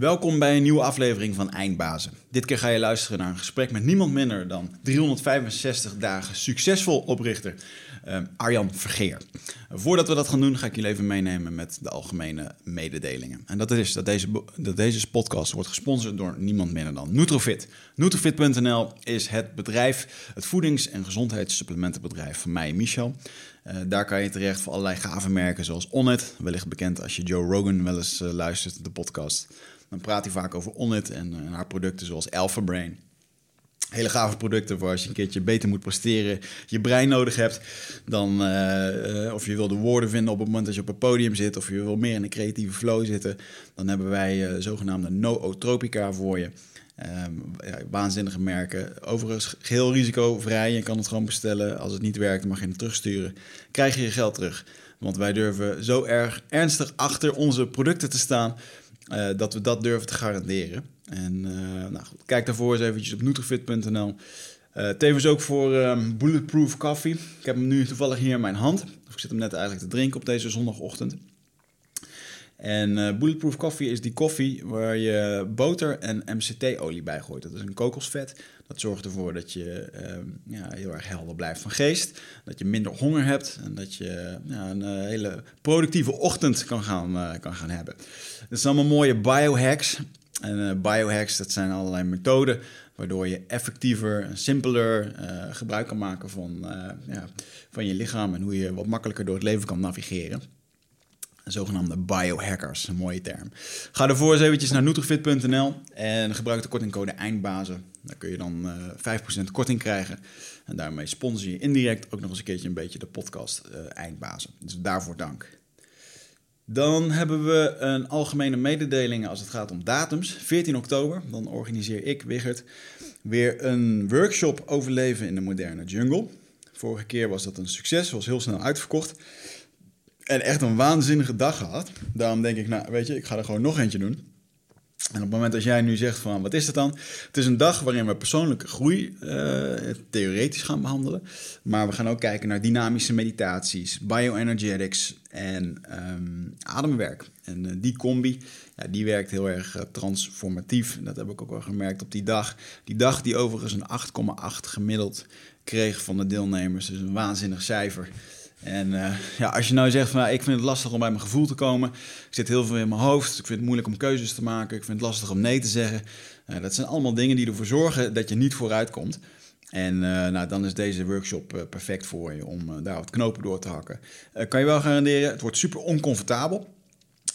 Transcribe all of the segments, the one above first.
Welkom bij een nieuwe aflevering van Eindbazen. Dit keer ga je luisteren naar een gesprek met niemand minder dan 365 dagen succesvol oprichter uh, Arjan Vergeer. Voordat we dat gaan doen, ga ik jullie even meenemen met de algemene mededelingen. En dat is dat deze, dat deze podcast wordt gesponsord door niemand minder dan Nutrofit. Nutrofit.nl is het bedrijf, het voedings- en gezondheidssupplementenbedrijf van mij, Michel. Uh, daar kan je terecht voor allerlei gave merken zoals Onnit, wellicht bekend als je Joe Rogan wel eens uh, luistert, de podcast. Dan praat hij vaak over Onnit en, en haar producten zoals Alpha Brain. Hele gave producten voor als je een keertje beter moet presteren, je brein nodig hebt. Dan, of je wil de woorden vinden op het moment dat je op het podium zit, of je wil meer in een creatieve flow zitten, dan hebben wij zogenaamde nootropica voor je. Ja, waanzinnige merken. Overigens geheel risicovrij. Je kan het gewoon bestellen. Als het niet werkt, mag je het terugsturen. Krijg je je geld terug. Want wij durven zo erg ernstig achter onze producten te staan. Uh, dat we dat durven te garanderen. En uh, nou goed, kijk daarvoor eens eventjes op nutrifit.nl. Uh, tevens ook voor um, Bulletproof Coffee. Ik heb hem nu toevallig hier in mijn hand. Of ik zit hem net eigenlijk te drinken op deze zondagochtend. En uh, Bulletproof Coffee is die koffie waar je boter en MCT-olie bij gooit. Dat is een kokosvet. Dat zorgt ervoor dat je uh, ja, heel erg helder blijft van geest. Dat je minder honger hebt. En dat je een uh, hele productieve ochtend kan gaan, uh, kan gaan hebben. Dat zijn allemaal mooie biohacks. En biohacks, dat zijn allerlei methoden waardoor je effectiever en simpeler gebruik kan maken van, ja, van je lichaam. En hoe je wat makkelijker door het leven kan navigeren zogenaamde biohackers, een mooie term. Ga ervoor eens eventjes naar nutrifit.nl en gebruik de kortingcode EINDBAZEN. Daar kun je dan uh, 5% korting krijgen. En daarmee sponsor je indirect ook nog eens een keertje een beetje de podcast uh, Eindbazen. Dus daarvoor dank. Dan hebben we een algemene mededeling als het gaat om datums. 14 oktober, dan organiseer ik, Wigert, weer een workshop overleven in de moderne jungle. Vorige keer was dat een succes, was heel snel uitverkocht. En echt een waanzinnige dag gehad. Daarom denk ik, nou weet je, ik ga er gewoon nog eentje doen. En op het moment dat jij nu zegt van, wat is het dan? Het is een dag waarin we persoonlijke groei uh, theoretisch gaan behandelen. Maar we gaan ook kijken naar dynamische meditaties, bioenergetics en um, ademwerk. En uh, die combi, ja, die werkt heel erg uh, transformatief. Dat heb ik ook wel gemerkt op die dag. Die dag die overigens een 8,8 gemiddeld kreeg van de deelnemers. Dus een waanzinnig cijfer. En uh, ja, als je nou zegt van ik vind het lastig om bij mijn gevoel te komen. Ik zit heel veel in mijn hoofd. Ik vind het moeilijk om keuzes te maken. Ik vind het lastig om nee te zeggen. Uh, dat zijn allemaal dingen die ervoor zorgen dat je niet vooruit komt. En uh, nou, dan is deze workshop perfect voor je om daar wat knopen door te hakken. kan je wel garanderen, het wordt super oncomfortabel.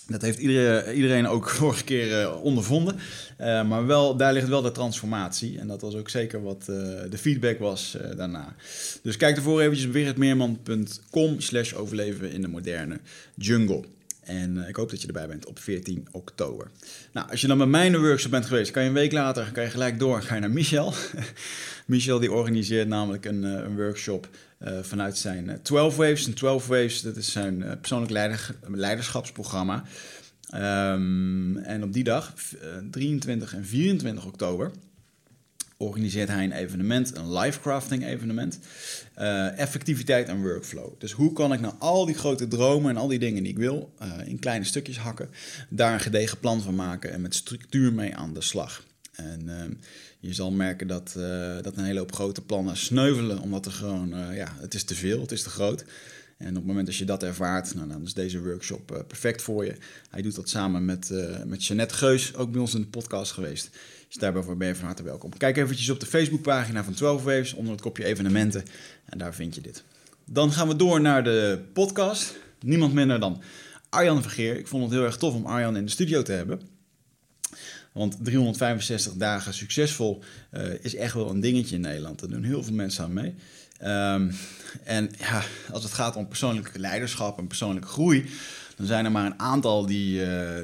Dat heeft iedereen, iedereen ook vorige keer uh, ondervonden. Uh, maar wel, daar ligt wel de transformatie. En dat was ook zeker wat uh, de feedback was daarna. Dus kijk ervoor eventjes op wichertmeerman.com slash overleven in de moderne jungle. En ik hoop dat je erbij bent op 14 oktober. Nou, als je dan bij mij in de workshop bent geweest, kan je een week later kan je gelijk door. Ga naar Michel. Michel die organiseert namelijk een, een workshop vanuit zijn uh, 12 Waves. En 12 Waves, dat is zijn uh, persoonlijk leider, leiderschapsprogramma. Um, en op die dag, 23 en 24 oktober, organiseert hij een evenement, een live crafting evenement. effectiviteit en workflow. Dus hoe kan ik nou al die grote dromen en al die dingen die ik wil, in kleine stukjes hakken, daar een gedegen plan van maken en met structuur mee aan de slag. En uh, je zal merken dat, uh, dat een hele hoop grote plannen sneuvelen, omdat er gewoon, uh, ja, het is te veel, het is te groot. En op het moment dat je dat ervaart, nou, dan is deze workshop uh, perfect voor je. Hij doet dat samen met, met Jeanette Geus, ook bij ons in de podcast geweest. Dus daarbij ben je van harte welkom. Kijk eventjes op de Facebookpagina van 12 Waves onder het kopje evenementen en daar vind je dit. Dan gaan we door naar de podcast. Niemand minder dan Arjan Vergeer. Ik vond het heel erg tof om Arjan in de studio te hebben. Want 365 dagen succesvol uh, is echt wel een dingetje in Nederland. Daar doen heel veel mensen aan mee. Um, en ja, als het gaat om persoonlijk leiderschap en persoonlijke groei, dan zijn er maar een aantal die, uh,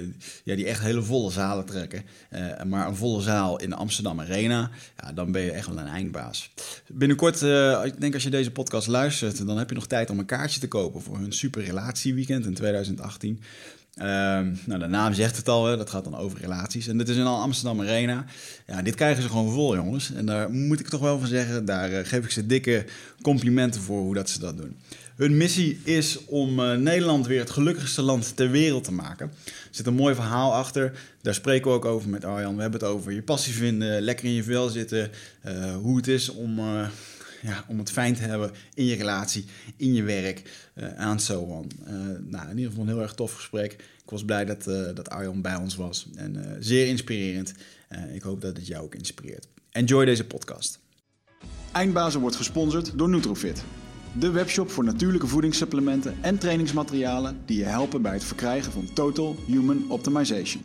ja, die echt hele volle zalen trekken. Uh, maar een volle zaal in de Amsterdam Arena, ja, dan ben je echt wel een eindbaas. Binnenkort, ik denk als je deze podcast luistert, dan heb je nog tijd om een kaartje te kopen voor hun super relatieweekend in 2018. Ehm, nou, de naam zegt het al, hè, dat gaat dan over relaties. En dit is in al Amsterdam Arena. Ja, dit krijgen ze gewoon vol, jongens. En daar moet ik toch wel van zeggen, daar eh, geef ik ze dikke complimenten voor hoe dat ze dat doen. Hun missie is om eh, Nederland weer het gelukkigste land ter wereld te maken. Er zit een mooi verhaal achter. Daar spreken we ook over met Arjan. We hebben het over je passie vinden, lekker in je vel zitten. eh, hoe het is om, ja, om het fijn te hebben in je relatie, in je werk en uh, so on. Uh, nou, in ieder geval een heel erg tof gesprek. Ik was blij dat, uh, dat Arjan bij ons was. En zeer inspirerend. ik hoop dat het jou ook inspireert. Enjoy deze podcast. Eindbazen wordt gesponsord door Nutrofit. De webshop voor natuurlijke voedingssupplementen en trainingsmaterialen die je helpen bij het verkrijgen van Total Human Optimization.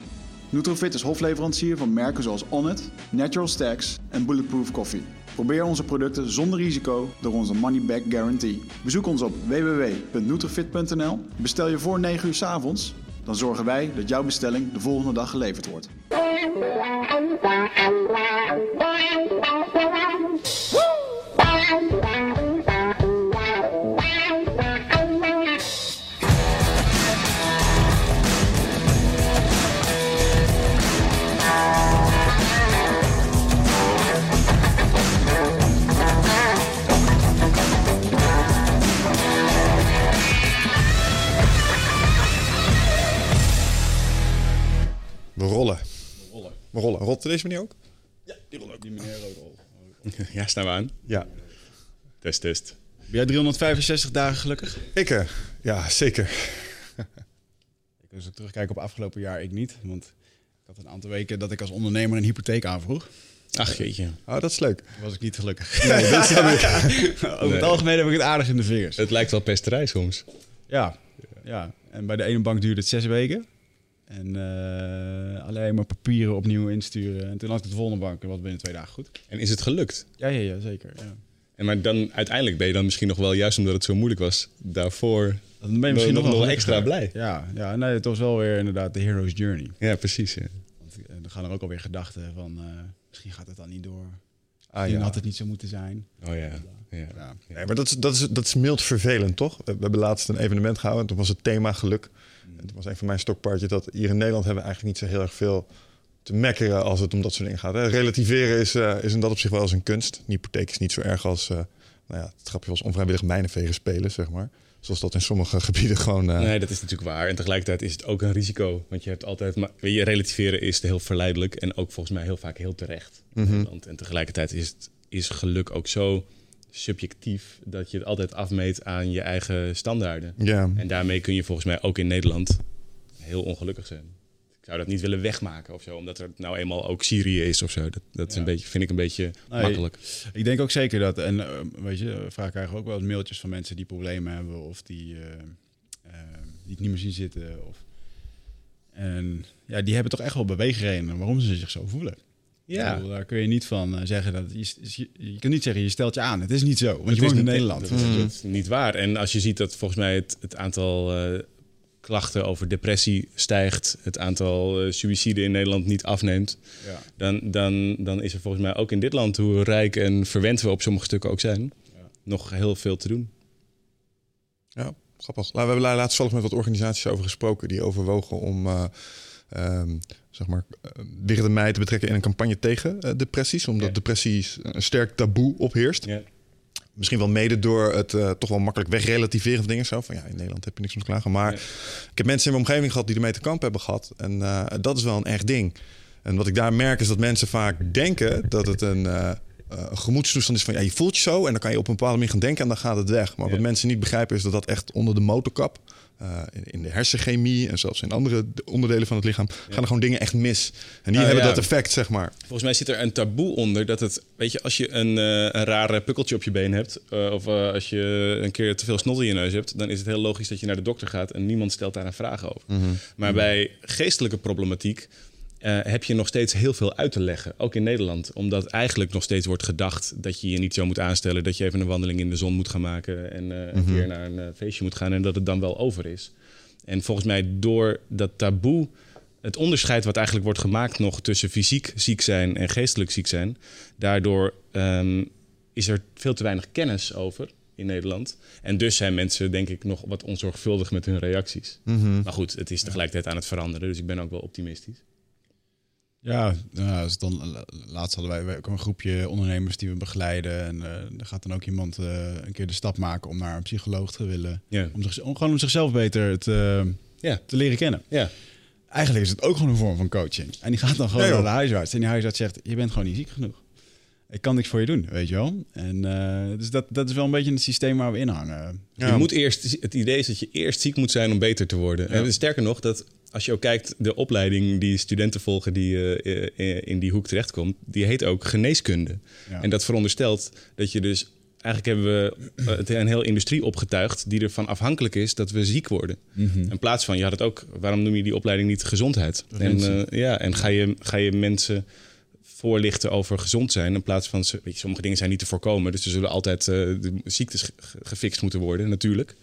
Nutrofit is hofleverancier van merken zoals Onnit, Natural Stacks en Bulletproof Coffee. Probeer onze producten zonder risico door onze money back guarantee. Bezoek ons op www.nutrifit.nl. Bestel je voor 9 uur 's avonds, dan zorgen wij dat jouw bestelling de volgende dag geleverd wordt. We rollen. We rollen. We rollen. Rolt deze meneer ook? Ja, die rollen ook. Die meneer ook. Ja, staan we aan. Ja. Test, test. Ben jij 365 dagen gelukkig? Ik, uh, ja, zeker. ik als ik terugkijk op afgelopen jaar, ik niet. Want ik had een aantal weken dat ik als ondernemer een hypotheek aanvroeg. Ach jeetje. Oh, dat is leuk. Toen was ik niet gelukkig. Nee, dat snap ik. Over het algemeen heb ik het aardig in de vingers. Het lijkt wel pesterij soms. Ja, ja. En bij de ene bank duurde het zes weken. En uh, alleen maar papieren opnieuw insturen. En toen had ik de volgende bank en was binnen twee dagen goed. En is het gelukt? Ja, ja, ja zeker. Ja. En maar dan uiteindelijk ben je dan misschien nog wel, juist omdat het zo moeilijk was, daarvoor dan ben je misschien nog, nog, nog extra blij. Ja, ja nee, het was wel weer inderdaad de hero's journey. Ja, precies. Ja. Want dan gaan er ook alweer gedachten van, uh, misschien gaat het dan niet door. Ah, ja. had het niet zo moeten zijn. Oh ja. ja. ja. Nee, maar dat is, dat, is, dat is mild vervelend, toch? We hebben laatst een evenement gehouden en toen was het thema geluk. En toen was een van mijn stokpaardjes dat hier in Nederland hebben we eigenlijk niet zo heel erg veel te mekkeren als het om dat soort dingen gaat. Hè. Relativeren is, uh, is in dat opzicht wel eens een kunst. Een hypotheek is niet zo erg als, uh, nou ja, het grapje was onvrijwillig mijnenvegen spelen, zeg maar. Zoals dat in sommige gebieden gewoon... Uh... Nee, dat is natuurlijk waar. En tegelijkertijd is het ook een risico. Want je hebt altijd... Maar je relativeren is heel verleidelijk en ook volgens mij heel vaak heel terecht. Mm -hmm. En tegelijkertijd is, het, is geluk ook zo subjectief dat je het altijd afmeet aan je eigen standaarden. Ja. En daarmee kun je volgens mij ook in Nederland heel ongelukkig zijn. Zou dat niet willen wegmaken of zo, omdat er nou eenmaal ook Syrië is of zo. Dat, dat is Ja. een beetje, vind ik een beetje Nee, makkelijk. Ik denk ook zeker dat, en eh, weet je, vaak krijgen we ook wel eens mailtjes van mensen die problemen hebben of die, eh, eh, die het niet meer zien zitten. Of, en ja, die hebben toch echt wel beweegredenen waarom ze zich zo voelen. Bedoel, daar kun je niet van eh, zeggen dat je, je, je kunt niet zeggen je stelt je aan. Het is niet zo, want je Het is woont in Nederland. Dat, is- dat is niet waar. En als je ziet dat volgens mij het, het aantal eh, klachten over depressie stijgt, het aantal eh suïciden in Nederland niet afneemt, Ja. dan, dan, dan is er volgens mij ook in dit land, hoe rijk en verwend we op sommige stukken ook zijn, Ja. nog heel veel te doen. Ja, grappig. Nou, we hebben laatst zelf met wat organisaties over gesproken die overwogen om uh, um, zeg maar, uh, weer de mei te betrekken in een campagne tegen uh, depressies, omdat Ja. depressies een sterk taboe opheerst. Ja. Misschien wel mede door het uh, toch wel makkelijk wegrelativeren van dingen. Zo van ja, in Nederland heb je niks om te klagen. Maar ik heb mensen in mijn omgeving gehad die ermee te kamp hebben gehad. En uh, dat is wel een echt ding. En wat ik daar merk is dat mensen vaak denken dat het een, uh, een gemoedstoestand is van ja, je voelt je zo en dan kan je op een bepaalde manier gaan denken en dan gaat het weg. Maar Ja. wat mensen niet begrijpen is dat dat echt onder de motorkap, uh, in, de hersenchemie en zelfs in andere onderdelen van het lichaam, gaan er gewoon dingen echt mis. En die Nou, hebben ja. dat effect, zeg maar. Volgens mij zit er een taboe onder dat het, weet je, als je een, eh, een rare pukkeltje op je been hebt, eh, of eh, als je een keer te veel snot in je neus hebt, dan is het heel logisch dat je naar de dokter gaat en niemand stelt daar een vraag over. Maar bij geestelijke problematiek eh, heb je nog steeds heel veel uit te leggen, ook in Nederland, omdat eigenlijk nog steeds wordt gedacht dat je je niet zo moet aanstellen, dat je even een wandeling in de zon moet gaan maken en eh, een keer naar een eh, feestje moet gaan en dat het dan wel over is. En volgens mij door dat taboe het onderscheid wat eigenlijk wordt gemaakt nog tussen fysiek ziek zijn en geestelijk ziek zijn, daardoor ehm, is er veel te weinig kennis over. in Nederland. En dus zijn mensen, denk ik, nog wat onzorgvuldig met hun reacties. Mhm. Maar goed, het is tegelijkertijd aan het veranderen. Dus ik ben ook wel optimistisch. Ja, nou, het dan, laatst hadden wij, wij ook een groepje ondernemers die we begeleiden. En eh er gaat dan ook iemand eh, een keer de stap maken om naar een psycholoog te willen. Ja. Om, zich, om gewoon om zichzelf beter te, Ja. te leren kennen. Ja. Eigenlijk is het ook gewoon een vorm van coaching. En die gaat dan gewoon naar de huisarts. En die huisarts zegt, je bent gewoon niet ziek genoeg. Ik kan niks voor je doen, weet je wel. En eh, dus dat, dat is wel een beetje het systeem waar we in hangen. Ja. Je moet eerst, het idee is dat je eerst ziek moet zijn om beter te worden. En sterker nog, dat als je ook kijkt, de opleiding die studenten volgen die eh, eh, in die hoek terechtkomt, die heet ook geneeskunde. Ja. En dat veronderstelt dat je dus. Eigenlijk hebben we het een heel industrie opgetuigd die ervan afhankelijk is dat we ziek worden. In plaats van, je had het ook, waarom noem je die opleiding niet gezondheid? En, eh, ja, en ga je, ga je mensen voorlichten over gezond zijn. In plaats van, weet je, sommige dingen zijn niet te voorkomen. Dus er zullen altijd eh, de ziektes ge- ge- gefixt moeten worden, natuurlijk.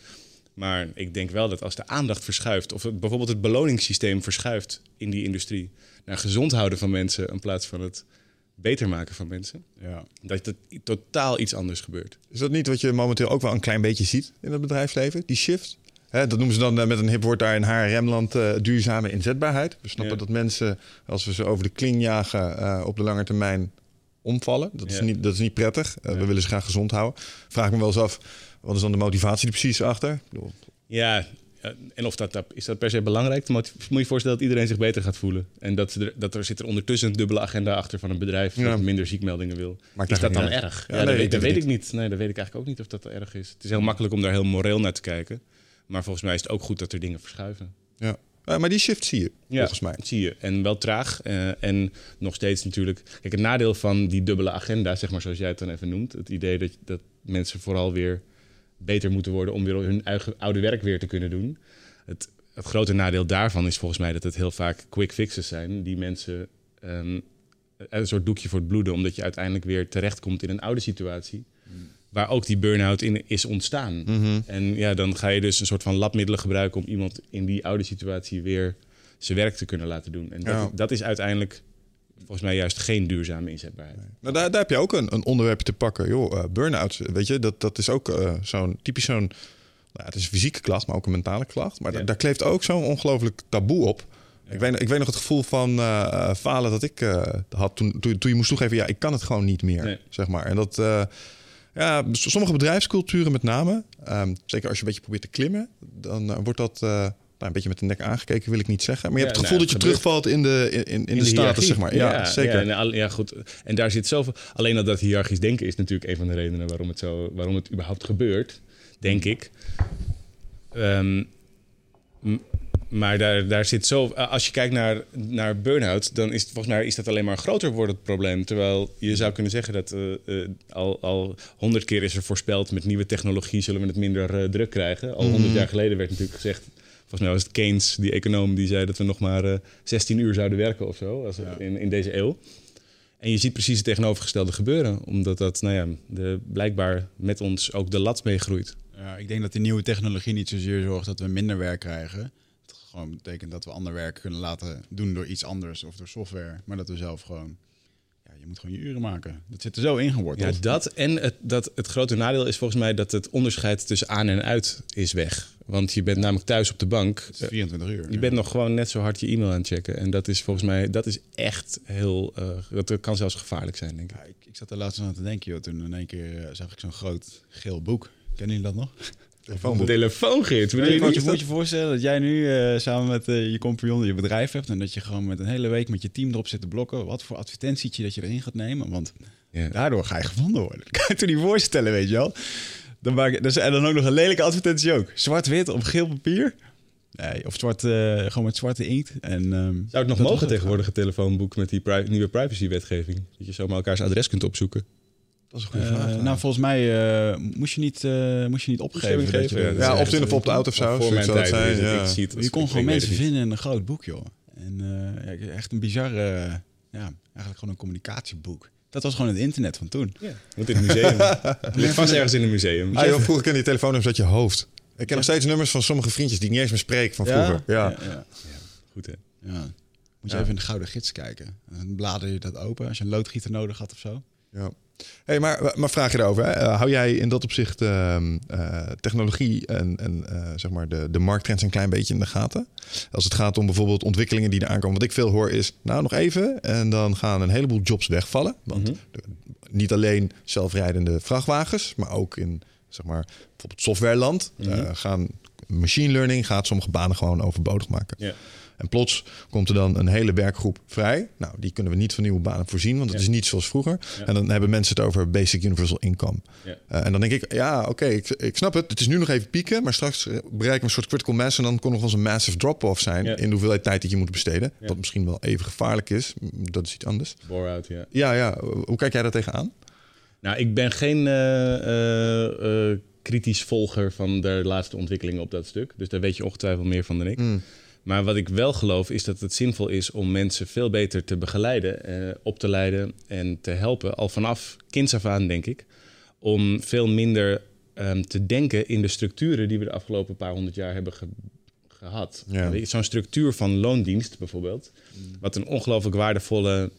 Maar ik denk wel dat als de aandacht verschuift, of het, bijvoorbeeld het beloningssysteem verschuift in die industrie, naar gezond houden van mensen in plaats van het beter maken van mensen, Ja. dat het totaal iets anders gebeurt. Is dat niet wat je momenteel ook wel een klein beetje ziet in het bedrijfsleven? Die shift? Hè, dat noemen ze dan eh, met een hip woord daar in HRM-land eh, duurzame inzetbaarheid. We snappen Ja. dat mensen, als we ze over de kling jagen, eh, op de lange termijn omvallen. Dat is, niet, dat is niet prettig. We willen ze graag gezond houden. Vraag me wel eens af, wat is dan de motivatie er precies achter? Ja, en of dat, is dat per se belangrijk? Maar moet je je voorstellen dat iedereen zich beter gaat voelen. En dat, er, dat er zit er ondertussen een dubbele agenda achter van een bedrijf Ja. dat minder ziekmeldingen wil. Maakt is dat dan uit. erg? Ja, Ja, dat, weet, dat weet ik niet. Nee, dat weet ik eigenlijk ook niet of dat erg is. Het is heel makkelijk om daar heel moreel naar te kijken. Maar volgens mij is het ook goed dat er dingen verschuiven. ja. Eh, maar die shift zie je, Ja, volgens mij. zie je. En wel traag. eh, en nog steeds natuurlijk... Kijk, het nadeel van die dubbele agenda, zeg maar zoals jij het dan even noemt... het idee dat, dat mensen vooral weer beter moeten worden... om weer hun eigen oude werk weer te kunnen doen. Het, het grote nadeel daarvan is volgens mij dat het heel vaak quick fixes zijn... die mensen ehm, een soort doekje voor het bloeden... omdat je uiteindelijk weer terechtkomt in een oude situatie... waar ook die burn-out in is ontstaan. En ja, dan ga je dus een soort van labmiddelen gebruiken... om iemand in die oude situatie weer zijn werk te kunnen laten doen. En dat, Ja. dat is uiteindelijk volgens mij juist geen duurzame inzetbaarheid. Nou, daar, daar heb je ook een, een onderwerpje te pakken. Joh, eh, burn-out, weet je, dat, dat is ook eh, zo'n typisch zo'n... Nou, het is een fysieke klacht, maar ook een mentale klacht. Maar Ja. daar kleeft ook zo'n ongelooflijk taboe op. Ik, weet, ik weet nog het gevoel van eh, falen dat ik had toen, toen, toen je moest toegeven... ja, ik kan het gewoon niet meer, Nee. zeg maar. En dat... ja, sommige bedrijfsculturen met name, ehm, zeker als je een beetje probeert te klimmen... dan eh, wordt dat... eh, nou, een beetje met de nek aangekeken, wil ik niet zeggen. Maar je hebt het gevoel nou, dat je gebeurt. terugvalt in de, in, in, de, status, zeg maar. Ja, zeker. Ja, al- ja, goed. En daar zit zoveel. Alleen al dat hiërarchisch denken is natuurlijk een van de redenen waarom het, zo, waarom het überhaupt gebeurt, denk ik. Ehm, m- maar daar, daar zit zo. Als je kijkt naar, naar burn-out, dan is het volgens mij is dat alleen maar groter wordend probleem. Terwijl je zou kunnen zeggen dat eh, eh, al, al honderd keer is er voorspeld met nieuwe technologie zullen we het minder eh, druk krijgen. Al honderd jaar geleden werd natuurlijk gezegd. Volgens mij was het Keynes, die econoom, die zei dat we nog maar eh 16 uur zouden werken of zo als, in, in deze eeuw. En je ziet precies het tegenovergestelde gebeuren, omdat dat nou ja, de, blijkbaar met ons ook de lat meegroeit. Ja, ik denk dat die nieuwe technologie niet zozeer zorgt dat we minder werk krijgen. Gewoon betekent dat we ander werk kunnen laten doen door iets anders of door software. Maar dat we zelf gewoon... Ja, je moet gewoon je uren maken. Dat zit er zo Ja, ingeworteld. dat en het, dat, het grote nadeel is volgens mij dat het onderscheid tussen aan en uit is weg. Want je bent namelijk thuis op de bank. Het is 24 uur. Je bent nog gewoon net zo hard je e-mail aan het checken. En dat is volgens mij, dat is echt heel, eh, dat kan zelfs gevaarlijk zijn, denk ik. Ja, ik, ik zat er laatst aan te denken, joh. Toen in één keer eh, zag ik zo'n groot geel boek. Kennen jullie dat nog? Telefoonboek. Telefoongids, Nee, je moet, je, dat- moet je voorstellen dat jij nu eh, samen met eh, je compagnon je bedrijf hebt... en dat je gewoon met een hele week met je team erop zit te blokken... wat voor advertentietje dat je erin gaat nemen. Want daardoor ga je gevonden worden. Dat kan je toch niet voorstellen, weet je wel? Dan maak je, dus, en dan ook nog een lelijke advertentie ook. Zwart-wit op geel papier. Nee, of zwart, eh, gewoon met zwarte inkt. En, ehm, Zou het nog mogen het. tegenwoordig, een telefoonboek met die pri- nieuwe privacywetgeving? Dat je zomaar elkaars adres kunt opzoeken. Dat is een goede Eh, vraag. nou, volgens mij eh, moest, je niet, eh, moest je niet opgeven. Dat geven, je, ja, dat ja, is opt-in echt- of of zo. Voor mijn tijd. zijn, ik, ja. ik zie het, je kon ik gewoon mensen vinden in een groot boek, joh. En eh, ja, echt een bizar, eh, ja, eigenlijk gewoon een communicatieboek. Dat was gewoon het internet van toen. Ja, moet in het museum. Ligt vast ergens in een museum. Ah, joh, vroeger kende je telefoonnummers uit je hoofd. Ik ken nog steeds nummers van sommige vriendjes die ik niet eens meer spreek van vroeger. Ja. Ja, ja, Goed, hè? ja. Moet je Ja. even in de Gouden Gids kijken. Dan blader je dat open als je een loodgieter nodig had of zo. Ja. Hey, maar, maar vraag je erover. Hè? Eh, hou jij in dat opzicht ehm, eh, technologie en, en eh, zeg maar de, de markttrends een klein beetje in de gaten? Als het gaat om bijvoorbeeld ontwikkelingen die er aankomen. Wat ik veel hoor is, nou nog even. En dan gaan een heleboel jobs wegvallen. Want Mhm. de- niet alleen zelfrijdende vrachtwagens, maar ook in zeg maar, bijvoorbeeld softwareland Mhm. gaan machine learning gaat sommige banen gewoon overbodig maken. Ja. En plots komt er dan een hele werkgroep vrij. Nou, die kunnen we niet van nieuwe banen voorzien, want het Ja. is niet zoals vroeger. Ja. En dan hebben mensen het over basic universal income. Ja. Eh, en dan denk ik, ja, oké, ik, ik snap het. Het is nu nog even pieken, maar straks bereiken we een soort critical mass... en dan kon nog wel eens een massive drop-off zijn... In de hoeveelheid tijd dat je moet besteden. Wat misschien wel even gevaarlijk is. Dat is iets anders. Bore-out, ja. Ja, ja. Hoe kijk jij daar tegenaan? Nou, ik ben geen eh, eh, kritisch volger van de laatste ontwikkelingen op dat stuk. Dus daar weet je ongetwijfeld meer van dan ik. Mm. Maar wat ik wel geloof is dat het zinvol is om mensen veel beter te begeleiden, eh, op te leiden en te helpen. Al vanaf kinds af aan, denk ik. Om veel minder ehm, te denken in de structuren die we de afgelopen paar honderd jaar hebben ge- gehad. Ja. Zo'n structuur van loondienst bijvoorbeeld. Wat een ongelooflijk waardevolle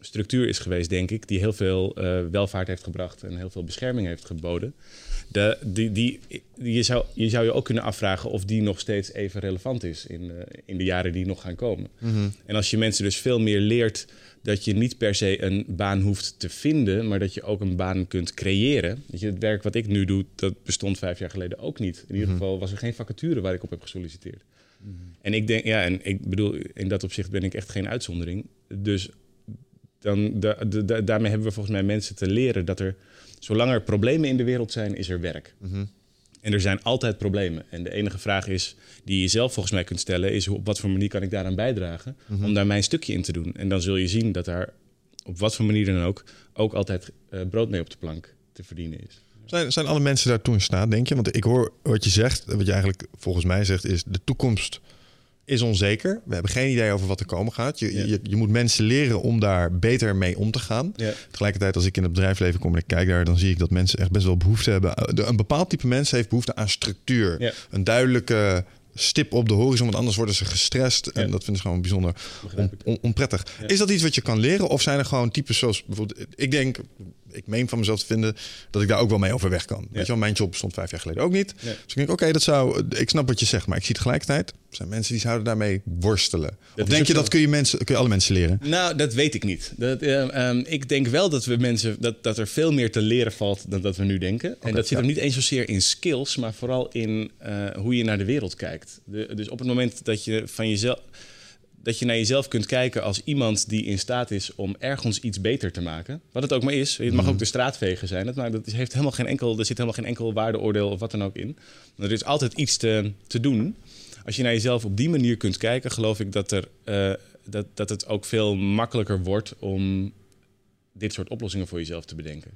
structuur is geweest, denk ik. Die heel veel eh, welvaart heeft gebracht en heel veel bescherming heeft geboden. De, die, die, die, je, zou, je zou je ook kunnen afvragen of die nog steeds even relevant is in, eh, in de jaren die nog gaan komen. En als je mensen dus veel meer leert dat je niet per se een baan hoeft te vinden, maar dat je ook een baan kunt creëren. Weet je, het werk wat ik nu doe, dat bestond vijf jaar geleden ook niet. In ieder geval was er geen vacature waar ik op heb gesolliciteerd. En ik denk, ja, en ik bedoel, in dat opzicht ben ik echt geen uitzondering. Dus dan, da- da- da- daarmee hebben we volgens mij mensen te leren dat er, zolang er problemen in de wereld zijn, is er werk. En er zijn altijd problemen. En de enige vraag is, die je zelf volgens mij kunt stellen, is op wat voor manier kan ik daaraan bijdragen om daar mijn stukje in te doen. En dan zul je zien dat daar op wat voor manier dan ook, ook altijd eh, brood mee op de plank te verdienen is. Zijn, zijn alle mensen daartoe in staat, denk je? Want ik hoor wat je zegt, wat je eigenlijk volgens mij zegt, is de toekomst is onzeker. We hebben geen idee over wat er komen gaat. Je, Ja. je, je moet mensen leren om daar beter mee om te gaan. Ja. Tegelijkertijd, als ik in het bedrijfsleven kom en ik kijk daar, dan zie ik dat mensen echt best wel behoefte hebben. Eh, Een bepaald type mensen heeft behoefte aan structuur. Ja. Een duidelijke stip op de horizon, want anders worden ze gestrest. En dat vinden ze gewoon bijzonder on- on- onprettig. Is dat iets wat je kan leren? Of zijn er gewoon types zoals bijvoorbeeld... Ik denk, ik meen van mezelf te vinden dat ik daar ook wel mee overweg kan. Weet je wel, mijn job bestond vijf jaar geleden ook niet. Dus ik denk, oké, dat zou... Ik snap wat je zegt, maar ik zie tegelijkertijd... Er zijn mensen die zouden daarmee worstelen. of is denk ook je zo. dat kun je, mensen, kun je alle mensen leren? Nou, dat weet ik niet. Dat, eh, ehm, ik denk wel dat we mensen dat, dat er veel meer te leren valt dan dat we nu denken. en dat zit ja. hem niet eens zozeer in skills, maar vooral in eh, hoe je naar de wereld kijkt. De, dus op het moment dat je van jezelf. Dat je naar jezelf kunt kijken als iemand die in staat is om ergens iets beter te maken. Wat het ook maar is. Het mag ook de straatvegen zijn. Dat, maar dat heeft helemaal geen enkel, er zit helemaal geen enkel waardeoordeel of wat dan ook in. Er is altijd iets te, te doen. Als je naar jezelf op die manier kunt kijken, geloof ik dat, er, eh, dat, dat het ook veel makkelijker wordt om dit soort oplossingen voor jezelf te bedenken.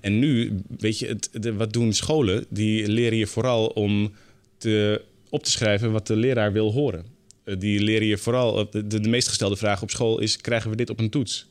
En nu, weet je, het, de, wat doen scholen? Die leren je vooral om te, op te schrijven wat de leraar wil horen. Eh, die leren je vooral, eh, de, meest gestelde vraag op school is: krijgen we dit op een toets?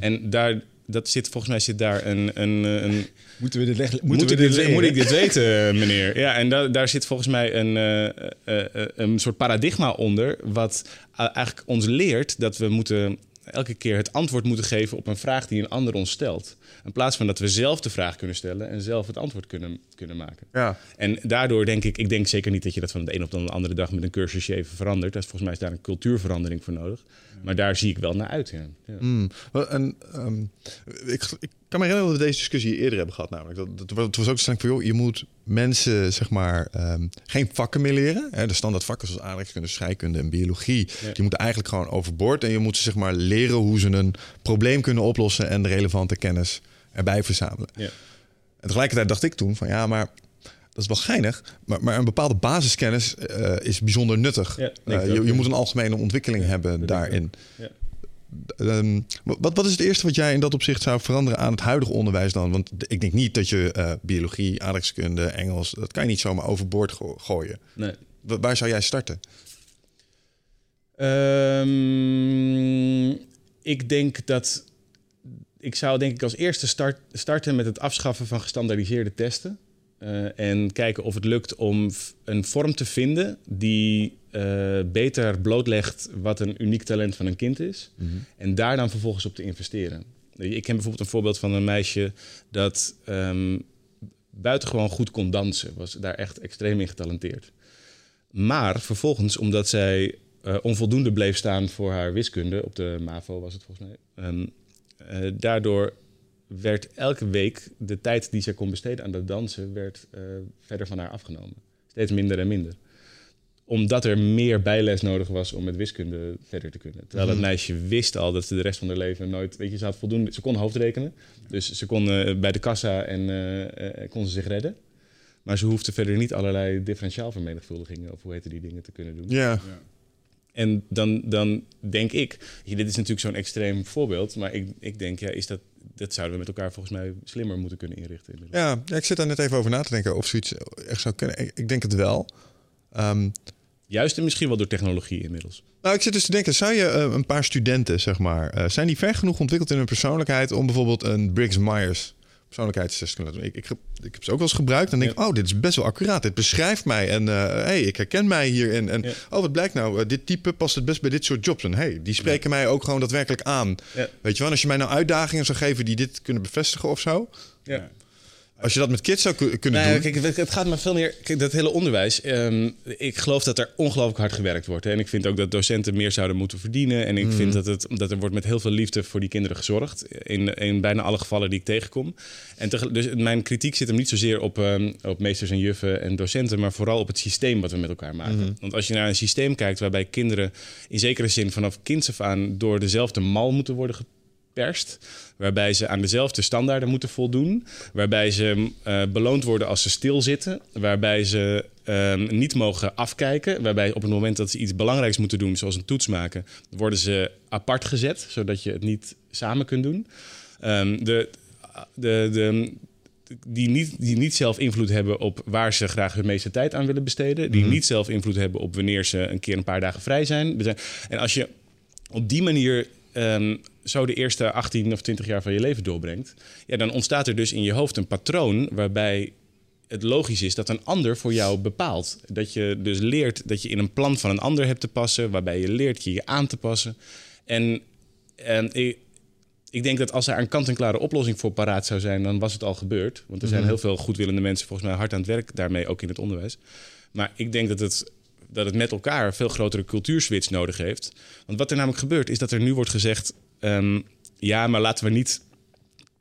En daar, dat zit, volgens mij zit daar een, een, eh, een Moeten we dit, leg- moet, we ik dit dit, moet ik dit weten, meneer? Ja, en da- daar zit volgens mij een, eh, eh, eh, een soort paradigma onder... wat eh, eigenlijk ons leert dat we moeten elke keer het antwoord moeten geven... op een vraag die een ander ons stelt. In plaats van dat we zelf de vraag kunnen stellen... en zelf het antwoord kunnen, kunnen maken. Ja. En daardoor denk ik, ik denk zeker niet dat je dat van de een op de andere dag met een cursusje even verandert. Dat is, volgens mij is daar een cultuurverandering voor nodig. Maar daar zie ik wel naar uit. Ja. Ja. Hmm. En, ehm, ik, ik kan me herinneren dat we deze discussie eerder hebben gehad. Namelijk. Dat, dat, het was ook stelling van, joh, je moet mensen zeg maar, ehm, geen vakken meer leren. Hè, de standaard vakken zoals aardrijkskunde, scheikunde en biologie. Ja. Die moeten eigenlijk gewoon overboord. En je moet ze zeg maar, leren hoe ze een probleem kunnen oplossen... en de relevante kennis erbij verzamelen. Ja. En tegelijkertijd dacht ik toen van, ja, maar... Dat is wel geinig, maar, maar een bepaalde basiskennis eh, is bijzonder nuttig. Ja, Eh, je, je moet een algemene ontwikkeling hebben daarin. Ja. Ehm, wat, wat is het eerste wat jij in dat opzicht zou veranderen aan het huidige onderwijs dan? Want ik denk niet dat je eh, biologie, aardrijkskunde, Engels, dat kan je niet zomaar overboord go- gooien. Nee. Wa- waar zou jij starten? Ehm, ik denk dat. Ik zou denk ik als eerste start, starten met het afschaffen van gestandaardiseerde testen. Eh, en kijken of het lukt om een vorm te vinden die eh, beter blootlegt wat een uniek talent van een kind is. En daar dan vervolgens op te investeren. Ik ken bijvoorbeeld een voorbeeld van een meisje dat um, buitengewoon goed kon dansen. Was daar echt extreem in getalenteerd. Maar vervolgens, omdat zij uh, onvoldoende bleef staan voor haar wiskunde, op de MAVO was het volgens mij, um, uh, daardoor werd elke week de tijd die zij kon besteden aan dat dansen, werd uh, verder van haar afgenomen. Steeds minder en minder omdat er meer bijles nodig was om met wiskunde verder te kunnen. Terwijl het mhm. meisje wist al dat ze de rest van haar leven nooit... Weet je, ze had voldoende... Ze kon hoofdrekenen. Dus ze kon uh, bij de kassa en uh, kon ze zich redden. Maar ze hoefde verder niet allerlei differentiaalvermenigvuldigingen... of hoe heette die dingen te kunnen doen. Ja. ja. En dan, dan denk ik... Dit is natuurlijk zo'n extreem voorbeeld... maar ik, ik denk, ja, is dat, dat zouden we met elkaar volgens mij slimmer moeten kunnen inrichten. Ja, ja, ik zit daar net even over na te denken of zoiets echt zou kunnen. Ik, ik denk het wel. Um, Juist en misschien wel door technologie inmiddels. Nou, ik zit dus te denken, zou je uh, een paar studenten, zeg maar, uh, zijn die ver genoeg ontwikkeld in hun persoonlijkheid om bijvoorbeeld een Briggs-Myers persoonlijkheidstest te laten doen? Ik, ik, heb, ik heb ze ook wel eens gebruikt en denk, ja. oh, dit is best wel accuraat. Dit beschrijft mij en uh, hey, ik herken mij hierin. En ja. oh, wat blijkt nou? dit type past het best bij dit soort jobs. En hey, die spreken mij ook gewoon daadwerkelijk aan. Weet je wel, als je mij nou uitdagingen zou geven die dit kunnen bevestigen of zo. Ja. Als je dat met kids zou kunnen nee, doen. Kijk, het gaat me veel meer. Kijk, dat hele onderwijs. Um, ik geloof dat er ongelooflijk hard gewerkt wordt. Hè. En ik vind ook dat docenten meer zouden moeten verdienen. En ik vind dat, het, dat er wordt met heel veel liefde voor die kinderen gezorgd. In, in bijna alle gevallen die ik tegenkom. En dus mijn kritiek zit hem niet zozeer op, um, op meesters en juffen en docenten. Maar vooral op het systeem wat we met elkaar maken. Mm. Want als je naar een systeem kijkt waarbij kinderen in zekere zin vanaf kinds af aan door dezelfde mal moeten worden perst. Waarbij ze aan dezelfde standaarden moeten voldoen. Waarbij ze uh, beloond worden als ze stilzitten. Waarbij ze uh, niet mogen afkijken. Waarbij op het moment dat ze iets belangrijks moeten doen, zoals een toets maken, worden ze apart gezet, zodat je het niet samen kunt doen. Um, de, de, de, die niet, die niet zelf invloed hebben op waar ze graag hun meeste tijd aan willen besteden. Die mm -hmm. niet zelf invloed hebben op wanneer ze een keer een paar dagen vrij zijn. En als je op die manier um, zo de eerste 18 of 20 jaar van je leven doorbrengt, ja, dan ontstaat er dus in je hoofd een patroon waarbij het logisch is dat een ander voor jou bepaalt. Dat je dus leert dat je in een plan van een ander hebt te passen, waarbij je leert je je aan te passen. En, en ik, ik denk dat als er een kant-en-klare oplossing voor paraat zou zijn, dan was het al gebeurd. Want er zijn mhm. heel veel goedwillende mensen volgens mij hard aan het werk daarmee, ook in het onderwijs. Maar ik denk dat het dat het met elkaar veel grotere cultuurswitch nodig heeft. Want wat er namelijk gebeurt, is dat er nu wordt gezegd: um, ja, maar laten we niet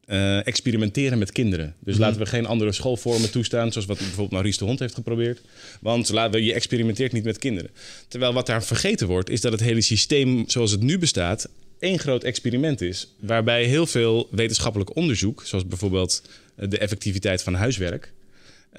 uh, experimenteren met kinderen. Dus mm laten we geen andere schoolvormen toestaan, zoals wat bijvoorbeeld Maurice de Hond heeft geprobeerd. Want laten we, je experimenteert niet met kinderen. Terwijl wat daar vergeten wordt, is dat het hele systeem zoals het nu bestaat, één groot experiment is. Waarbij heel veel wetenschappelijk onderzoek, zoals bijvoorbeeld eh, de effectiviteit van huiswerk,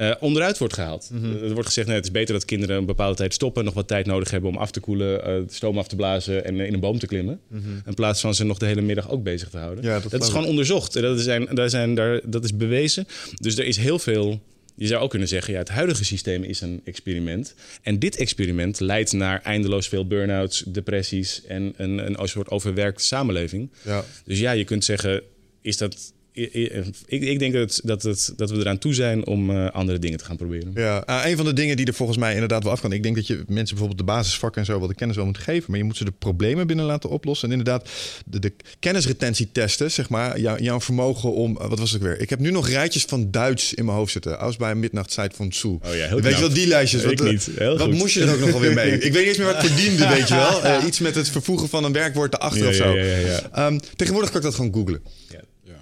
uh, onderuit wordt gehaald. Mhm. Er wordt gezegd, nee, het is beter dat kinderen een bepaalde tijd stoppen... nog wat tijd nodig hebben om af te koelen, uh, de stoom af te blazen... en in een boom te klimmen. Mhm. In plaats van ze nog de hele middag ook bezig te houden. Ja, dat, dat is gewoon onderzocht. Dat, zijn, daar zijn, daar, dat is bewezen. Dus er is heel veel... Je zou ook kunnen zeggen, ja, het huidige systeem is een experiment. En dit experiment leidt naar eindeloos veel burn-outs, depressies... en een, een soort overwerkte samenleving. Ja. Dus ja, je kunt zeggen, is dat ik, ik, denk dat, dat, het, dat we eraan toe zijn om uh, andere dingen te gaan proberen. Ja, uh, een van de dingen die er volgens mij inderdaad wel af kan. Ik denk dat je mensen bijvoorbeeld de basisvakken en zo wel de kennis wel moet geven. Maar je moet ze de problemen binnen laten oplossen. En inderdaad, de, de kennisretentietesten, zeg maar. Jou, jouw vermogen om. Uh, wat was het weer? Ik heb nu nog rijtjes van Duits in mijn hoofd zitten. Als bij Midnachtzeit van Tsu. Oh ja, heel Weet je wel, die lijstjes. Wat, niet. Heel wat moest je er ook nog weer mee? Ik weet niet eens meer wat ik verdiende, weet je wel. iets met het vervoegen van een werkwoord erachter ja, of zo. Ja, ja, um, tegenwoordig kan ik dat gewoon googlen.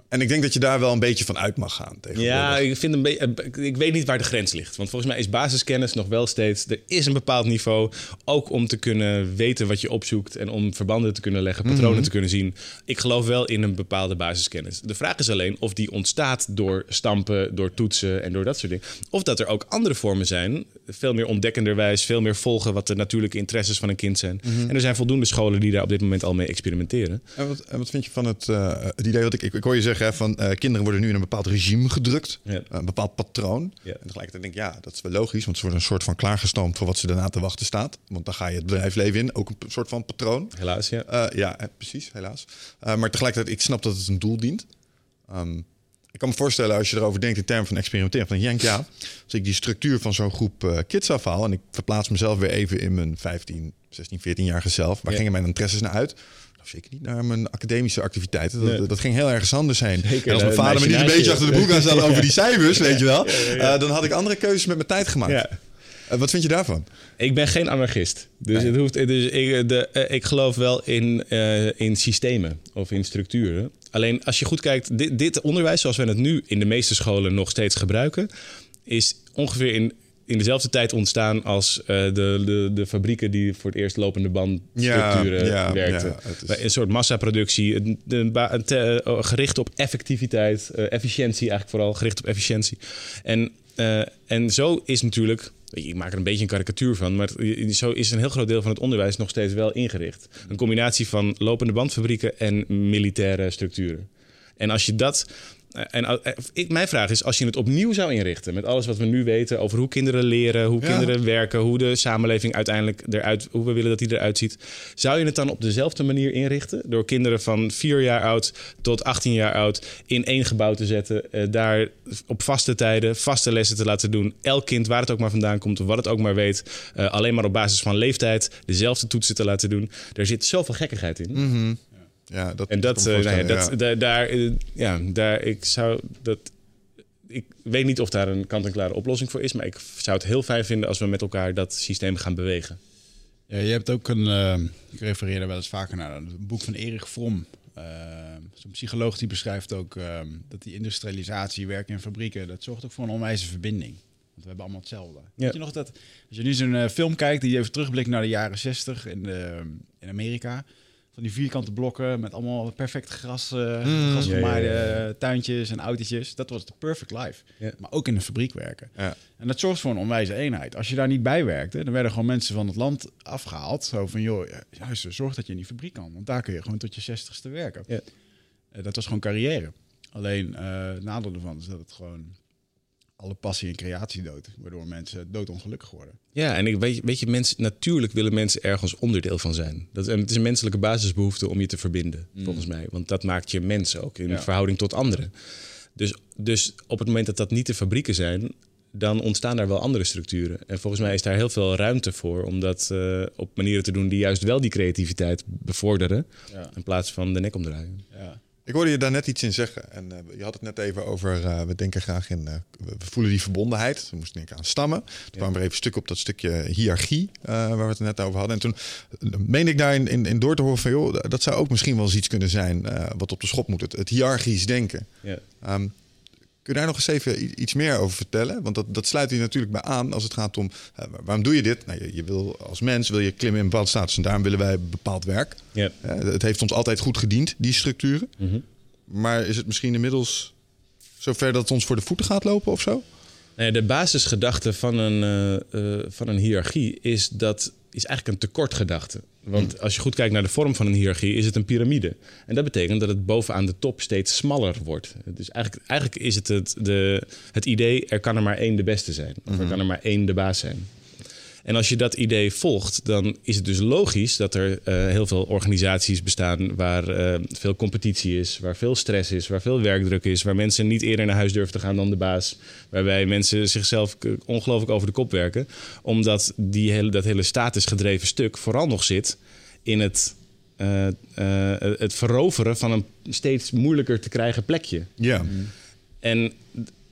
En ik denk dat je daar wel een beetje van uit mag gaan. Ja, ik, vind een beetje, ik weet niet waar de grens ligt. Want volgens mij is basiskennis nog wel steeds. Er is een bepaald niveau. Ook om te kunnen weten wat je opzoekt. En om verbanden te kunnen leggen, patronen mhm. te kunnen zien. Ik geloof wel in een bepaalde basiskennis. De vraag is alleen of die ontstaat door stampen, door toetsen en door dat soort dingen. Of dat er ook andere vormen zijn. Veel meer ontdekkenderwijs, veel meer volgen wat de natuurlijke interesses van een kind zijn. Mhm. En er zijn voldoende scholen die daar op dit moment al mee experimenteren. En wat, en wat vind je van het, uh, het idee wat ik, ik, ik hoor je zeggen van uh, kinderen worden nu in een bepaald regime gedrukt, ja. een bepaald patroon. Ja. En tegelijkertijd denk ik, ja, dat is wel logisch, want ze worden een soort van klaargestoomd voor wat ze daarna te wachten staat. Want dan ga je het bedrijfsleven in, ook een soort van patroon. Helaas, ja. Uh, ja, precies, helaas. Maar tegelijkertijd, ik snap dat het een doel dient. Um, ik kan me voorstellen als je erover denkt in termen van experimenteren. Van denk ja, als ik die structuur van zo'n groep uh, kids afhaal en ik verplaats mezelf weer even in mijn 15, 16, 14-jarige zelf. Waar gingen mijn interesses naar uit? Zeker niet naar mijn academische activiteiten. Dat, dat ging heel ergens anders heen. en als mijn vader me niet een beetje achter de broek aan stellen over die cijfers, weet je wel, uh, dan had ik andere keuzes met mijn tijd gemaakt. Uh, wat vind je daarvan? Ik ben geen anarchist. Dus, het hoeft, dus ik, de, ik geloof wel in, in systemen of in structuren. Alleen als je goed kijkt, dit, dit, onderwijs zoals we het nu in de meeste scholen nog steeds gebruiken, is ongeveer in, in dezelfde tijd ontstaan als uh, de, de, de fabrieken die voor het eerst lopende bandstructuren ja, ja, werkten. Ja, is... Een soort massaproductie, uh, gericht op effectiviteit, uh, efficiëntie eigenlijk vooral, gericht op efficiëntie. En, en zo is natuurlijk ik maak er een beetje een karikatuur van, maar zo is een heel groot deel van het onderwijs nog steeds wel ingericht. Een combinatie van lopende bandfabrieken en militaire structuren. En als je dat en eh, ik, mijn vraag is, als je het opnieuw zou inrichten met alles wat we nu weten over hoe kinderen leren, hoe kinderen werken, hoe de samenleving uiteindelijk eruit, hoe we willen dat die eruit ziet, zou je het dan op dezelfde manier inrichten? Door kinderen van vier jaar oud tot 18 jaar oud in één gebouw te zetten, eh, daar op vaste tijden vaste lessen te laten doen. Elk kind, waar het ook maar vandaan komt, wat het ook maar weet, alleen maar op basis van leeftijd dezelfde toetsen te laten doen. Er zit zoveel gekkigheid in. Mm ja, dat en dat, uh, nou ja, dat ja. daar, eh, ja, daar, ik zou dat. Ik weet niet of daar een kant-en-klare oplossing voor is, maar ik zou het heel fijn vinden als we met elkaar dat systeem gaan bewegen. Ja, je hebt ook een, uh, ik refereer er wel eens vaker naar, een boek van Erich Fromm. Uh, Zo'n psycholoog die beschrijft ook uh, dat die industrialisatie, werken in fabrieken, dat zorgt ook voor een onwijze verbinding. Want we hebben allemaal hetzelfde. Ja. Weet je nog dat, als je nu zo'n film kijkt die even terugblikt naar de jaren 60 in, in Amerika, van die vierkante blokken met allemaal perfect gras, uh, mm, grasgemaaide tuintjes en autootjes. Dat was de perfect life. Maar ook in de fabriek werken. En dat zorgt voor een onwijze eenheid. Als je daar niet bij werkte, dan werden gewoon mensen van het land afgehaald. Zo van, joh, juist, zorg dat je in die fabriek kan. Want daar kun je gewoon tot je zestigste werken. Uh, dat was gewoon carrière. Alleen uh, nadeel ervan is dat het gewoon alle passie en creatie dood. Waardoor mensen doodongelukkig worden. Ja, en ik weet, weet je, mensen, natuurlijk willen mensen ergens onderdeel van zijn. Dat, en het is een menselijke basisbehoefte om je te verbinden, mm. volgens mij. Want dat maakt je mens ook in verhouding tot anderen. Dus, dus op het moment dat dat niet de fabrieken zijn, dan ontstaan daar wel andere structuren. En volgens mij is daar heel veel ruimte voor om dat uh, op manieren te doen die juist wel die creativiteit bevorderen. Ja. In plaats van de nek omdraaien. Ja. Ik hoorde je daar net iets in zeggen. En uh, je had het net even over, uh, we denken graag in, uh, we voelen die verbondenheid. We moesten denken aan stammen. Toen ja. kwamen we even een stuk op dat stukje hiërarchie, waar we het net over hadden. En toen meen ik daarin in, in door te horen van, joh, dat zou ook misschien wel eens iets kunnen zijn wat op de schop moet. Het, het hiërarchisch denken. Ja. Um, Kun je daar nog eens even iets meer over vertellen? Want dat, dat sluit hier natuurlijk bij aan als het gaat om... Uh, waarom doe je dit? Nou, je, je, wil als mens wil je klimmen in een bepaalde status... en daarom willen wij bepaald werk. Uh, het heeft ons altijd goed gediend, die structuren. Mm Maar is het misschien inmiddels zover dat het ons voor de voeten gaat lopen of zo? Nee, de basisgedachte van een, uh, van een hiërarchie is dat is eigenlijk een tekortgedachte. Want als je goed kijkt naar de vorm van een hiërarchie, is het een piramide. En dat betekent dat het bovenaan de top steeds smaller wordt. Dus eigenlijk, eigenlijk is het het, de, het idee, er kan er maar één de beste zijn. Of er hmm. kan er maar één de baas zijn. En als je dat idee volgt, dan is het dus logisch dat er uh, heel veel organisaties bestaan waar uh, veel competitie is, waar veel stress is, waar veel werkdruk is, waar mensen niet eerder naar huis durven te gaan dan de baas, waarbij mensen zichzelf ongelooflijk over de kop werken, omdat die hele, dat hele statusgedreven stuk vooral nog zit in het uh, uh, het veroveren van een steeds moeilijker te krijgen plekje. Ja. En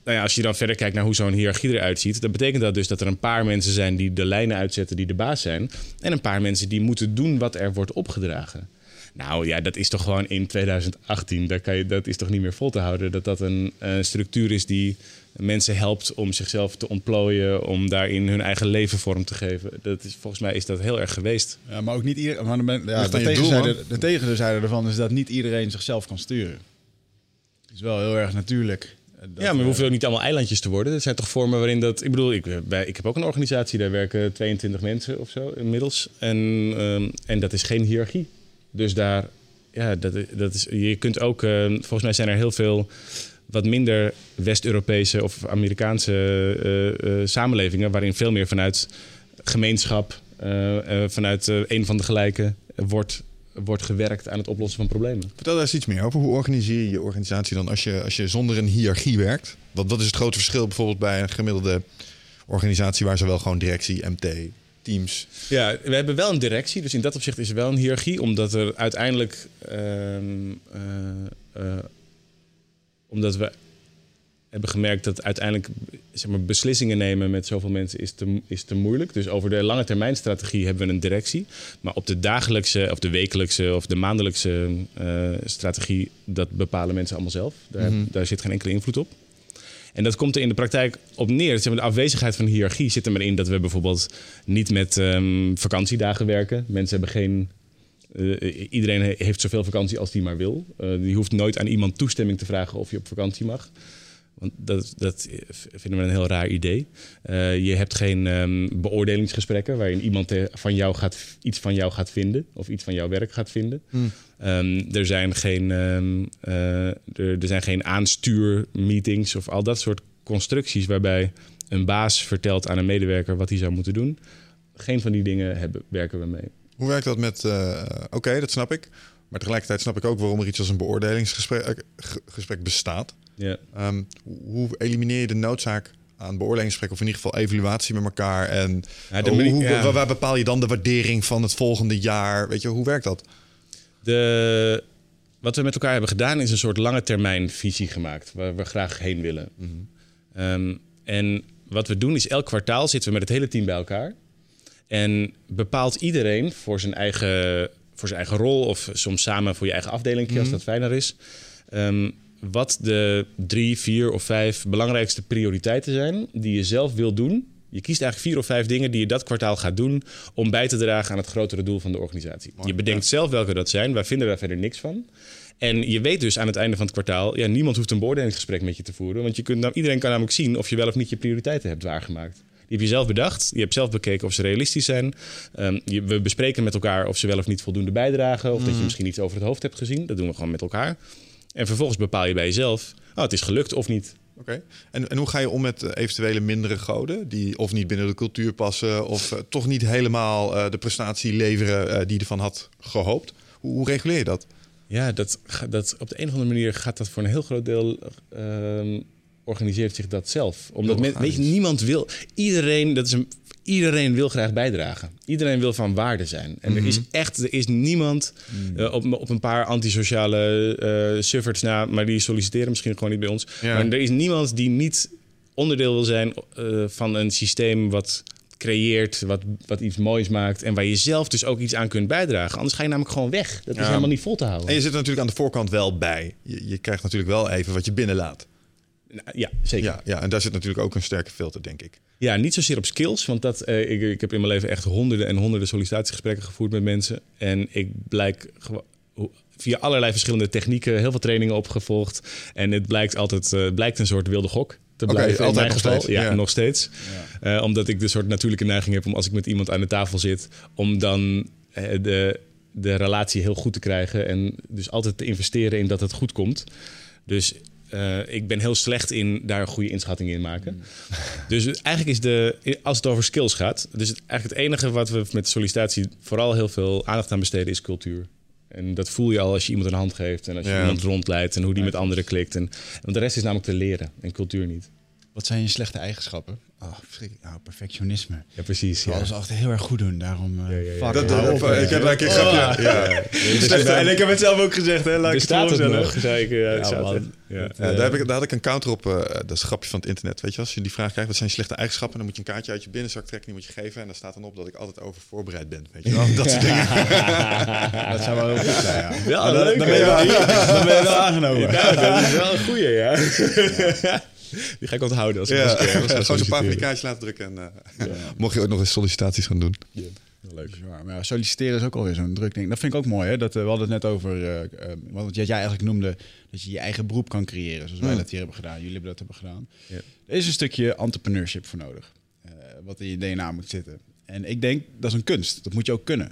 nou ja, als je dan verder kijkt naar hoe zo'n hiërarchie eruit ziet, dan betekent dat dus dat er een paar mensen zijn die de lijnen uitzetten die de baas zijn. En een paar mensen die moeten doen wat er wordt opgedragen. Nou ja, dat is toch gewoon in 2018, dat, kan je, dat is toch niet meer vol te houden. Dat dat een, structuur is die mensen helpt om zichzelf te ontplooien, om daarin hun eigen leven vorm te geven. Dat is, volgens mij is dat heel erg geweest. Ja, maar ook niet iedereen. Ja, de, tegenzijde, de tegenzijde ervan is dat niet iedereen zichzelf kan sturen. Het is wel heel erg natuurlijk ja, maar we hoeven ook niet allemaal eilandjes te worden. Er zijn toch vormen waarin dat... Ik bedoel, ik, bij, ik heb ook een organisatie, daar werken 22 mensen of zo inmiddels. En, um, en dat is geen hiërarchie. Dus daar, ja, dat, dat is, je kunt ook... Uh, volgens mij zijn er heel veel wat minder West-Europese of Amerikaanse uh, uh, samenlevingen... waarin veel meer vanuit gemeenschap, vanuit een van de gelijken wordt wordt gewerkt aan het oplossen van problemen. Vertel daar eens iets meer over. Hoe organiseer je je organisatie dan als je, als je zonder een hiërarchie werkt? Wat, wat is het grote verschil bijvoorbeeld bij een gemiddelde organisatie waar ze wel gewoon directie, MT, teams. Ja, we hebben wel een directie, dus in dat opzicht is er wel een hiërarchie, omdat er uiteindelijk. ehm, eh, eh, omdat we hebben gemerkt dat uiteindelijk zeg maar, beslissingen nemen met zoveel mensen is te, is te moeilijk. Dus over de lange termijn strategie hebben we een directie. Maar op de dagelijkse of de wekelijkse of de maandelijkse eh, strategie, dat bepalen mensen allemaal zelf. Daar, Mhm. daar zit geen enkele invloed op. En dat komt er in de praktijk op neer. Zeg maar, de afwezigheid van hiërarchie zit er maar in dat we bijvoorbeeld niet met ehm, vakantiedagen werken. Mensen hebben geen. eh, iedereen he- heeft zoveel vakantie als die maar wil. Eh, die hoeft nooit aan iemand toestemming te vragen of je op vakantie mag. Want dat, dat vinden we een heel raar idee. Eh, je hebt geen ehm, beoordelingsgesprekken waarin iemand eh, van jou gaat, iets van jou gaat vinden of iets van jouw werk gaat vinden. Ehm, er, zijn geen, ehm, eh, er, er zijn geen aanstuurmeetings of al dat soort constructies waarbij een baas vertelt aan een medewerker wat hij zou moeten doen. Geen van die dingen hebben, werken we mee. Hoe werkt dat met... Oké, dat snap ik. Maar tegelijkertijd snap ik ook waarom er iets als een beoordelingsgesprek eh, ge- gesprek bestaat. Ja. Ehm, hoe elimineer je de noodzaak aan beoordelingsgesprekken... of in ieder geval evaluatie met elkaar? En Ja, de hoe, manier- hoe- ja. waar, waar bepaal je dan de waardering van het volgende jaar? Weet je, hoe werkt dat? De, wat we met elkaar hebben gedaan is een soort lange termijn visie gemaakt, waar we graag heen willen. Ehm, en wat we doen is elk kwartaal zitten we met het hele team bij elkaar. En bepaalt iedereen voor zijn eigen, voor zijn eigen rol of soms samen voor je eigen afdeling, als dat fijner is. ehm, wat de drie, vier of vijf belangrijkste prioriteiten zijn die je zelf wil doen. Je kiest eigenlijk vier of vijf dingen die je dat kwartaal gaat doen om bij te dragen aan het grotere doel van de organisatie. je bedenkt zelf welke dat zijn. Wij vinden daar verder niks van. En je weet dus aan het einde van het kwartaal, ja, niemand hoeft een beoordelingsgesprek met je te voeren. Want je kunt, nou, iedereen kan namelijk zien of je wel of niet je prioriteiten hebt waargemaakt. Heb je zelf bedacht. Je hebt zelf bekeken of ze realistisch zijn. Ehm, je- we bespreken met elkaar of ze wel of niet voldoende bijdragen. Of dat je misschien iets over het hoofd hebt gezien. Dat doen we gewoon met elkaar. En vervolgens bepaal je bij jezelf, oh, het is gelukt of niet. Oké. En, en hoe ga je om met eh, eventuele mindere goden... die of niet binnen de cultuur passen... of eh, toch niet helemaal eh, de prestatie leveren die je ervan had gehoopt? Hoe, hoe reguleer je dat? Ja, dat, dat, op de een of andere manier gaat dat voor een heel groot deel. Organiseert zich dat zelf. Omdat men, weet je, niemand wil. Iedereen, dat is een, iedereen wil graag bijdragen. Iedereen wil van waarde zijn. En er is echt er is niemand eh, op, op een paar antisociale eh sufferts na, maar die solliciteren misschien gewoon niet bij ons. Ja. Maar er is niemand die niet onderdeel wil zijn eh, van een systeem wat creëert, wat, wat iets moois maakt en waar je zelf dus ook iets aan kunt bijdragen. Anders ga je namelijk gewoon weg. Dat is Ja. helemaal niet vol te houden. En je zit er natuurlijk aan de voorkant wel bij. Je, je krijgt natuurlijk wel even wat je binnenlaat. Nou, Ja, zeker. Ja, ja, en daar zit natuurlijk ook een sterke filter, denk ik. Ja, niet zozeer op skills, want dat, eh, ik, ik heb in mijn leven echt honderden en honderden sollicitatiegesprekken gevoerd met mensen. En ik blijk via allerlei verschillende technieken heel veel trainingen opgevolgd. En het blijkt altijd eh, blijkt een soort wilde gok te Oké, blijven. in altijd mijn nog geval. steeds, Ja, ja. nog steeds. Eh, omdat ik de soort natuurlijke neiging heb om als ik met iemand aan de tafel zit, om dan de, de relatie heel goed te krijgen. En dus altijd te investeren in dat het goed komt. Dus eh, ik ben heel slecht in daar een goede inschatting in maken. Dus eigenlijk is de, als het over skills gaat, dus het, eigenlijk het enige wat we met sollicitatie vooral heel veel aandacht aan besteden is cultuur. En dat voel je al als je iemand een hand geeft en als je Ja. iemand rondleidt en hoe die met anderen klikt. En, want de rest is namelijk te leren en cultuur niet. Wat zijn je slechte eigenschappen? Oh, verschrikkelijk. Nou, perfectionisme. Ja, precies. Wil alles altijd heel erg goed doen, daarom... eh, ja, ja. fuck, Dat, op, ik heb daar een keer een grapje. Ja. En ik heb het zelf ook gezegd, hè? Laat ik het Bestaat het nog? Zei ik, ja, Ja, ja. Ja, daar, heb ik, daar had ik een counter op. eh, dat is een grapje van het internet. Weet je, als je die vraag krijgt, wat zijn je slechte eigenschappen? Dan moet je een kaartje uit je binnenzak trekken, die moet je geven. En daar staat dan op dat ik altijd over voorbereid ben. Weet je wel? Dat soort dingen. Dat zou wel heel goed zijn, ja. Dan, leuk, dan ben je wel, dan ben je wel aangenomen. Ja, dat is wel een goeie, ja. Die ga ik onthouden als ik Ja, gewoon zo'n paar kaartjes laten drukken. En, eh, Mocht je ooit nog eens sollicitaties gaan doen. Ja, leuk. Bizar. Maar ja, solliciteren is ook alweer zo'n druk ding. Dat vind ik ook mooi, hè? Dat, eh, we hadden het net over, eh, eh, wat jij eigenlijk noemde, dat je je eigen beroep kan creëren, zoals wij dat hier hebben gedaan. Jullie hebben dat hebben gedaan. Ja. Er is een stukje entrepreneurship voor nodig, eh, wat in je DNA moet zitten. En ik denk, dat is een kunst. Dat moet je ook kunnen.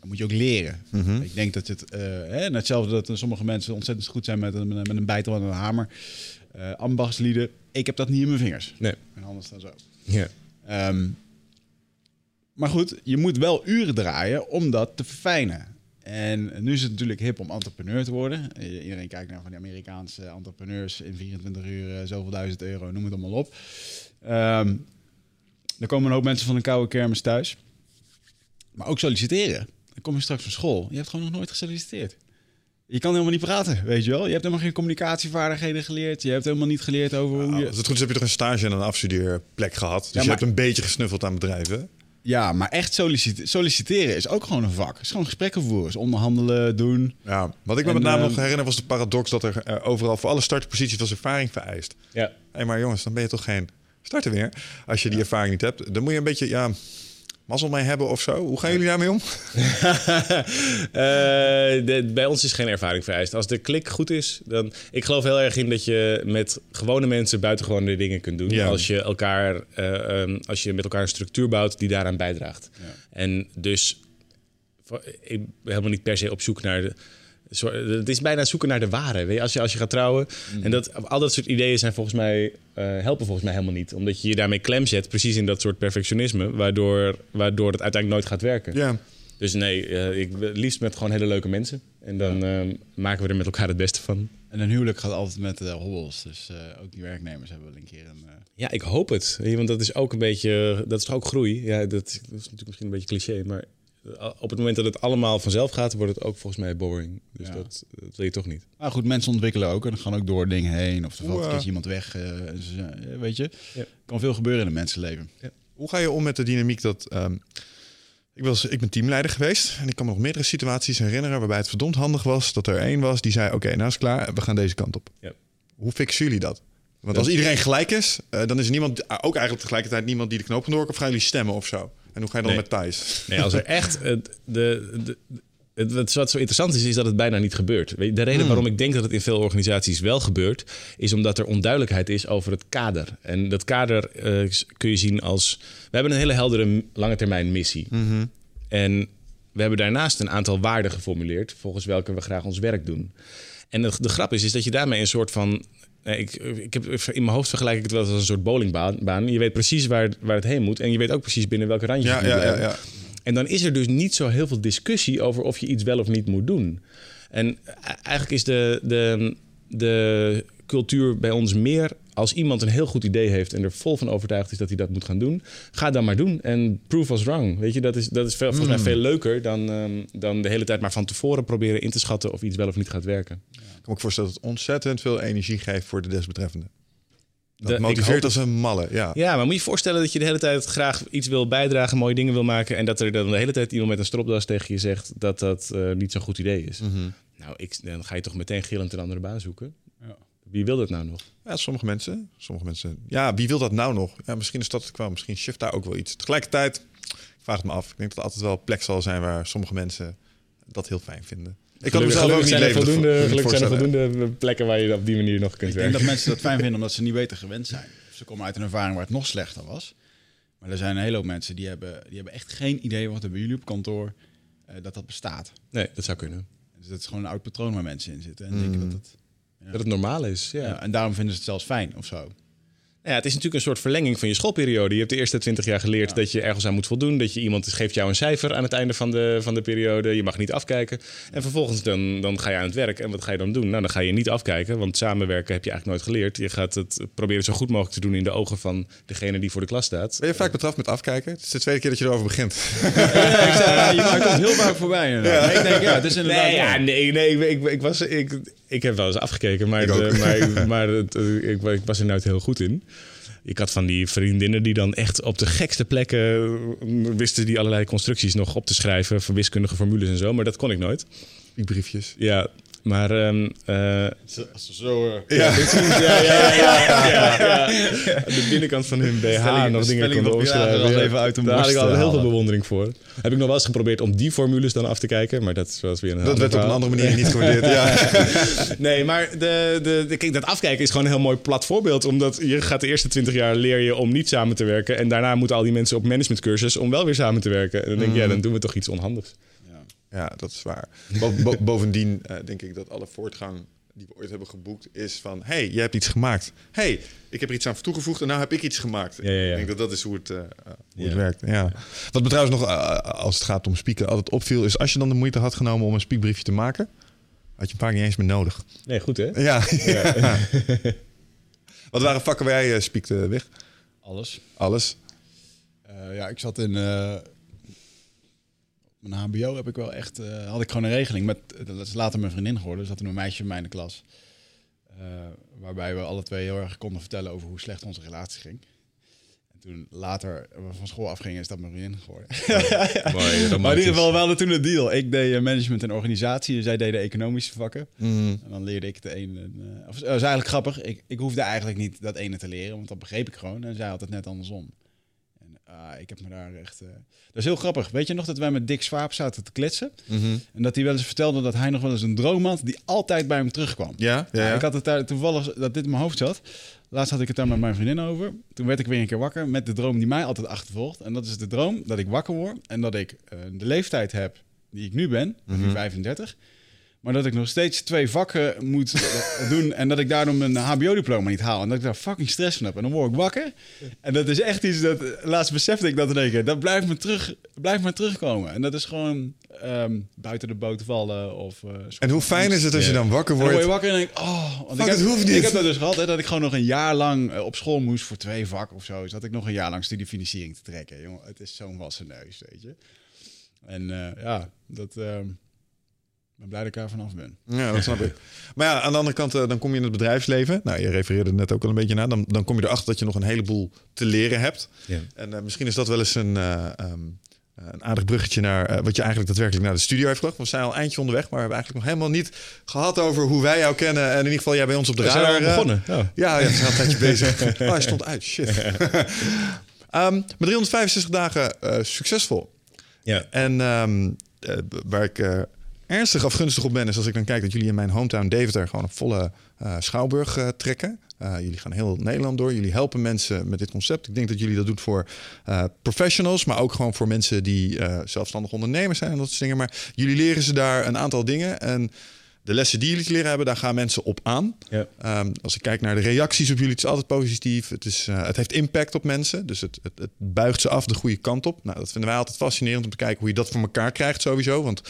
Dat moet je ook leren. Ik denk dat het, eh, hè, net hetzelfde dat sommige mensen ontzettend goed zijn met een, met een bijtel en een hamer. Eh ambachtslieden, ik heb dat niet in mijn vingers. Nee. Mijn handen staan zo. Ja. Ehm, maar goed, je moet wel uren draaien om dat te verfijnen. En nu is het natuurlijk hip om entrepreneur te worden. Iedereen kijkt naar van die Amerikaanse entrepreneurs in 24 uur, eh, zoveel duizend euro, noem het allemaal op. Ehm er komen een hoop mensen van een koude kermis thuis. Maar ook solliciteren. Dan kom je straks van school. Je hebt gewoon nog nooit gesolliciteerd. Je kan helemaal niet praten, weet je wel. Je hebt helemaal geen communicatievaardigheden geleerd. Je hebt helemaal niet geleerd over hoe Nou, je... als het goed is heb je toch een stage en een afstudeerplek gehad. Dus Ja, je hebt een beetje gesnuffeld aan bedrijven. Ja, maar echt sollicite- solliciteren is ook gewoon een vak. Het is gewoon gesprekken voeren. is onderhandelen, doen. Ja, wat ik me En, met name eh, nog herinner was de paradox dat er eh, overal voor alle startposities was ervaring vereist. Ja. Hé, maar jongens, dan ben je toch geen starter meer als je die ervaring niet hebt. Dan moet je een beetje, ja, mazzel mee hebben of zo. Hoe gaan jullie daarmee om? Eh, de- bij ons is geen ervaring vereist. Als de klik goed is, dan... Ik geloof heel erg in dat je met gewone mensen buitengewone dingen kunt doen. Ja. Als, je elkaar, eh, ehm, als je met elkaar een structuur bouwt die daaraan bijdraagt. En dus... voor- Ik ben helemaal niet per se op zoek naar... De, het is bijna zoeken naar de ware. Weet je? Als, je, als je gaat trouwen. En dat, al dat soort ideeën zijn volgens mij, eh, helpen volgens mij helemaal niet. Omdat je je daarmee klem zet, precies in dat soort perfectionisme. Waardoor, waardoor het uiteindelijk nooit gaat werken. Ja, Dus nee, eh, ik liefst met gewoon hele leuke mensen. En dan eh, maken we er met elkaar het beste van. En een huwelijk gaat altijd met eh hobbels. Dus ook die werknemers hebben wel een keer een... Ja, ik hoop het. Want dat is ook een beetje, dat is toch ook groei. Ja, dat, dat is natuurlijk misschien een beetje cliché, maar op het moment dat het allemaal vanzelf gaat, wordt het ook volgens mij boring. Dus Ja. dat, dat wil je toch niet. Maar goed, mensen ontwikkelen ook en gaan ook door dingen heen. Of er valt een eh, keertje iemand weg. eh, ze- eh, weet je, Ja. kan veel gebeuren in een mensenleven. Hoe ga je om met de dynamiek dat... ehm, ik, was, ik ben teamleider geweest en ik kan me nog meerdere situaties herinneren... waarbij het verdomd handig was dat er één was die zei... oké, nou is het klaar, we gaan deze kant op. Ja. Hoe fixen jullie dat? Want als iedereen gelijk is, eh, dan is er niemand, ook eigenlijk tegelijkertijd niemand die de knoop kan of gaan jullie stemmen of zo? En hoe ga je dan Nee. met Thijs? Nee, als er echt. Het, de, de, het, wat zo interessant is, is dat het bijna niet gebeurt. De reden waarom ik denk dat het in veel organisaties wel gebeurt, is omdat er onduidelijkheid is over het kader. En dat kader eh, kun je zien als. We hebben een hele heldere lange termijn missie. En we hebben daarnaast een aantal waarden geformuleerd, volgens welke we graag ons werk doen. En de, de grap is, is dat je daarmee een soort van. Eh, Ik, ik heb, in mijn hoofd vergelijk ik het wel als een soort bowlingbaan. baan. Je weet precies waar, waar het heen moet. En je weet ook precies binnen welke randjes Ja, je ja, ja, ja. En dan is er dus niet zo heel veel discussie over of je iets wel of niet moet doen. En e- eigenlijk is de, de, de cultuur bij ons meer als iemand een heel goed idee heeft en er vol van overtuigd is dat hij dat moet gaan doen, ga dan maar doen en prove us wrong. Weet je, dat is, dat is veel, volgens mij veel leuker dan, ehm, dan de hele tijd maar van tevoren proberen in te schatten of iets wel of niet gaat werken. Ik kan me ook voorstellen dat het ontzettend veel energie geeft voor de desbetreffende. Dat De- motiveert als een malle, ja. Ja, maar moet je je voorstellen dat je de hele tijd graag iets wil bijdragen, mooie dingen wil maken en dat er dan de hele tijd iemand met een stropdas tegen je zegt dat dat eh, niet zo'n goed idee is. Mhm. Nou, ik, dan ga je toch meteen gillend een andere baan zoeken. Wie wil dat nou nog? Ja, sommige mensen. Sommige mensen. Ja, wie wil dat nou nog? Ja, misschien is dat het kwam. Misschien shift daar ook wel iets. Tegelijkertijd, ik vraag het me af. Ik denk dat er altijd wel een plek zal zijn waar sommige mensen dat heel fijn vinden. Ik kan Gelukkig- mezelf ook niet zijn er voldoende, voor- gelukkig zijn er voldoende plekken waar je op die manier nog kunt Ik denk werken. dat mensen dat fijn vinden omdat ze niet weten gewend zijn. Of ze komen uit een ervaring waar het nog slechter was. Maar er zijn een hele hoop mensen die hebben, die hebben echt geen idee wat er bij jullie op kantoor eh, dat dat bestaat. Nee, dat zou kunnen. Dus dat is gewoon een oud patroon waar mensen in zitten. En denken dat het, Dat het normaal is, ja. ja. en daarom vinden ze het zelfs fijn of zo. Ja, het is natuurlijk een soort verlenging van je schoolperiode. Je hebt de eerste twintig jaar geleerd dat je ergens aan moet voldoen. Dat je iemand geeft jou een cijfer aan het einde van de, van de periode. Je mag niet afkijken. En vervolgens dan, dan ga je aan het werk. En wat ga je dan doen? Nou, dan ga je niet afkijken. Want samenwerken heb je eigenlijk nooit geleerd. Je gaat het proberen zo goed mogelijk te doen in de ogen van degene die voor de klas staat. Ben je vaak betrapt met afkijken? Het is de tweede keer dat je erover begint. Ja, ik zei, ja, je maakt het heel vaak voorbij. ik denk, ja, het is inderdaad Nee, ja, nee, nee. Ik, ik, ik was, ik, ik heb wel eens afgekeken, maar, maar, maar het, eh, ik, ik was er nooit heel goed in. Ik had van die vriendinnen die dan echt op de gekste plekken eh, wisten die allerlei constructies nog op te schrijven voor wiskundige formules en zo, maar dat kon ik nooit. Die briefjes. Ja, maar ehm, eh, Als ze zo... eh, Ja. ja, ja, ja, ja, ja. de binnenkant van hun BH nog dingen konden opschrijven. even uit Daar had ik al heel veel bewondering voor. Heb ik nog wel eens geprobeerd om die formules dan af te kijken, maar dat was weer een Dat werd op een andere manier niet gewaardeerd. Ja. Nee, maar de, de, de, kijk, dat afkijken is gewoon een heel mooi plat voorbeeld. Omdat je gaat de eerste twintig jaar leer je om niet samen te werken. En daarna moeten al die mensen op managementcursus om wel weer samen te werken. En dan denk je, ja, dan doen we toch iets onhandigs. Ja, dat is waar. Bo- bo- bovendien eh, denk ik dat alle voortgang die we ooit hebben geboekt is van... hey, jij hebt iets gemaakt. hey, ik heb er iets aan toegevoegd en nou heb ik iets gemaakt. Ja, ja, ja. Ik denk dat dat is hoe het, eh, uh, hoe Ja. het werkt. Ja. Wat me trouwens nog, eh, als het gaat om spieken, altijd opviel... is als je dan de moeite had genomen om een spiekbriefje te maken... had je een paar niet eens meer nodig. Nee, goed hè? Ja. ja. Wat waren vakken waar jij uh, spiekte weg? Alles. Alles? Uh, ja, ik zat in... Mijn HBO heb ik wel echt... Uh, had ik gewoon een regeling met... Dat is later mijn vriendin geworden. Er zat toen een meisje in mijn klas. Uh, waarbij we alle twee heel erg konden vertellen over hoe slecht onze relatie ging. En toen later we van school afgingen, is dat mijn vriendin geworden. Mooi, maar in ieder geval, we hadden toen een deal. Ik deed uh, management en organisatie. En zij deden economische vakken. Mm. En dan leerde ik de ene... Uh, of, dat was eigenlijk grappig. Ik, ik hoefde eigenlijk niet dat ene te leren, want dat begreep ik gewoon. En zij had het net andersom. Ah, ik heb me daar echt. Uh... Dat is heel grappig. Weet je nog dat wij met Dick Swaap zaten te kletsen? Mm -hmm. En dat hij wel eens vertelde dat hij nog wel eens een droom had die altijd bij hem terugkwam. Ja, ja, ja. Ik had het daar toevallig dat dit in mijn hoofd zat. Laatst had ik het daar met mijn vriendin over. Toen werd ik weer een keer wakker met de droom die mij altijd achtervolgt. En dat is de droom dat ik wakker word en dat ik uh, de leeftijd heb die ik nu ben, mm -hmm. 35. Maar dat ik nog steeds twee vakken moet doen en dat ik daardoor mijn HBO-diploma niet haal. En dat ik daar fucking stress van heb. En dan word ik wakker. En dat is echt iets dat, laatst besefte ik dat te denken, dat blijft me, terug, blijft me terugkomen. En dat is gewoon um, buiten de boot vallen. Of, uh, en hoe fijn is het als je dan wakker wordt? En dan word je wakker en denk oh, want Fuck, ik, heb, hoeft niet. ik heb dat dus gehad, hè, dat ik gewoon nog een jaar lang uh, op school moest voor twee vakken of zo. Dus dat ik nog een jaar lang studiefinanciering te trekken. Jongen, het is zo'n wassen neus, weet je. En uh, ja, dat... Ik ben blij dat ik daar vanaf ben. Ja, dat snap ik. Maar ja, aan de andere kant, uh, dan kom je in het bedrijfsleven. Nou, je refereerde net ook al een beetje naar. Dan, dan kom je erachter dat je nog een heleboel te leren hebt. Ja. En uh, misschien is dat wel eens een, uh, um, een aardig bruggetje naar wat je eigenlijk daadwerkelijk naar de studio heeft gebracht. We zijn al eindje onderweg, maar we hebben eigenlijk nog helemaal niet gehad over hoe wij jou kennen. En in ieder geval jij bij ons op de we radar. zijn al begonnen. Oh. Ja, ja, we zijn al een tijdje bezig. Oh, hij stond uit. Shit. um, met 365 dagen succesvol. Ja. En um, waar ik ernstig afgunstig op ben, is als ik dan kijk dat jullie in mijn hometown Deventer gewoon een volle uh, schouwburg uh, trekken. Uh, jullie gaan heel Nederland door. Jullie helpen mensen met dit concept. Ik denk dat jullie dat doen voor professionals, maar ook gewoon voor mensen die zelfstandig ondernemers zijn en dat soort dingen. Maar jullie leren ze daar een aantal dingen. En de lessen die jullie leren hebben, daar gaan mensen op aan. Ja. Um, als ik kijk naar de reacties op jullie, het is altijd positief. Het, is, het heeft impact op mensen. Dus het, het, het buigt ze af de goede kant op. Nou, dat vinden wij altijd fascinerend om te kijken hoe je dat voor elkaar krijgt sowieso. Want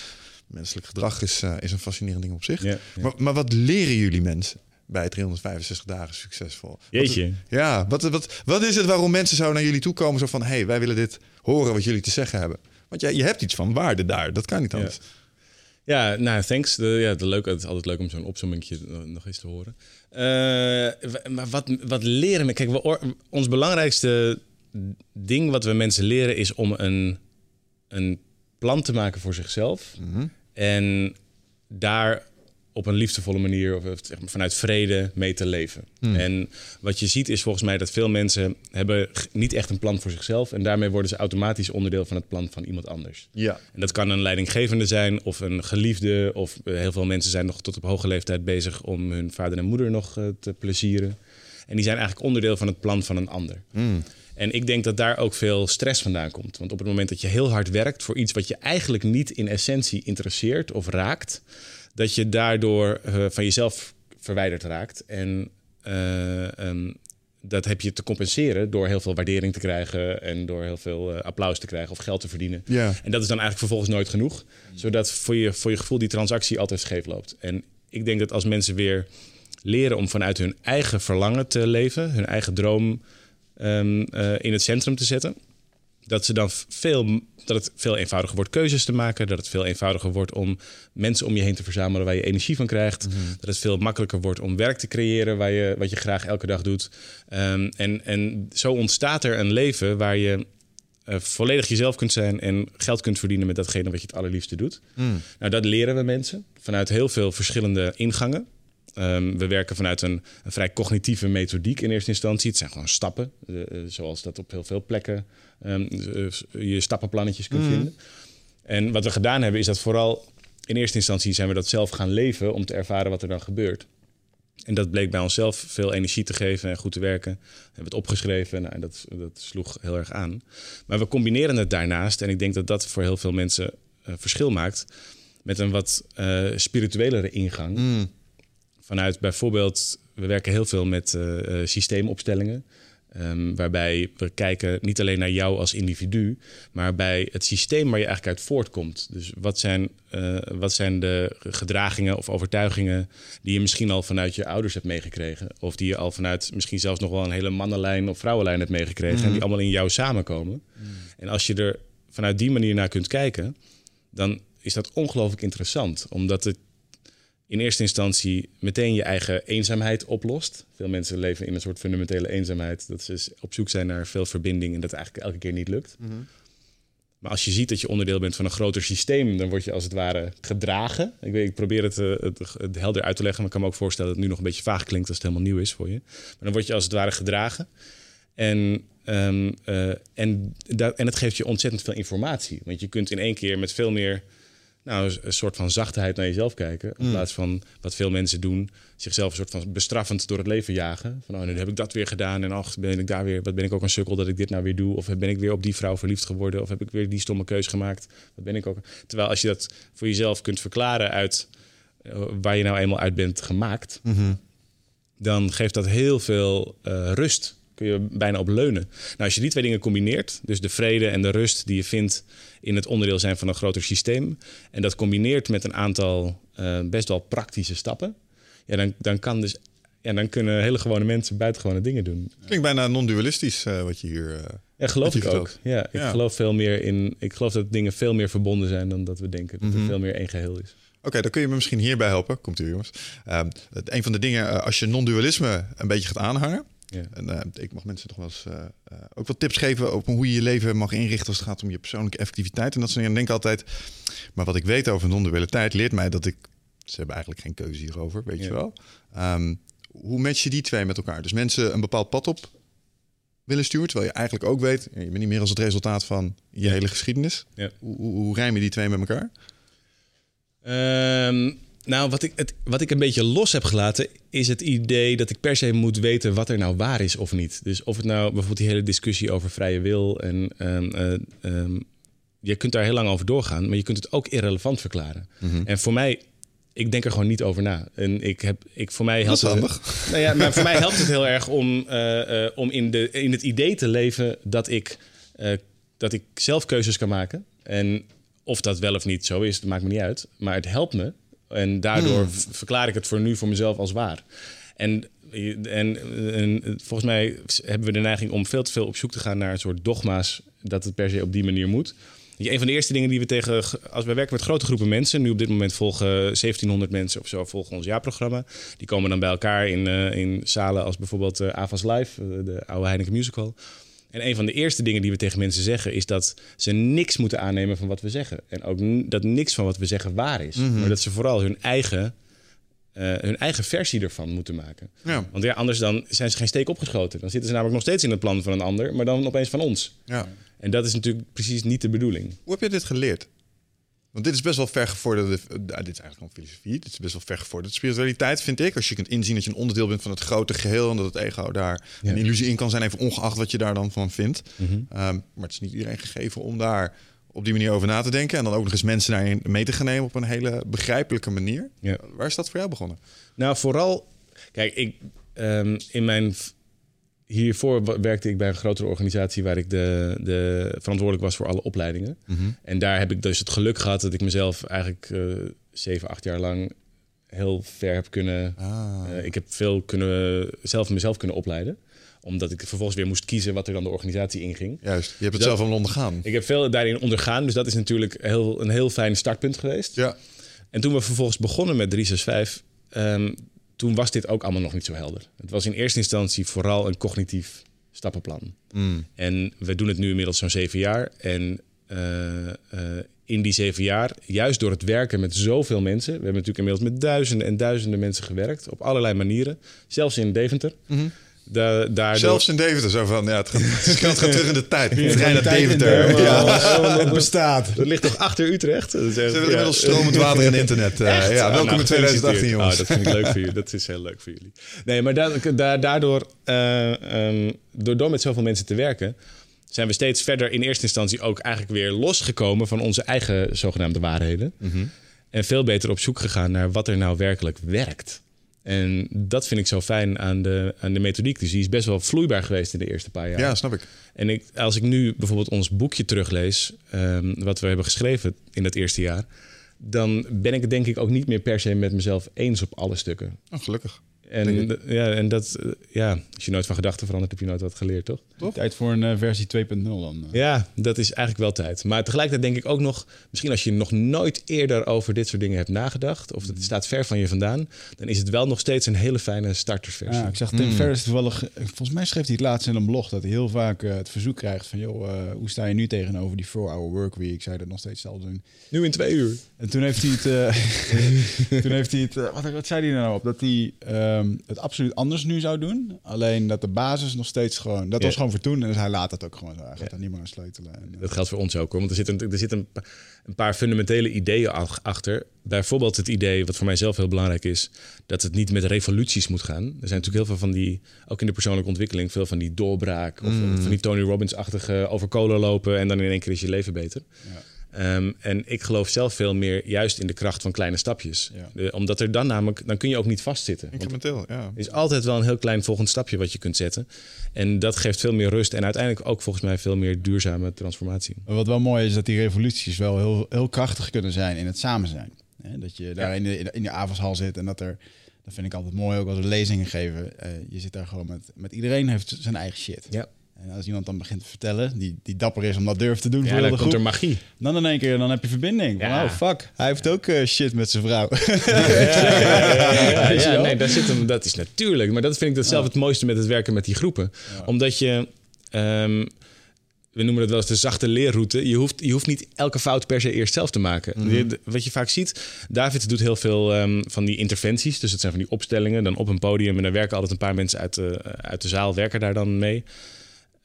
Menselijk gedrag is, uh, is een fascinerend ding op zich. Ja, ja. Maar, maar, wat leren jullie mensen bij 365 dagen succesvol? Jeetje. Wat, ja, wat, wat, wat is het waarom mensen zo naar jullie toe komen? Zo van, hé, hey, wij willen dit horen wat jullie te zeggen hebben. Want jij, je hebt iets van waarde daar. Dat kan niet anders. Ja, ja nou, thanks. De, ja, de leuk, het is altijd leuk om zo'n opzommingje nog eens te horen. Uh, maar wat, wat leren we? Kijk, we, ons belangrijkste ding wat we mensen leren is om een, een plan te maken voor zichzelf. Mm -hmm. En daar op een liefdevolle manier of zeg maar, vanuit vrede mee te leven. Hmm. Mm. En wat je ziet is volgens mij dat veel mensen hebben niet echt een plan voor zichzelf. En daarmee worden ze automatisch onderdeel van het plan van iemand anders. Ja. En dat kan een leidinggevende zijn of een geliefde. Of uh, heel veel mensen zijn nog tot op hoge leeftijd bezig om hun vader en moeder nog uh, te plezieren. En die zijn eigenlijk onderdeel van het plan van een ander. Mm. En ik denk dat daar ook veel stress vandaan komt. Want op het moment dat je heel hard werkt voor iets wat je eigenlijk niet in essentie interesseert of raakt, dat je daardoor uh, van jezelf verwijderd raakt. En uh, um, dat heb je te compenseren door heel veel waardering te krijgen en door heel veel uh, applaus te krijgen of geld te verdienen. Ja. En dat is dan eigenlijk vervolgens nooit genoeg, zodat voor je, voor je gevoel die transactie altijd scheef loopt. En ik denk dat als mensen weer leren om vanuit hun eigen verlangen te leven, hun eigen droom um, uh, in het centrum te zetten. Dat, ze dan veel, dat het veel eenvoudiger wordt keuzes te maken. Dat het veel eenvoudiger wordt om mensen om je heen te verzamelen waar je energie van krijgt. Mhm. Dat het veel makkelijker wordt om werk te creëren waar je, wat je graag elke dag doet. Um, en, en zo ontstaat er een leven waar je uh, volledig jezelf kunt zijn en geld kunt verdienen met datgene wat je het allerliefste doet. Mm. Nou, dat leren we mensen vanuit heel veel verschillende ingangen. Um, we werken vanuit een, een, vrij cognitieve methodiek in eerste instantie. Het zijn gewoon stappen, uh, zoals dat op heel veel plekken um, uh, je stappenplannetjes kunt Mhm. mm. vinden. En wat we gedaan hebben, is dat vooral in eerste instantie zijn we dat zelf gaan leven om te ervaren wat er dan gebeurt. En dat bleek bij onszelf veel energie te geven en goed te werken. We hebben het opgeschreven nou, en dat, dat sloeg heel erg aan. Maar we combineren het daarnaast, en ik denk dat dat voor heel veel mensen uh, verschil maakt, met een wat spirituelere ingang Mm. Vanuit bijvoorbeeld, we werken heel veel met eh, eh, systeemopstellingen. Ehm, waarbij we kijken niet alleen naar jou als individu, maar bij het systeem waar je eigenlijk uit voortkomt. Dus wat zijn, eh, wat zijn de gedragingen of overtuigingen die je misschien al vanuit je ouders hebt meegekregen? Of die je al vanuit misschien zelfs nog wel een hele mannenlijn of vrouwenlijn hebt meegekregen. En die allemaal in jou samenkomen. En als je er vanuit die manier naar kunt kijken, dan is dat ongelooflijk interessant. Omdat het in eerste instantie meteen je eigen eenzaamheid oplost. Veel mensen leven in een soort fundamentele eenzaamheid. Dat ze op zoek zijn naar veel verbinding en dat eigenlijk elke keer niet lukt. Maar als je ziet dat je onderdeel bent van een groter systeem, dan word je als het ware gedragen. Ik, weet, ik probeer het, uh, het, het, helder uit te leggen, maar ik kan me ook voorstellen dat het nu nog een beetje vaag klinkt als het helemaal nieuw is voor je. Maar dan word je als het ware gedragen. En, um, uh, en, dat, en het geeft je ontzettend veel informatie. Want je kunt in één keer met veel meer nou, een soort van zachtheid naar jezelf kijken. In plaats van wat veel mensen doen, zichzelf een soort van bestraffend door het leven jagen. Van oh, nu heb ik dat weer gedaan en ach, ben ik daar weer, wat ben ik ook een sukkel dat ik dit nou weer doe? Of ben ik weer op die vrouw verliefd geworden? Of heb ik weer die stomme keus gemaakt? Wat ben ik ook? Terwijl als je dat voor jezelf kunt verklaren uit uh, waar je nou eenmaal uit bent gemaakt, mm -hmm. dan geeft dat heel veel uh, rust kun je bijna op leunen. Nou, als je die twee dingen combineert, dus de vrede en de rust die je vindt in het onderdeel zijn van een groter systeem, en dat combineert met een aantal uh, best wel praktische stappen, ja, dan, dan kan dus. Ja, dan kunnen hele gewone mensen buitengewone dingen doen. Klinkt bijna non-dualistisch uh, wat je hier. Uh, ja, geloof ik ook. Ja, ik ja. geloof veel meer in. Ik geloof dat dingen veel meer verbonden zijn dan dat we denken. Dat mm -hmm. er veel meer één geheel is. Oké, okay, dan kun je me misschien hierbij helpen. Komt u, jongens. Uh, een van de dingen, als je non-dualisme een beetje gaat aanhangen. Ja. En uh, ik mag mensen toch wel eens uh, uh, ook wat tips geven over hoe je je leven mag inrichten als het gaat om je persoonlijke effectiviteit. En dat soort dingen. En denk altijd, maar wat ik weet over non-dualiteit leert mij dat ik, ze hebben eigenlijk geen keuze hierover, weet ja. je wel. Um, hoe match je die twee met elkaar? Dus mensen een bepaald pad op willen sturen, terwijl je eigenlijk ook weet, je bent niet meer als het resultaat van je hele geschiedenis. Ja. Hoe, hoe, hoe rijm je die twee met elkaar? Um... Nou, wat ik, het, wat ik een beetje los heb gelaten, is het idee dat ik per se moet weten wat er nou waar is of niet. Dus of het nou bijvoorbeeld die hele discussie over vrije wil en um, uh, um, je kunt daar heel lang over doorgaan, maar je kunt het ook irrelevant verklaren. Mm -hmm. En voor mij, ik denk er gewoon niet over na. En ik heb, ik, voor mij helpt dat is het, nou ja, maar voor mij helpt het heel erg om, uh, uh, om in, de, in het idee te leven dat ik, uh, dat ik zelf keuzes kan maken. En of dat wel of niet zo is, dat maakt me niet uit. Maar het helpt me en daardoor hmm. verklaar ik het voor nu voor mezelf als waar. En, en, en, volgens mij hebben we de neiging om veel te veel op zoek te gaan naar een soort dogma's dat het per se op die manier moet. Een van de eerste dingen die we tegen, als we werken met grote groepen mensen, nu op dit moment volgen 1700 mensen of zo volgen ons jaarprogramma. Die komen dan bij elkaar in, uh, in zalen als bijvoorbeeld uh, Avas Live, uh, de oude Heineken Musical. En een van de eerste dingen die we tegen mensen zeggen is dat ze niks moeten aannemen van wat we zeggen. En ook dat niks van wat we zeggen waar is. Mm -hmm. Maar dat ze vooral hun eigen, uh, hun eigen versie ervan moeten maken. Ja. Want ja, anders dan zijn ze geen steek opgeschoten. Dan zitten ze namelijk nog steeds in het plan van een ander, maar dan opeens van ons. Ja. En dat is natuurlijk precies niet de bedoeling. Hoe heb je dit geleerd? Want dit is best wel vergevorderde. Uh, dit is eigenlijk gewoon filosofie. Dit is best wel vergevorderde spiritualiteit, vind ik. Als je kunt inzien dat je een onderdeel bent van het grote geheel. En dat het ego daar ja. een illusie in kan zijn. Even ongeacht wat je daar dan van vindt. Mm -hmm. um, maar het is niet iedereen gegeven om daar op die manier over na te denken. En dan ook nog eens mensen daarin mee te gaan nemen op een hele begrijpelijke manier. Ja. Waar is dat voor jou begonnen? Nou, vooral. Kijk, ik, um, in mijn hiervoor werkte ik bij een grotere organisatie waar ik de, de verantwoordelijk was voor alle opleidingen. Mm -hmm. En daar heb ik dus het geluk gehad dat ik mezelf eigenlijk uh, zeven, acht jaar lang heel ver heb kunnen. Ah. Uh, ik heb veel kunnen zelf mezelf kunnen opleiden omdat ik vervolgens weer moest kiezen wat er dan de organisatie inging. Juist, je hebt het dus zelf al ondergaan. Ik heb veel daarin ondergaan, dus dat is natuurlijk heel, een heel fijn startpunt geweest. Ja. En toen we vervolgens begonnen met 365, um, toen was dit ook allemaal nog niet zo helder. Het was in eerste instantie vooral een cognitief stappenplan. Mm. En we doen het nu inmiddels zo'n zeven jaar. En uh, uh, in die zeven jaar, juist door het werken met zoveel mensen... we hebben natuurlijk inmiddels met duizenden en duizenden mensen gewerkt... op allerlei manieren, zelfs in Deventer... Mm -hmm. Da daardoor... Zelfs in Deventer, zo van, ja, het gaat, het gaat terug in de tijd. Het trein naar Deventer. Ja. Het bestaat. Dat ligt toch achter Utrecht? Dat is, Ze hebben ja. inmiddels stromend water en internet. Uh, ja, welkom nou, in 2018, jongens. Oh, dat vind ik leuk voor jullie. Dat is heel leuk voor jullie. Nee, maar da da daardoor, uh, um, door, door met zoveel mensen te werken... zijn we steeds verder in eerste instantie ook eigenlijk weer losgekomen... van onze eigen zogenaamde waarheden. Mm -hmm. En veel beter op zoek gegaan naar wat er nou werkelijk werkt. En dat vind ik zo fijn aan de, aan de methodiek. Dus die is best wel vloeibaar geweest in de eerste paar jaar. Ja, snap ik. En ik, als ik nu bijvoorbeeld ons boekje teruglees, ehm, wat we hebben geschreven in dat eerste jaar, dan ben ik het denk ik ook niet meer per se met mezelf eens op alle stukken. Oh, gelukkig. En, d- ja, en dat, eh, ja, als je nooit van gedachten verandert, heb je nooit wat geleerd, toch? Tijd voor een eh, versie 2.0 dan. eh. Ja, dat is eigenlijk wel tijd. Maar tegelijkertijd denk ik ook nog, misschien als je nog nooit eerder over dit soort dingen hebt nagedacht, of het staat ver van je vandaan, dan is het wel nog steeds een hele fijne startersversie. Ja, ik zag Tim Ferriss toevallig, volgens mij schreef hij het laatst in een blog, dat hij heel vaak het verzoek krijgt van, joh, eh, hoe sta je nu tegenover die 4-hour workweek? Zou je dat nog steeds zelf doen? Nu in twee uur. En toen heeft hij het, eh, toen heeft hij het, eh, wat, wat zei hij nou op? Dat hij ehm, het absoluut anders nu zou doen. Alleen dat de basis nog steeds gewoon, dat Ja. was gewoon voor toen. En dus hij laat het ook gewoon zo. Hij gaat daar niet meer aan sleutelen. En, eh, Dat geldt voor ons ook hoor. Want er zitten er zit een, een paar fundamentele ideeën ach- achter. Bijvoorbeeld het idee, wat voor mij zelf heel belangrijk is, dat het niet met revoluties moet gaan. Er zijn natuurlijk heel veel van die, ook in de persoonlijke ontwikkeling, veel van die doorbraak. Of Mm. van die Tony Robbins-achtige over kolen lopen en dan in één keer is je leven beter. Ehm, en ik geloof zelf veel meer juist in de kracht van kleine stapjes. Ja. De- omdat er dan namelijk, dan kun je ook niet vastzitten. Incrementeel, ja. er is altijd wel een heel klein volgend stapje wat je kunt zetten. En dat geeft veel meer rust en uiteindelijk ook volgens mij veel meer duurzame transformatie. Wat wel mooi is, dat die revoluties wel heel, heel krachtig kunnen zijn in het samen zijn. Dat je daar in, de, in de- in de avondshal zit en dat er, dat vind ik altijd mooi ook als we lezingen geven. eh, je zit daar gewoon met, met iedereen heeft zijn eigen shit. Ja. En als iemand dan begint te vertellen, die, die dapper is om dat durft te doen Ja, voor heel dan de komt groep, er magie. dan in één keer dan heb je verbinding. Ja. Oh fuck, hij heeft ook eh, shit met zijn vrouw. Ja, ja, nee, daar zit hem, dat is natuurlijk. Maar dat vind ik dat zelf het mooiste met het werken met die groepen. Omdat je, ehm, we noemen het wel eens de zachte leerroute. Je hoeft, je hoeft niet elke fout per se eerst zelf te maken. De- wat je vaak ziet, David doet heel veel ehm, van die interventies. Dus het zijn van die opstellingen, dan op een podium. En dan werken altijd een paar mensen uit de, uit de zaal, werken daar dan mee.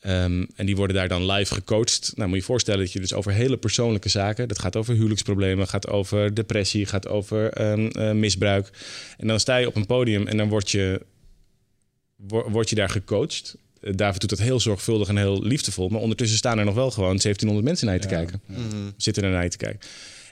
Ehm, en die worden daar dan live gecoacht. Nou, moet je je voorstellen dat je dus over hele persoonlijke zaken... dat gaat over huwelijksproblemen, gaat over depressie... gaat over ehm, eh, misbruik. En dan sta je op een podium en dan word je, wo- word je daar gecoacht. Eh, David doet dat heel zorgvuldig en heel liefdevol... maar ondertussen staan er nog wel gewoon 1700 mensen naar je te kijken. Zitten er naar je te kijken.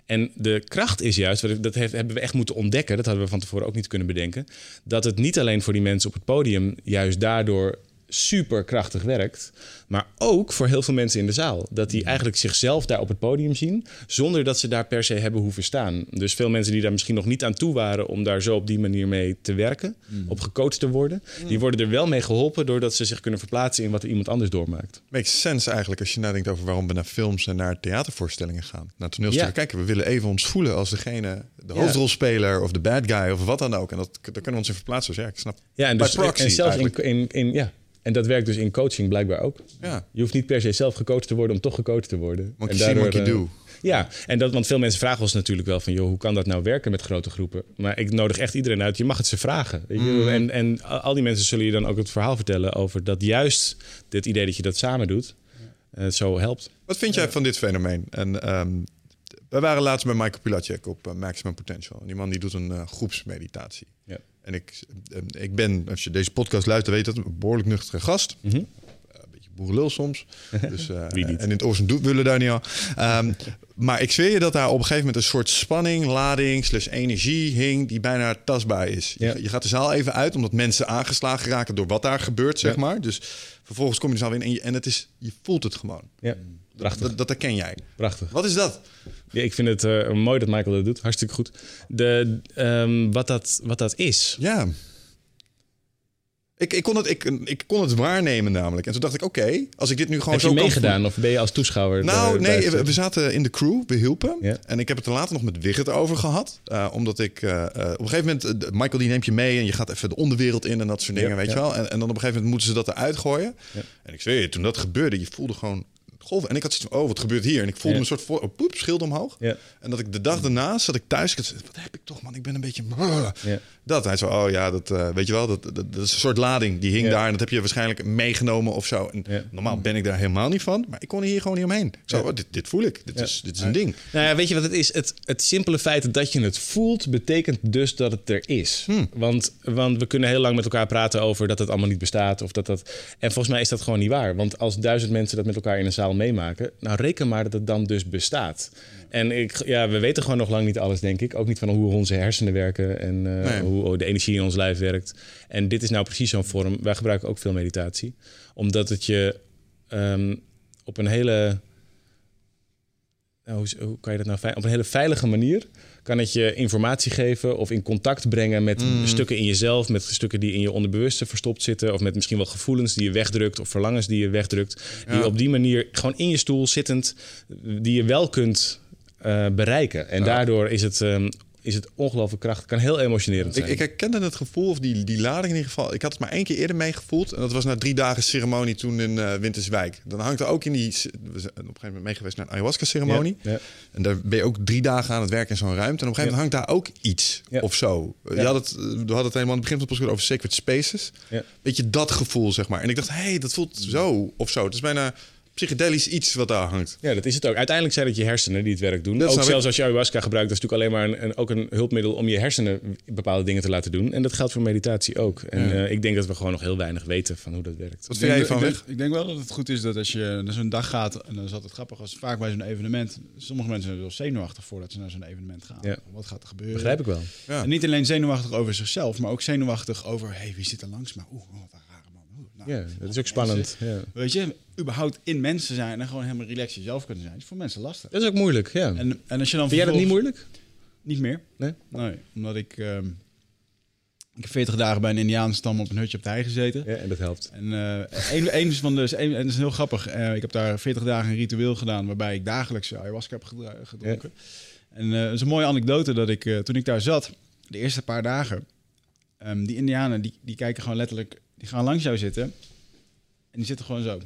En de kracht is juist, dat heeft- hebben we echt moeten ontdekken... dat hadden we van tevoren ook niet kunnen bedenken... dat het niet alleen voor die mensen op het podium... juist daardoor super krachtig werkt, maar ook voor heel veel mensen in de zaal. Dat die eigenlijk zichzelf daar op het podium zien, zonder dat ze daar per se hebben hoeven staan. Dus veel mensen die daar misschien nog niet aan toe waren om daar zo op die manier mee te werken, op gecoacht te worden, die worden er wel mee geholpen doordat ze zich kunnen verplaatsen in wat er iemand anders doormaakt. Makes sense eigenlijk als je nadenkt over waarom we naar films en naar theatervoorstellingen gaan. Naar toneelstukken Ja. kijken. We willen even ons voelen als degene, de hoofdrolspeler of de bad guy of wat dan ook. En dat, daar kunnen we ons in verplaatsen. Dus ja, ik snap. Ja, en, dus, en zelfs in, in, in, ja. En dat werkt dus in coaching blijkbaar ook. Ja. Je hoeft niet per se zelf gecoacht te worden om toch gecoacht te worden. See, daardoor, monkey eh, do. Ja, en dat, want veel mensen vragen ons natuurlijk wel van... joh, hoe kan dat nou werken met grote groepen? Maar ik nodig echt iedereen uit. Je mag het ze vragen. Je? Mm. En, en al die mensen zullen je dan ook het verhaal vertellen... over dat juist dit idee dat je dat samen doet... eh, zo helpt. Wat vind jij van dit fenomeen? En ehm, we waren laatst bij Michael Pilacek op eh, Maximum Potential. En die man die doet een groepsmeditatie. Ja. En ik, eh, ik ben, als je deze podcast luistert, weet dat, een behoorlijk nuchtere gast. Mhm. Boerenlul soms. Dus, eh, Wie niet? En in het oosten doen willen daar niet al. Ehm, maar ik zweer je dat daar op een gegeven moment een soort spanning, lading, slash energie hing die bijna tastbaar is. Je- Ja. Je, gaat de zaal even uit omdat mensen aangeslagen raken door wat daar gebeurt, zeg Ja. maar. Dus vervolgens kom je de zaal weer in en je, en het is, je voelt het gewoon. Ja, prachtig. Dat, dat herken jij. prachtig. Wat is dat? Ja, ik vind het eh, mooi dat Michael dat doet. Hartstikke goed. De, ehm, wat, dat, wat dat is... Ja. Ik, ik, kon het, ik, ik kon het waarnemen namelijk. En toen dacht ik, oké, als ik dit nu gewoon Heb zo je kan meegedaan of ben je als toeschouwer? Nou, nee, we, zaten in de crew, we hielpen. En ik heb het er later nog met Wigert over gehad. Eh, omdat ik eh, eh, op een gegeven moment, Michael die neemt je mee en je gaat even de onderwereld in en dat soort dingen, weet je wel. En, en dan op een gegeven moment moeten ze dat eruit gooien. En ik zweer je, toen dat gebeurde, je voelde gewoon golven. En ik had zoiets van, oh, wat gebeurt hier? En ik voelde me een soort voor, oh, poep, schild omhoog. En dat ik de dag daarna zat ik thuis. Ik had, wat heb ik toch, man? Ik ben een beetje. Dat hij zo, oh ja, dat eh, weet je wel, dat, dat, dat is een soort lading die hing Ja. daar en dat heb je waarschijnlijk meegenomen of zo. En Ja. normaal ben ik daar helemaal niet van, maar ik kon hier gewoon niet omheen. Ik Zo, Ja. oh, dit, dit voel ik, dit, Ja. is, dit is een ding. Nou ja, weet je wat het is? Het, het simpele feit dat je het voelt, betekent dus dat het er is. Want, want we kunnen heel lang met elkaar praten over dat het allemaal niet bestaat. Of dat dat... En volgens mij is dat gewoon niet waar. Want als duizend mensen dat met elkaar in een zaal al meemaken. Nou, reken maar dat het dan dus bestaat. En ik, ja, we weten gewoon nog lang niet alles, denk ik. Ook niet van hoe onze hersenen werken en eh, Nee. hoe de energie in ons lijf werkt. En dit is nou precies zo'n vorm. Wij gebruiken ook veel meditatie. Omdat het je ehm, op een hele... Nou, hoe, hoe kan je dat nou vei- Op een hele veilige manier kan het je informatie geven of in contact brengen met Mm. stukken in jezelf, met stukken die in je onderbewuste verstopt zitten, of met misschien wel gevoelens die je wegdrukt of verlangens die je wegdrukt, die je op die manier gewoon in je stoel zittend, die je wel kunt eh, bereiken. En Ja. daardoor is het, ehm, is het ongelooflijk krachtig. kan heel emotionerend Ik, zijn. ik herkende het gevoel, of die, die lading in ieder geval. Ik had het maar één keer eerder meegevoeld. En dat was na drie dagen ceremonie toen in eh, Winterswijk. Dan hangt er ook in die... We zijn op een gegeven moment mee geweest naar een ayahuasca-ceremonie. Ja, ja. En daar ben je ook drie dagen aan het werken in zo'n ruimte. En op een gegeven moment hangt daar ook iets of zo. Je had het, we hadden het helemaal aan het begin van het over sacred spaces. Ja. Weet je, dat gevoel, zeg maar. En ik dacht, hé, hey, dat voelt zo of zo. Het is bijna psychedelisch iets wat daar hangt. Ja, dat is het ook. Uiteindelijk zijn het je hersenen die het werk doen. Dat ook zelfs ik. als je ayahuasca gebruikt, dat is natuurlijk alleen maar een, een- ook een hulpmiddel om je hersenen bepaalde dingen te laten doen. En dat geldt voor meditatie ook. En Ja. eh, ik denk dat we gewoon nog heel weinig weten van hoe dat werkt. Wat vind jij van ik, weg? denk, ik denk wel dat het goed is dat als je naar zo'n dag gaat, en dan is altijd grappig, als vaak bij zo'n evenement, sommige mensen zijn er wel zenuwachtig voordat ze naar zo'n evenement gaan. Ja. Wat gaat er gebeuren? Begrijp ik wel. Ja. En niet alleen zenuwachtig over zichzelf, maar ook zenuwachtig over, hey, wie zit er langs me? Oeh, wat een rare man. Oeh, nou, Ja, dat is ook spannend. Ja. Weet je, überhaupt in mensen zijn en gewoon helemaal relaxed jezelf kunnen zijn, is voor mensen lastig. Dat is ook moeilijk, ja. En, en als je dan Vind jij dat niet moeilijk? Niet meer. Nee? Nee, omdat ik... ehm, ik heb 40 dagen bij een Indiaanstam op een hutje op de hei gezeten. Ja, en dat helpt. En eh een, een van de, een, en dat is heel grappig. Eh, ik heb daar 40 dagen een ritueel gedaan waarbij ik dagelijks ayahuasca heb gedronken. En eh, het is een mooie anekdote dat ik, toen ik daar zat, de eerste paar dagen, ehm, die Indianen die, die kijken gewoon letterlijk, die gaan langs jou zitten en die zitten gewoon zo.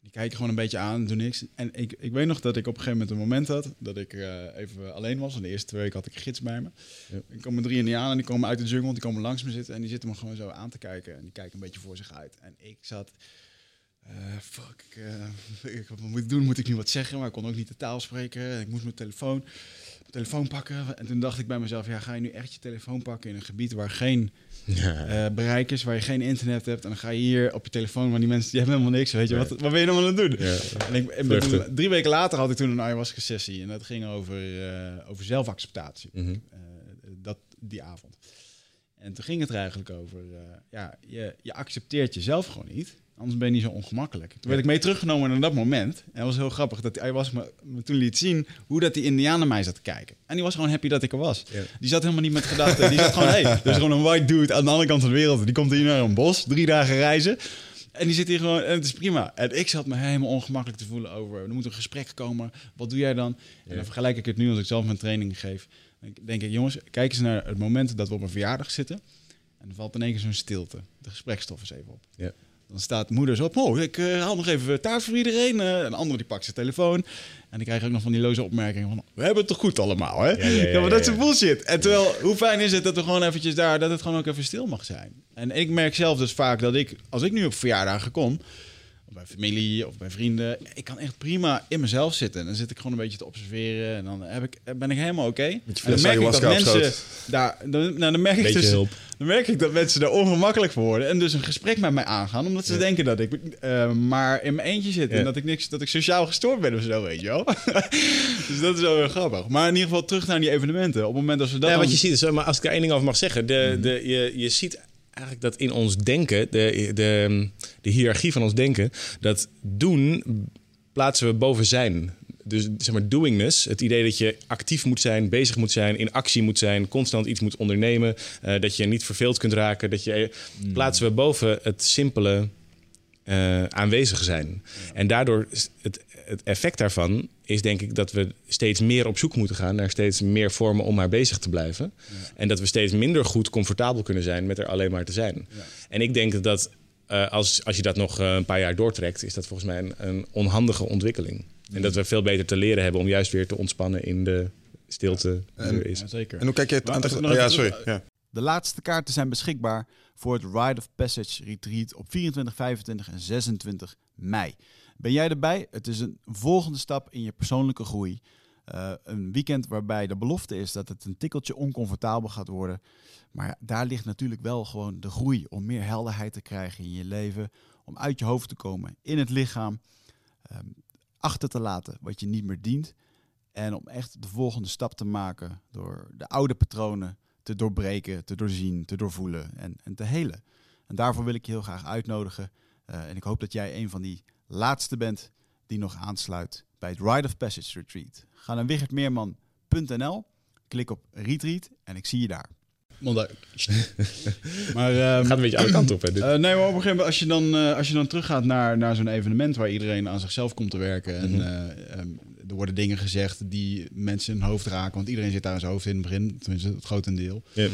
Die kijken gewoon een beetje aan, doen niks. En ik, ik weet nog dat ik op een gegeven moment een moment had dat ik eh, even alleen was. En de eerste twee weken had ik een gids bij me. Ja. Er komen drie Indianen, die komen uit de jungle, die komen langs me zitten en die zitten me gewoon zo aan te kijken. En die kijken een beetje voor zich uit. En ik zat, eh, fuck, ik, eh, ik, wat moet ik doen? Moet ik nu wat zeggen? Maar ik kon ook niet de taal spreken. Ik moest mijn telefoon, mijn telefoon pakken. En toen dacht ik bij mezelf, ja, ga je nu echt je telefoon pakken in een gebied waar geen bereik is, waar je geen internet hebt. En dan ga je hier op je telefoon, maar die mensen die hebben helemaal niks. Weet je, wat, wat ben je dan aan het doen? Ja. En ik, drie weken later had ik toen een ayahuasca sessie. En dat ging over, eh, over zelfacceptatie. Mhm. Eh, dat, die avond. En toen ging het er eigenlijk over, ja, je, je accepteert jezelf gewoon niet. Anders ben je niet zo ongemakkelijk. Toen werd ik mee teruggenomen naar dat moment. En dat was heel grappig dat hij was me, me toen liet zien hoe dat die Indiaan naar mij zat te kijken. En die was gewoon happy dat ik er was. Ja. Die zat helemaal niet met gedachten. Die zat gewoon, hey, er is gewoon een white dude aan de andere kant van de wereld. Die komt hier naar een bos, drie dagen reizen. En die zit hier gewoon, en het is prima. En ik zat me helemaal ongemakkelijk te voelen over, er moet een gesprek komen. Wat doe jij dan? En dan vergelijk ik het nu als ik zelf mijn training geef. Dan denk ik, jongens, kijk eens naar het moment dat we op een verjaardag zitten. En dan valt in één keer zo'n stilte. De gesprekstof is even op. Ja. Dan staat moeder zo op, oh, ik eh, haal nog even taart voor iedereen. Eh, een andere die pakt zijn telefoon. En dan krijg ik ook nog van die loze opmerkingen van, we hebben het toch goed allemaal, hè? Ja, ja, ja, maar dat is bullshit. En terwijl, hoe fijn is het dat we gewoon eventjes daar, dat het gewoon ook even stil mag zijn. En ik merk zelf dus vaak dat ik, als ik nu op verjaardagen kom, bij familie of bij vrienden, ik kan echt prima in mezelf zitten. En dan zit ik gewoon een beetje te observeren en dan heb ik, ben ik helemaal oké. En dan merk ik dat mensen daar, dan, nou, dan merk ik dus, hulp. dan merk ik dat mensen daar ongemakkelijk voor worden en dus een gesprek met mij aangaan, omdat ze denken dat ik eh, maar in mijn eentje zit Ja. en dat ik niks, dat ik sociaal gestoord ben of zo, weet je wel. dus dat is wel heel grappig. Maar in ieder geval terug naar die evenementen. Op het moment dat we dat Ja, dan- wat je ziet, is, maar als ik daar één ding over mag zeggen, de, de, je, je ziet eigenlijk dat in ons denken, de, de, de hiërarchie van ons denken, dat doen plaatsen we boven zijn. Dus zeg maar doingness, het idee dat je actief moet zijn, bezig moet zijn, in actie moet zijn, constant iets moet ondernemen, eh, dat je niet verveeld kunt raken, dat je plaatsen we boven het simpele eh, aanwezig zijn. En daardoor is het, het effect daarvan is denk ik dat we steeds meer op zoek moeten gaan naar steeds meer vormen om maar bezig te blijven. En dat we steeds minder goed comfortabel kunnen zijn met er alleen maar te zijn. En ik denk dat eh, als, als je dat nog eh, een paar jaar doortrekt, is dat volgens mij een, een onhandige ontwikkeling. En dat we veel beter te leren hebben om juist weer te ontspannen in de stilte die er is. Ja, zeker. En hoe kijk je het aan Oh, ja, sorry. De laatste kaarten zijn beschikbaar voor het Rite of Passage Retreat op 24, 25 en 26 mei. Ben jij erbij? Het is een volgende stap in je persoonlijke groei. Uh, een weekend waarbij de belofte is dat het een tikkeltje oncomfortabel gaat worden. Maar daar ligt natuurlijk wel gewoon de groei om meer helderheid te krijgen in je leven. Om uit je hoofd te komen, in het lichaam. Um, achter te laten wat je niet meer dient. En om echt de volgende stap te maken door de oude patronen te doorbreken, te doorzien, te doorvoelen en, en te helen. En daarvoor wil ik je heel graag uitnodigen. Uh, en ik hoop dat jij een van die laatste bent die nog aansluit bij het Rite of Passage Retreat. Ga naar wichertmeerman.nl, klik op Retreat en ik zie je daar. maar, um, Gaat een beetje alle kanten op, hè? Dit. Uh, nee, maar op een gegeven moment, als je dan, uh, als je dan teruggaat naar, naar zo'n evenement waar iedereen aan zichzelf komt te werken. En mm -hmm. um, er worden dingen gezegd die mensen in hun hoofd raken. Want iedereen zit daar in zijn hoofd in het begin, tenminste het grotendeel. Yep.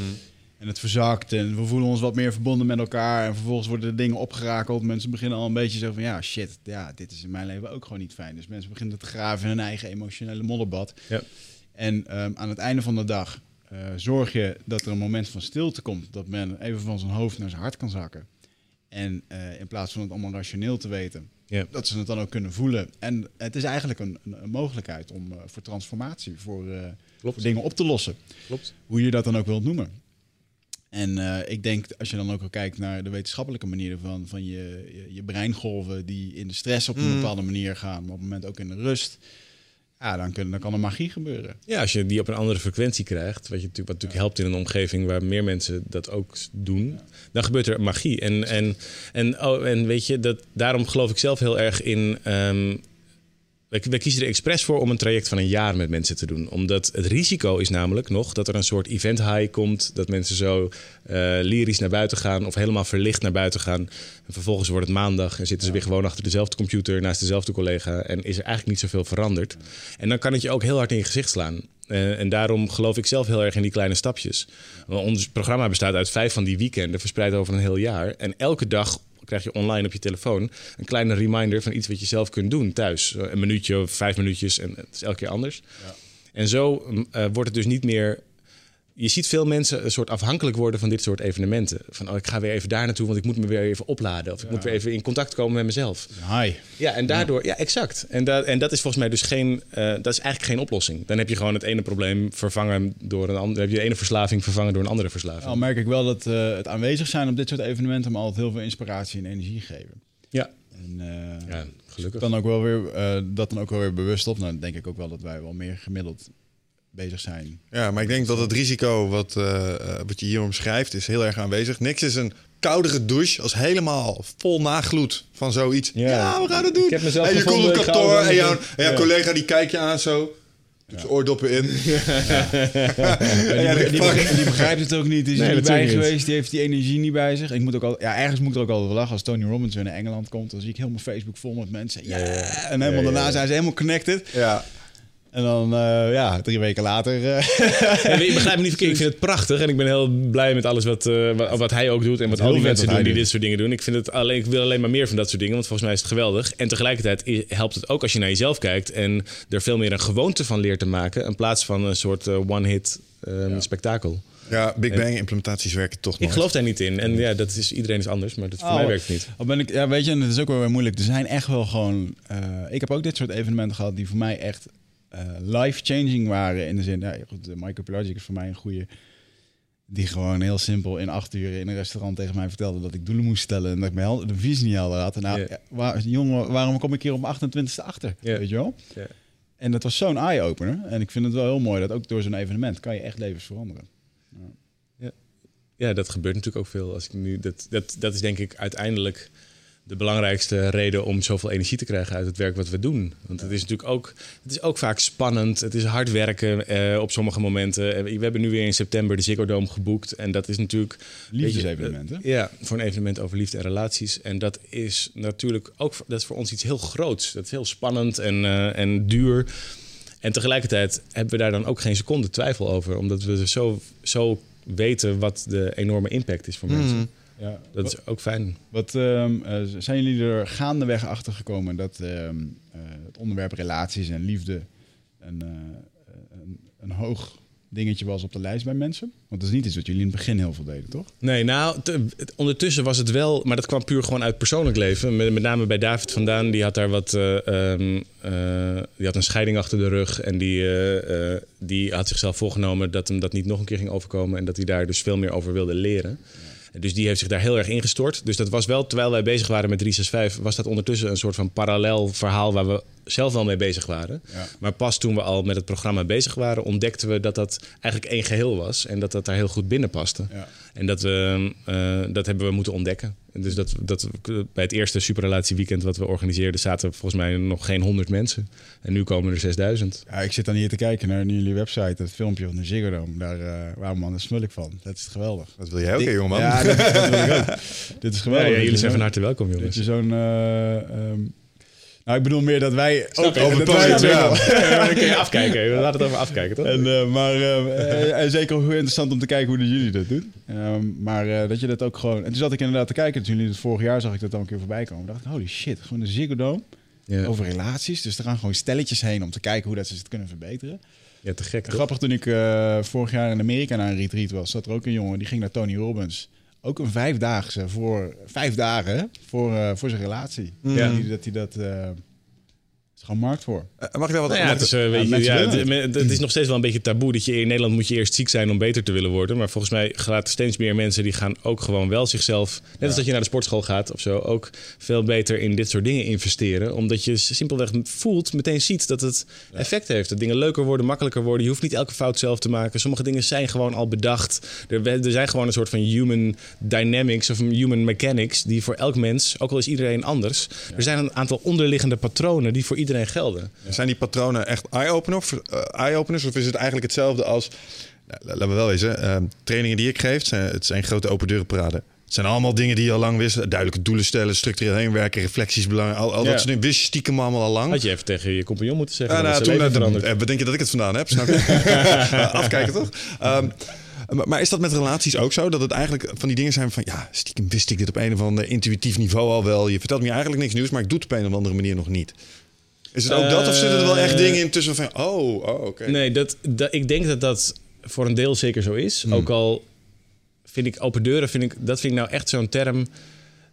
En het verzakt en we voelen ons wat meer verbonden met elkaar. En vervolgens worden de dingen opgerakeld. Mensen beginnen al een beetje zo van, ja, shit, ja, dit is in mijn leven ook gewoon niet fijn. Dus mensen beginnen te graven in hun eigen emotionele modderbad. Yep. En um, aan het einde van de dag uh, zorg je dat er een moment van stilte komt. Dat men even van zijn hoofd naar zijn hart kan zakken. En uh, in plaats van het allemaal rationeel te weten, yep. dat ze het dan ook kunnen voelen. En het is eigenlijk een, een, een mogelijkheid om uh, voor transformatie, voor, voor, dingen op te lossen. Klopt. Hoe je dat dan ook wilt noemen. En uh, ik denk, als je dan ook al kijkt naar de wetenschappelijke manieren van, van je, je, je breingolven die in de stress op een mm. bepaalde manier gaan, maar op het moment ook in de rust. Ja, dan, kun, dan kan er magie gebeuren. Ja, als je die op een andere frequentie krijgt, wat, je natuurlijk, wat natuurlijk ja. helpt in een omgeving waar meer mensen dat ook doen, ja. dan gebeurt er magie. En, en, en, oh, en weet je, dat, daarom geloof ik zelf heel erg in. Um, wij, kiezen er expres voor om een traject van een jaar met mensen te doen. Omdat het risico is namelijk nog dat er een soort event high komt. Dat mensen zo uh, lyrisch naar buiten gaan of helemaal verlicht naar buiten gaan. En vervolgens wordt het maandag en zitten ze weer gewoon achter dezelfde computer naast dezelfde collega. En is er eigenlijk niet zoveel veranderd. En dan kan het je ook heel hard in je gezicht slaan. Uh, en daarom geloof ik zelf heel erg in die kleine stapjes. Want ons programma bestaat uit vijf van die weekenden, verspreid over een heel jaar. En elke dag krijg je online op je telefoon een kleine reminder van iets wat je zelf kunt doen thuis. Een minuutje of vijf minuutjes en het is elke keer anders. Ja. En zo uh, wordt het dus niet meer je ziet veel mensen een soort afhankelijk worden van dit soort evenementen. Van oh, ik ga weer even daar naartoe, want ik moet me weer even opladen. Of ik moet weer even in contact komen met mezelf. Hi. Ja, en daardoor, ja, exact. En, da en dat is volgens mij dus geen, uh, dat is eigenlijk geen oplossing. Dan heb je gewoon het ene probleem vervangen door een ander. heb je de ene verslaving vervangen door een andere verslaving. Al merk ik wel dat uh, het aanwezig zijn op dit soort evenementen me altijd heel veel inspiratie en energie geven. Ja. En, uh, ja, gelukkig. Dan ook wel weer, dat dan ook wel weer bewust op. Nou, dan denk ik ook wel dat wij wel meer gemiddeld bezig zijn. Ja, maar ik denk dat het risico wat, uh, wat je hier omschrijft is heel erg aanwezig. Niks is een koudere douche als helemaal vol nagloed van zoiets. Ja, ja we gaan het doen. Ik heb mezelf en je komt op kantoor en jouw, en jouw ja. collega die kijkt je aan zo. Doet ja. oordoppen in. Ja. ja. die, die, begrijpt, die, begrijpt het ook niet. Die is nee, er niet bij geweest. Die heeft die energie niet bij zich. Ik moet ook al, ja, ergens moet ik er ook altijd lachen. Als Tony Robbins weer naar Engeland komt, dan zie ik helemaal Facebook vol met mensen. Ja. En helemaal daarna zijn ze helemaal connected. Ja. En dan, uh, ja, drie weken later. Uh. Ja, ik begrijp me niet verkeerd. Ik vind het prachtig. En ik ben heel blij met alles wat, uh, wat, wat, hij ook doet. En wat al die mensen doen die doet. dit soort dingen doen. Ik, vind het alleen, ik wil alleen maar meer van dat soort dingen. Want volgens mij is het geweldig. En tegelijkertijd helpt het ook als je naar jezelf kijkt. En er veel meer een gewoonte van leert te maken. In plaats van een soort one-hit um, ja. spektakel. Ja, Big Bang implementaties werken toch Ik geloof daar niet in. En ja, dat is, iedereen is anders, maar dat, voor oh, mij werkt niet. Ben ik, ja, weet je, en het is ook wel weer moeilijk. Er zijn echt wel gewoon... Uh, ik heb ook dit soort evenementen gehad die voor mij echt life-changing waren. In de zin, ja, goed, de Micropelagic is voor mij een goede... Die gewoon heel simpel in acht uur in een restaurant tegen mij vertelde dat ik doelen moest stellen. En dat ik mijn de visie niet helder had. En nou, yeah. waar, jongen, waarom kom ik hier op 28e achter? Yeah. Weet je wel? Yeah. En dat was zo'n eye-opener. En ik vind het wel heel mooi dat ook door zo'n evenement kan je echt levens veranderen. Ja. Ja. ja, dat gebeurt natuurlijk ook veel. Als ik nu, dat, dat, dat is denk ik uiteindelijk de belangrijkste reden om zoveel energie te krijgen uit het werk wat we doen. Want het is natuurlijk ook, het is ook vaak spannend. Het is hard werken eh, op sommige momenten. We hebben nu weer in september de Ziggo Dome geboekt. En dat is natuurlijk... Liefdesevenement, hè? Ja, voor een evenement over liefde en relaties. En dat is natuurlijk ook dat is voor ons iets heel groots. Dat is heel spannend en, uh, en duur. En tegelijkertijd hebben we daar dan ook geen seconde twijfel over. Omdat we zo, zo weten wat de enorme impact is voor Mhm. mensen. Ja, Dat is ook fijn. Wat um, uh, zijn jullie er gaandeweg achter gekomen dat um, uh, het onderwerp relaties en liefde een, uh, een, een hoog dingetje was op de lijst bij mensen? Want dat is niet iets wat jullie in het begin heel veel deden, toch? Nee, nou, te- ondertussen was het wel, maar dat kwam puur gewoon uit persoonlijk leven. Met, met name bij David vandaan, die had daar wat, eh, ehm, eh, die had een scheiding achter de rug en die, eh, eh, die had zichzelf voorgenomen dat hem dat niet nog een keer ging overkomen en dat hij daar dus veel meer over wilde leren. Dus die heeft zich daar heel erg ingestort. Dus dat was wel, terwijl wij bezig waren met 365, was dat ondertussen een soort van parallel verhaal waar we zelf wel mee bezig waren. Ja. Maar pas toen we al met het programma bezig waren, ontdekten we dat dat eigenlijk één geheel was en dat dat daar heel goed binnen paste. Ja. En dat, we, eh, dat hebben we moeten ontdekken. En Dus dat, dat, bij het eerste superrelatieweekend wat we organiseerden, zaten volgens mij nog geen 100 mensen. En nu komen er 6000. Ja, ik zit dan hier te kijken naar jullie website, het filmpje van de Ziggo Dome. Daar uh, waarom man, daar smul ik van. Dat is geweldig. Dat wil jij ook, hè, jongeman? Ja, dat, dat wil ik ook. Dit is geweldig. Ja, ja, Dat jullie zijn van harte welkom, Dat jongens. je zo'n... eh, ehm, nou, ik bedoel meer dat wij ook je? over Dat het ja. Dan kun je afkijken. We laten het over afkijken, toch? En, eh, maar, eh, eh, en zeker hoe interessant om te kijken hoe dat jullie dat doen. Ehm, maar eh, dat je dat ook gewoon... En toen zat ik inderdaad te kijken. Toen jullie het vorig jaar zag ik dat al een keer voorbij komen. dacht ik, holy shit, gewoon een Ziggo Dome ja. over relaties. Dus er gaan gewoon stelletjes heen om te kijken hoe dat ze het kunnen verbeteren. ja, te gek, toch? Grappig, toen ik eh, vorig jaar in Amerika naar een retreat was, zat er ook een jongen die ging naar Tony Robbins. Ook een vijfdaagse voor vijf dagen voor, eh, voor zijn relatie. Ja. Dat hij dat. Is gewoon markt voor. Eh, mag ik daar wat Nou ja, het, is, eh, weet je, mensen ja, het, het is nog steeds wel een beetje taboe dat je in Nederland moet je eerst ziek zijn om beter te willen worden. Maar volgens mij gaat steeds meer mensen die gaan ook gewoon wel zichzelf, net als dat je naar de sportschool gaat of zo, ook veel beter in dit soort dingen investeren. Omdat je simpelweg voelt, meteen ziet dat het effect heeft. Dat dingen leuker worden, makkelijker worden. Je hoeft niet elke fout zelf te maken. Sommige dingen zijn gewoon al bedacht. Er, er zijn gewoon een soort van human dynamics of human mechanics die voor elk mens, ook al is iedereen anders, er zijn een aantal onderliggende patronen die voor iedereen gelden. Zijn die patronen echt eh, eye-openers? Of is het eigenlijk hetzelfde als... Nou, la- laten we wel wezen, eh, trainingen die ik geef, zijn, het zijn grote open deuren parade. Het zijn allemaal dingen die je al lang wist. Duidelijke doelen stellen, structureel heen werken, reflecties belangrijk. Al, al Ja. dat soort dingen wist je stiekem allemaal al lang. Had je even tegen je compagnon moeten zeggen. Ja, nou, toen, eh, verandert. eh, wat denk je dat ik het vandaan heb? Snap je? Eh, Afkijken toch? Ehm, maar, maar is dat met relaties ook zo? Dat het eigenlijk van die dingen zijn van... ja, stiekem wist ik dit op een of ander intuïtief niveau al wel. Je vertelt me eigenlijk niks nieuws, maar ik doe het op een of andere manier nog niet. Is het ook dat of zitten er wel echt Eh, dingen in tussen van... oh, oh oké. Nee, dat, dat, ik denk dat dat voor een deel zeker zo is. Hmm. Ook al vind ik open deuren, vind ik, dat vind ik nou echt zo'n term...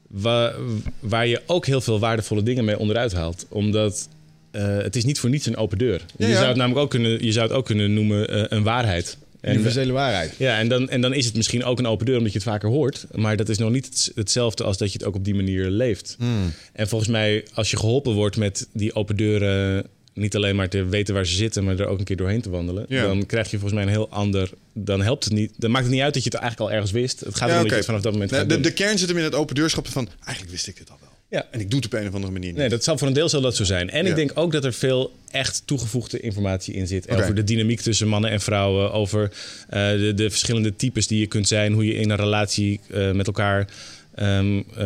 Waar, waar je ook heel veel waardevolle dingen mee onderuit haalt. Omdat eh, het is niet voor niets een open deur. Ja, je ja. zou het namelijk ook kunnen, je zou het ook kunnen noemen eh, een waarheid. En, Universele waarheid. ja, en dan, en dan is het misschien ook een open deur omdat je het vaker hoort. Maar dat is nog niet het- hetzelfde als dat je het ook op die manier leeft. Hmm. En volgens mij, als je geholpen wordt met die open deuren, niet alleen maar te weten waar ze zitten, maar er ook een keer doorheen te wandelen, Ja. dan krijg je volgens mij een heel ander. Dan helpt het niet. Dan maakt het niet uit dat je het eigenlijk al ergens wist. Het gaat Ja, dat oké. je het vanaf dat moment Nee, de, de kern zit hem in het open deurschap van... eigenlijk wist ik dit al wel. Ja. En ik doe het op een of andere manier niet. Nee, dat zal voor een deel zal dat zo zijn. En Ja. ik denk ook dat er veel echt toegevoegde informatie in zit. Over de dynamiek tussen mannen en vrouwen. Over eh, de, de verschillende types die je kunt zijn. Hoe je in een relatie eh, met elkaar... ehm, eh,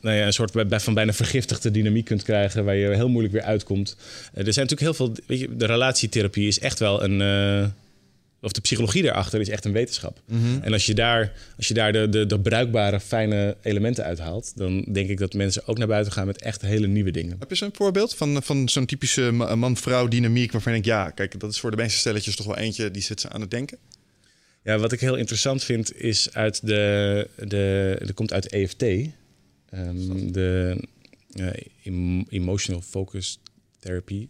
nou ja, een soort van bijna vergiftigde dynamiek kunt krijgen... waar je heel moeilijk weer uitkomt. Er zijn natuurlijk heel veel... Weet je, de relatietherapie is echt wel een... of de psychologie daarachter is echt een wetenschap. En als je daar, als je daar de, de, de bruikbare, fijne elementen uithaalt... dan denk ik dat mensen ook naar buiten gaan met echt hele nieuwe dingen. Heb je zo'n voorbeeld van, van zo'n typische ma- man-vrouw dynamiek... waarvan je denkt, ja, kijk, dat is voor de meeste stelletjes toch wel eentje... die zit ze aan het denken? Ja, wat ik heel interessant vind is uit de. de er komt uit EFT. ehm, de eh, em- Emotional Focus Therapy.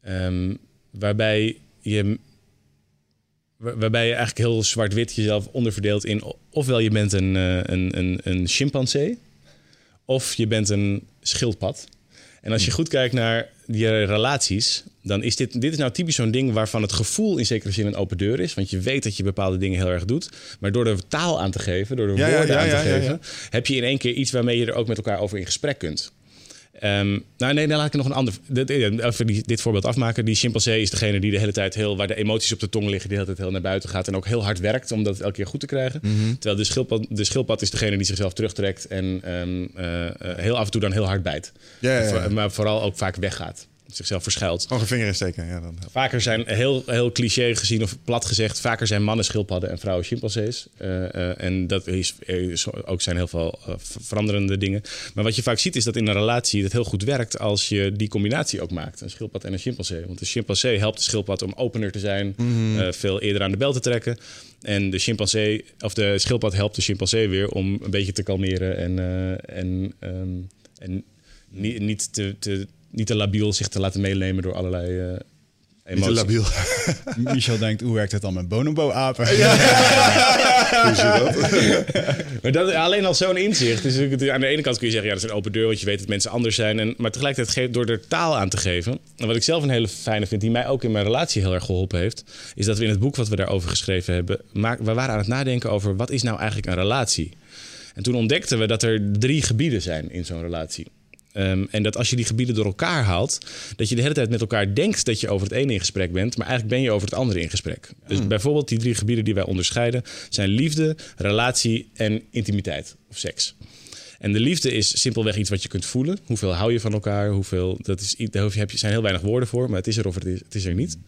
Ehm, waarbij je. Waar- Waarbij je eigenlijk heel zwart-wit jezelf onderverdeelt in ofwel je bent een, eh, een, een, een chimpansee of je bent een schildpad. En als je goed kijkt naar die relaties, dan is dit, dit is nou typisch zo'n ding waarvan het gevoel in zekere zin een open deur is. Want je weet dat je bepaalde dingen heel erg doet. Maar door de taal aan te geven, door de Ja, woorden ja, aan te geven, heb je in één keer iets waarmee je er ook met elkaar over in gesprek kunt. Ehm, nou, nee, dan laat ik nog een ander. dit- Even die- dit voorbeeld afmaken. Die chimpansee is degene die de hele tijd heel. waar de emoties op de tong liggen, die de hele tijd heel naar buiten gaat. en ook heel hard werkt om dat elke keer goed te krijgen. Mhm. Terwijl de schildpad, de schildpad is degene die zichzelf terugtrekt. en ehm, eh, eh, heel af en toe dan heel hard bijt. Ja, ja, ja. Maar vooral ook vaak weggaat. Zichzelf verschuilt. Gewoon een vinger insteken. Ja, dan. Vaker zijn, heel, heel cliché gezien of plat gezegd, vaker zijn mannen schildpadden en vrouwen chimpansees. Eh, eh, en dat is, is ook zijn heel veel eh, veranderende dingen. Maar wat je vaak ziet is dat in een relatie het heel goed werkt als je die combinatie ook maakt. Een schildpad en een chimpansee. Want de chimpansee helpt de schildpad om opener te zijn, eh, veel eerder aan de bel te trekken. En de chimpansee, of de schildpad helpt de chimpansee weer om een beetje te kalmeren en, en, ehm, en niet, niet, te, te, niet te labiel zich te laten meenemen door allerlei eh Niet te emoties. labiel. Michel denkt, hoe werkt het dan met bonobo-apen? Dat? Maar dat, alleen al zo'n inzicht. Dus aan de ene kant kun je zeggen, ja, dat is een open deur, want je weet dat mensen anders zijn. En, maar tegelijkertijd ge- door er taal aan te geven. En wat ik zelf een hele fijne vind, die mij ook in mijn relatie heel erg geholpen heeft, is dat we in het boek wat we daarover geschreven hebben, maak, we waren aan het nadenken over wat is nou eigenlijk een relatie. En toen ontdekten we dat er drie gebieden zijn in zo'n relatie. Ehm, en dat als je die gebieden door elkaar haalt, dat je de hele tijd met elkaar denkt dat je over het ene in gesprek bent, maar eigenlijk ben je over het andere in gesprek. Dus bijvoorbeeld die drie gebieden die wij onderscheiden zijn liefde, relatie en intimiteit of seks. En de liefde is simpelweg iets wat je kunt voelen. Hoeveel hou je van elkaar? Hoeveel, dat is, daar heb je, zijn heel weinig woorden voor, maar het is er of het is, het is er niet.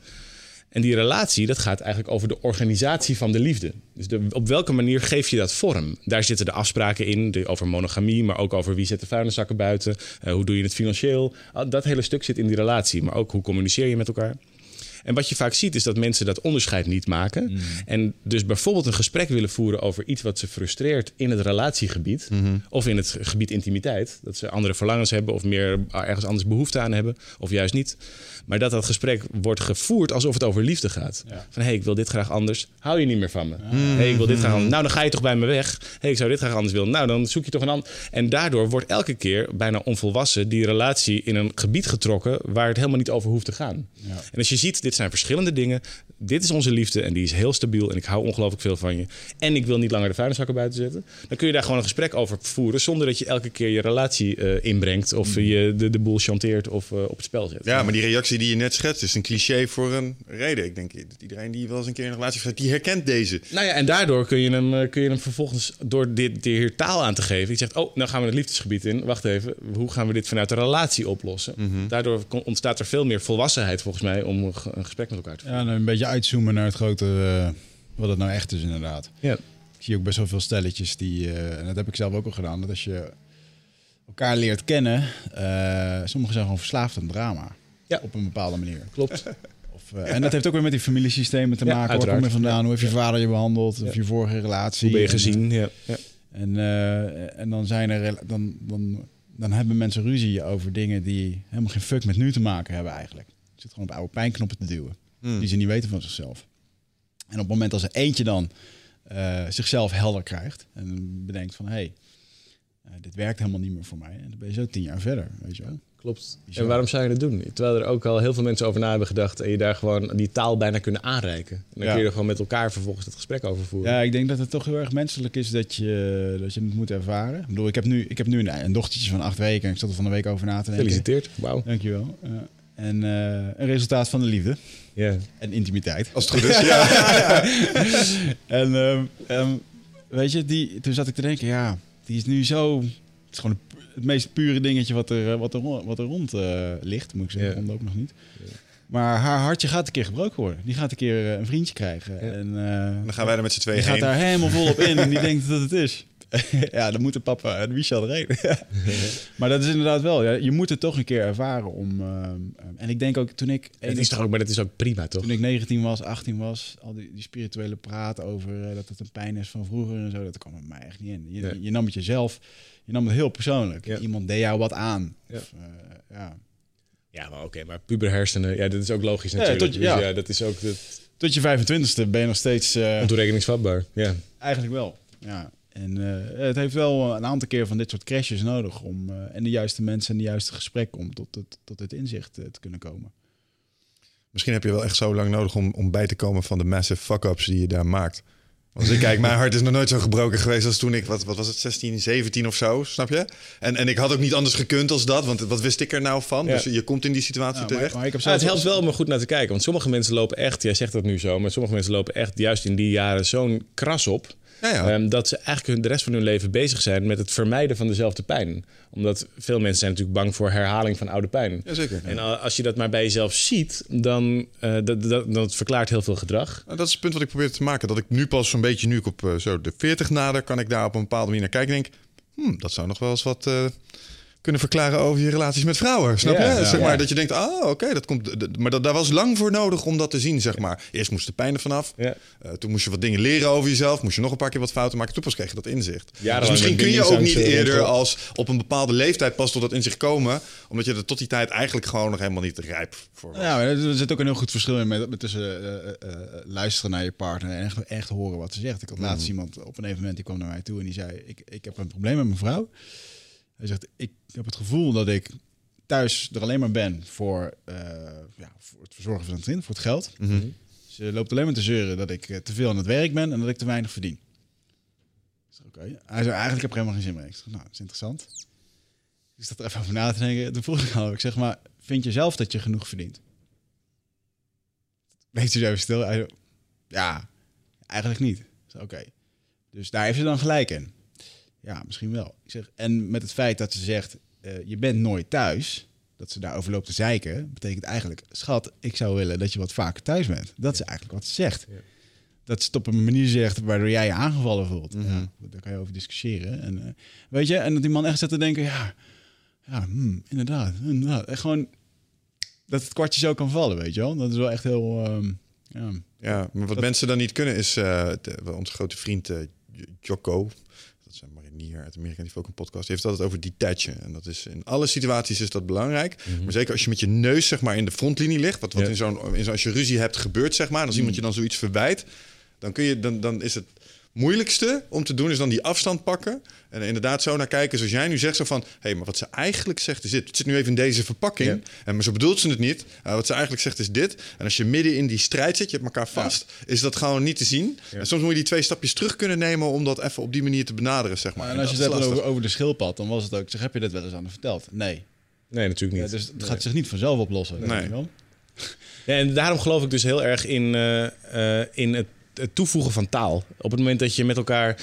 En die relatie, dat gaat eigenlijk over de organisatie van de liefde. Dus de, op welke manier geef je dat vorm? Daar zitten de afspraken in, de, over monogamie, maar ook over wie zet de vuilniszakken buiten, eh, hoe doe je het financieel. Al Dat hele stuk zit in die relatie, maar ook hoe communiceer je met elkaar. En wat je vaak ziet is dat mensen dat onderscheid niet maken. En dus bijvoorbeeld een gesprek willen voeren over iets wat ze frustreert in het relatiegebied. Of in het gebied intimiteit. Dat ze andere verlangens hebben of meer ergens anders behoefte aan hebben. Of juist niet. Maar dat dat gesprek wordt gevoerd alsof het over liefde gaat. Ja. Van hé, hey, ik wil dit graag anders. Hou je niet meer van me? hey, ik wil dit graag anders. Nou, dan ga je toch bij me weg. hey, ik zou dit graag anders willen. Nou, dan zoek je toch een ander. En daardoor wordt elke keer bijna onvolwassen die relatie in een gebied getrokken waar het helemaal niet over hoeft te gaan. Ja. En als je ziet, dit zijn verschillende dingen. Dit is onze liefde en die is heel stabiel en ik hou ongelooflijk veel van je. En ik wil niet langer de vuilniszakken buiten zetten. Dan kun je daar gewoon een gesprek over voeren zonder dat je elke keer je relatie eh, inbrengt of je de, de boel chanteert of eh, op het spel zet. Ja, maar die reactie die je net schetst is een cliché voor een reden. Ik denk dat iedereen die wel eens een keer in een relatie heeft, die herkent deze. Nou ja, en daardoor kun je hem, eh, kun je hem vervolgens door dit, dit hier taal aan te geven. Je zegt, oh, nou gaan we het liefdesgebied in. Wacht even, hoe gaan we dit vanuit de relatie oplossen? Daardoor kon- ontstaat er veel meer volwassenheid volgens mij om een ge- een gesprek met elkaar te voeren. Ja, en een beetje uitzoomen naar het grote, eh, wat het nou echt is inderdaad. Ja. Ik zie ook best wel veel stelletjes die, eh, en dat heb ik zelf ook al gedaan, dat als je elkaar leert kennen, eh sommigen zijn gewoon verslaafd aan drama. Ja. Op een bepaalde manier. Klopt. Of, eh, en dat heeft ook weer met die familiesystemen te maken. Waar kom je uiteraard. vandaan? Hoe heeft je vader je behandeld? Of je vorige relatie? Hoe ben je En, gezien? Ja. Ja. En, eh, en dan, zijn er, dan, dan, dan hebben mensen ruzie over dingen die helemaal geen fuck met nu te maken hebben eigenlijk. Je zit gewoon op oude pijnknoppen te duwen. Die ze niet weten van zichzelf. En op het moment als er eentje dan eh, zichzelf helder krijgt en bedenkt van hé, hey, dit werkt helemaal niet meer voor mij. En dan ben je zo tien jaar verder, weet je wel. Klopt. Bizar. En waarom zou je dat doen? Terwijl er ook al heel veel mensen over na hebben gedacht en je daar gewoon die taal bijna kunnen aanreiken. En dan Ja. kun je er gewoon met elkaar vervolgens het gesprek over voeren. Ja, ik denk dat het toch heel erg menselijk is dat je, dat je het moet ervaren. Ik bedoel, ik heb nu, ik heb nu een, een dochtertje van acht weken en ik zat er van de week over na te denken. Gefeliciteerd. Wauw. Dankjewel. Uh, en eh, een resultaat van de liefde Ja. en intimiteit. Als het goed is, ja. En ehm, ehm, weet je, die, toen zat ik te denken, ja, die is nu zo... Het is gewoon het meest pure dingetje wat er, eh, wat er, ro- wat er rond eh, ligt, moet ik zeggen. Ook nog niet. Maar haar hartje gaat een keer gebroken worden. Die gaat een keer eh, een vriendje krijgen. Ja. En eh, Dan gaan wij er met z'n die tweeën gaat heen. daar helemaal vol op in en die denkt dat het is. ja, dan moeten papa en Michel erheen. maar dat is inderdaad wel. Ja, je moet het toch een keer ervaren om. ehm, en ik denk ook toen ik. Het is toch ook, maar dat is ook prima, toch? Toen ik 19 was, 18 was, al die, die spirituele praat over eh, dat het een pijn is van vroeger en zo, dat kwam bij mij echt niet in. Je, je nam het jezelf, je nam het heel persoonlijk. Ja. Iemand deed jou wat aan. Ja. Of, eh, ja. Ja, maar oké, maar puberhersenen, ja, dat is ook logisch Ja, natuurlijk. tot- Dus ja. dat is ook dat, Tot je 25ste ben je nog steeds eh, ontoerekeningsvatbaar. Ja. eigenlijk wel. Ja. En eh, het heeft wel een aantal keer van dit soort crashes nodig om eh, en de juiste mensen en de juiste gesprekken om tot het, tot het inzicht te kunnen komen. Misschien heb je wel echt zo lang nodig om, om bij te komen van de massive fuck-ups die je daar maakt. Want als ik kijk, mijn hart is nog nooit zo gebroken geweest als toen ik, wat, wat was het, 16, 17 of zo, snap je? En, en ik had ook niet anders gekund als dat, want wat wist ik er nou van? Ja. Dus je komt in die situatie Ja, maar, terecht. maar ik heb het helpt wel om er goed naar te kijken. Want sommige mensen lopen echt, jij zegt dat nu zo, maar sommige mensen lopen echt juist in die jaren zo'n kras op. Ja, ja. Ehm, dat ze eigenlijk de rest van hun leven bezig zijn met het vermijden van dezelfde pijn. Omdat veel mensen zijn natuurlijk bang voor herhaling van oude pijn. Jazeker. En als je dat maar bij jezelf ziet, dan eh, dat, dat, dat verklaart heel veel gedrag. Nou, dat is het punt wat ik probeer te maken. Dat ik nu pas zo'n beetje, nu ik op eh, zo de 40 nader, kan ik daar op een bepaalde manier naar kijken. En denk, hmm, dat zou nog wel eens wat eh, kunnen verklaren over je relaties met vrouwen. Snap je? zeg maar dat je denkt, ah, oké, dat komt. Maar dat, daar was lang voor nodig om dat te zien, zeg maar. Eerst moest de pijn er vanaf. Eh, toen moest je wat dingen leren over jezelf. Moest je nog een paar keer wat fouten maken. Toen pas kreeg je dat inzicht. Dus misschien kun je ook niet eerder als op een bepaalde leeftijd pas tot dat inzicht komen. Omdat je er tot die tijd eigenlijk gewoon nog helemaal niet rijp voor was. Ja, maar er zit ook een heel goed verschil in met, met tussen eh, eh, luisteren naar je partner en echt, echt horen wat ze zegt. Ik had laatst iemand op een evenement die kwam naar mij toe en die zei: ik, ik heb een probleem met mijn vrouw. Hij zegt: Ik heb het gevoel dat ik thuis er alleen maar ben voor, eh, ja, voor het verzorgen van het kind, voor het geld. Ze loopt alleen maar te zeuren dat ik eh, te veel aan het werk ben en dat ik te weinig verdien. Ik zeg, Oké. Hij zei: Eigenlijk heb ik er helemaal geen zin meer. Ik zeg: Nou, dat is interessant. Ik zat er even over na te denken. Toen vroeg ik al, ik zeg maar, vind je zelf dat je genoeg verdient? Bleef ze zo even stil. Hij ja, eigenlijk niet. Ik zeg, Oké. Dus daar heeft ze dan gelijk in. Ja, misschien wel. Ik zeg, en met het feit dat ze zegt, eh, je bent nooit thuis, dat ze daarover loopt te zeiken, betekent eigenlijk, schat, ik zou willen dat je wat vaker thuis bent. Dat is eigenlijk wat ze zegt. Dat ze het op een manier zegt waardoor jij je aangevallen voelt. ja, daar kan je over discussiëren. En, eh, weet je, en dat die man echt zit te denken, ja, ja hmm, inderdaad, inderdaad. En gewoon dat het kwartje zo kan vallen, weet je wel. Dat is wel echt heel... ehm, ja. Ja, maar wat mensen dan niet kunnen is eh, de- onze grote vriend J- Jocko. Een marinier uit Amerika, die heeft ook een podcast. Die heeft het altijd over detachen. En dat is in alle situaties is dat belangrijk. Maar zeker als je met je neus zeg maar in de frontlinie ligt, wat, wat Ja. in zo'n in zo'n als je ruzie hebt gebeurt zeg maar, en als iemand je dan zoiets verwijt, dan kun je dan dan is het moeilijkste om te doen is dan die afstand pakken en er inderdaad zo naar kijken zoals jij nu zegt zo van hé hey, maar wat ze eigenlijk zegt is dit het zit nu even in deze verpakking Ja. en maar zo bedoelt ze het niet Uh, wat ze eigenlijk zegt is dit en als je midden in die strijd zit je hebt elkaar vast is dat gewoon niet te zien en soms moet je die twee stapjes terug kunnen nemen om dat even op die manier te benaderen zeg maar En als je dat het hebt over, over de schildpad, dan was het ook... Zeg, heb je dat wel eens aan haar verteld? Nee. Nee, natuurlijk Ja, niet. dus het gaat zich niet vanzelf oplossen. Nee. weet je wel. Ja, en daarom geloof ik dus heel erg in, eh, eh, in het, het toevoegen van taal. Op het moment dat je met elkaar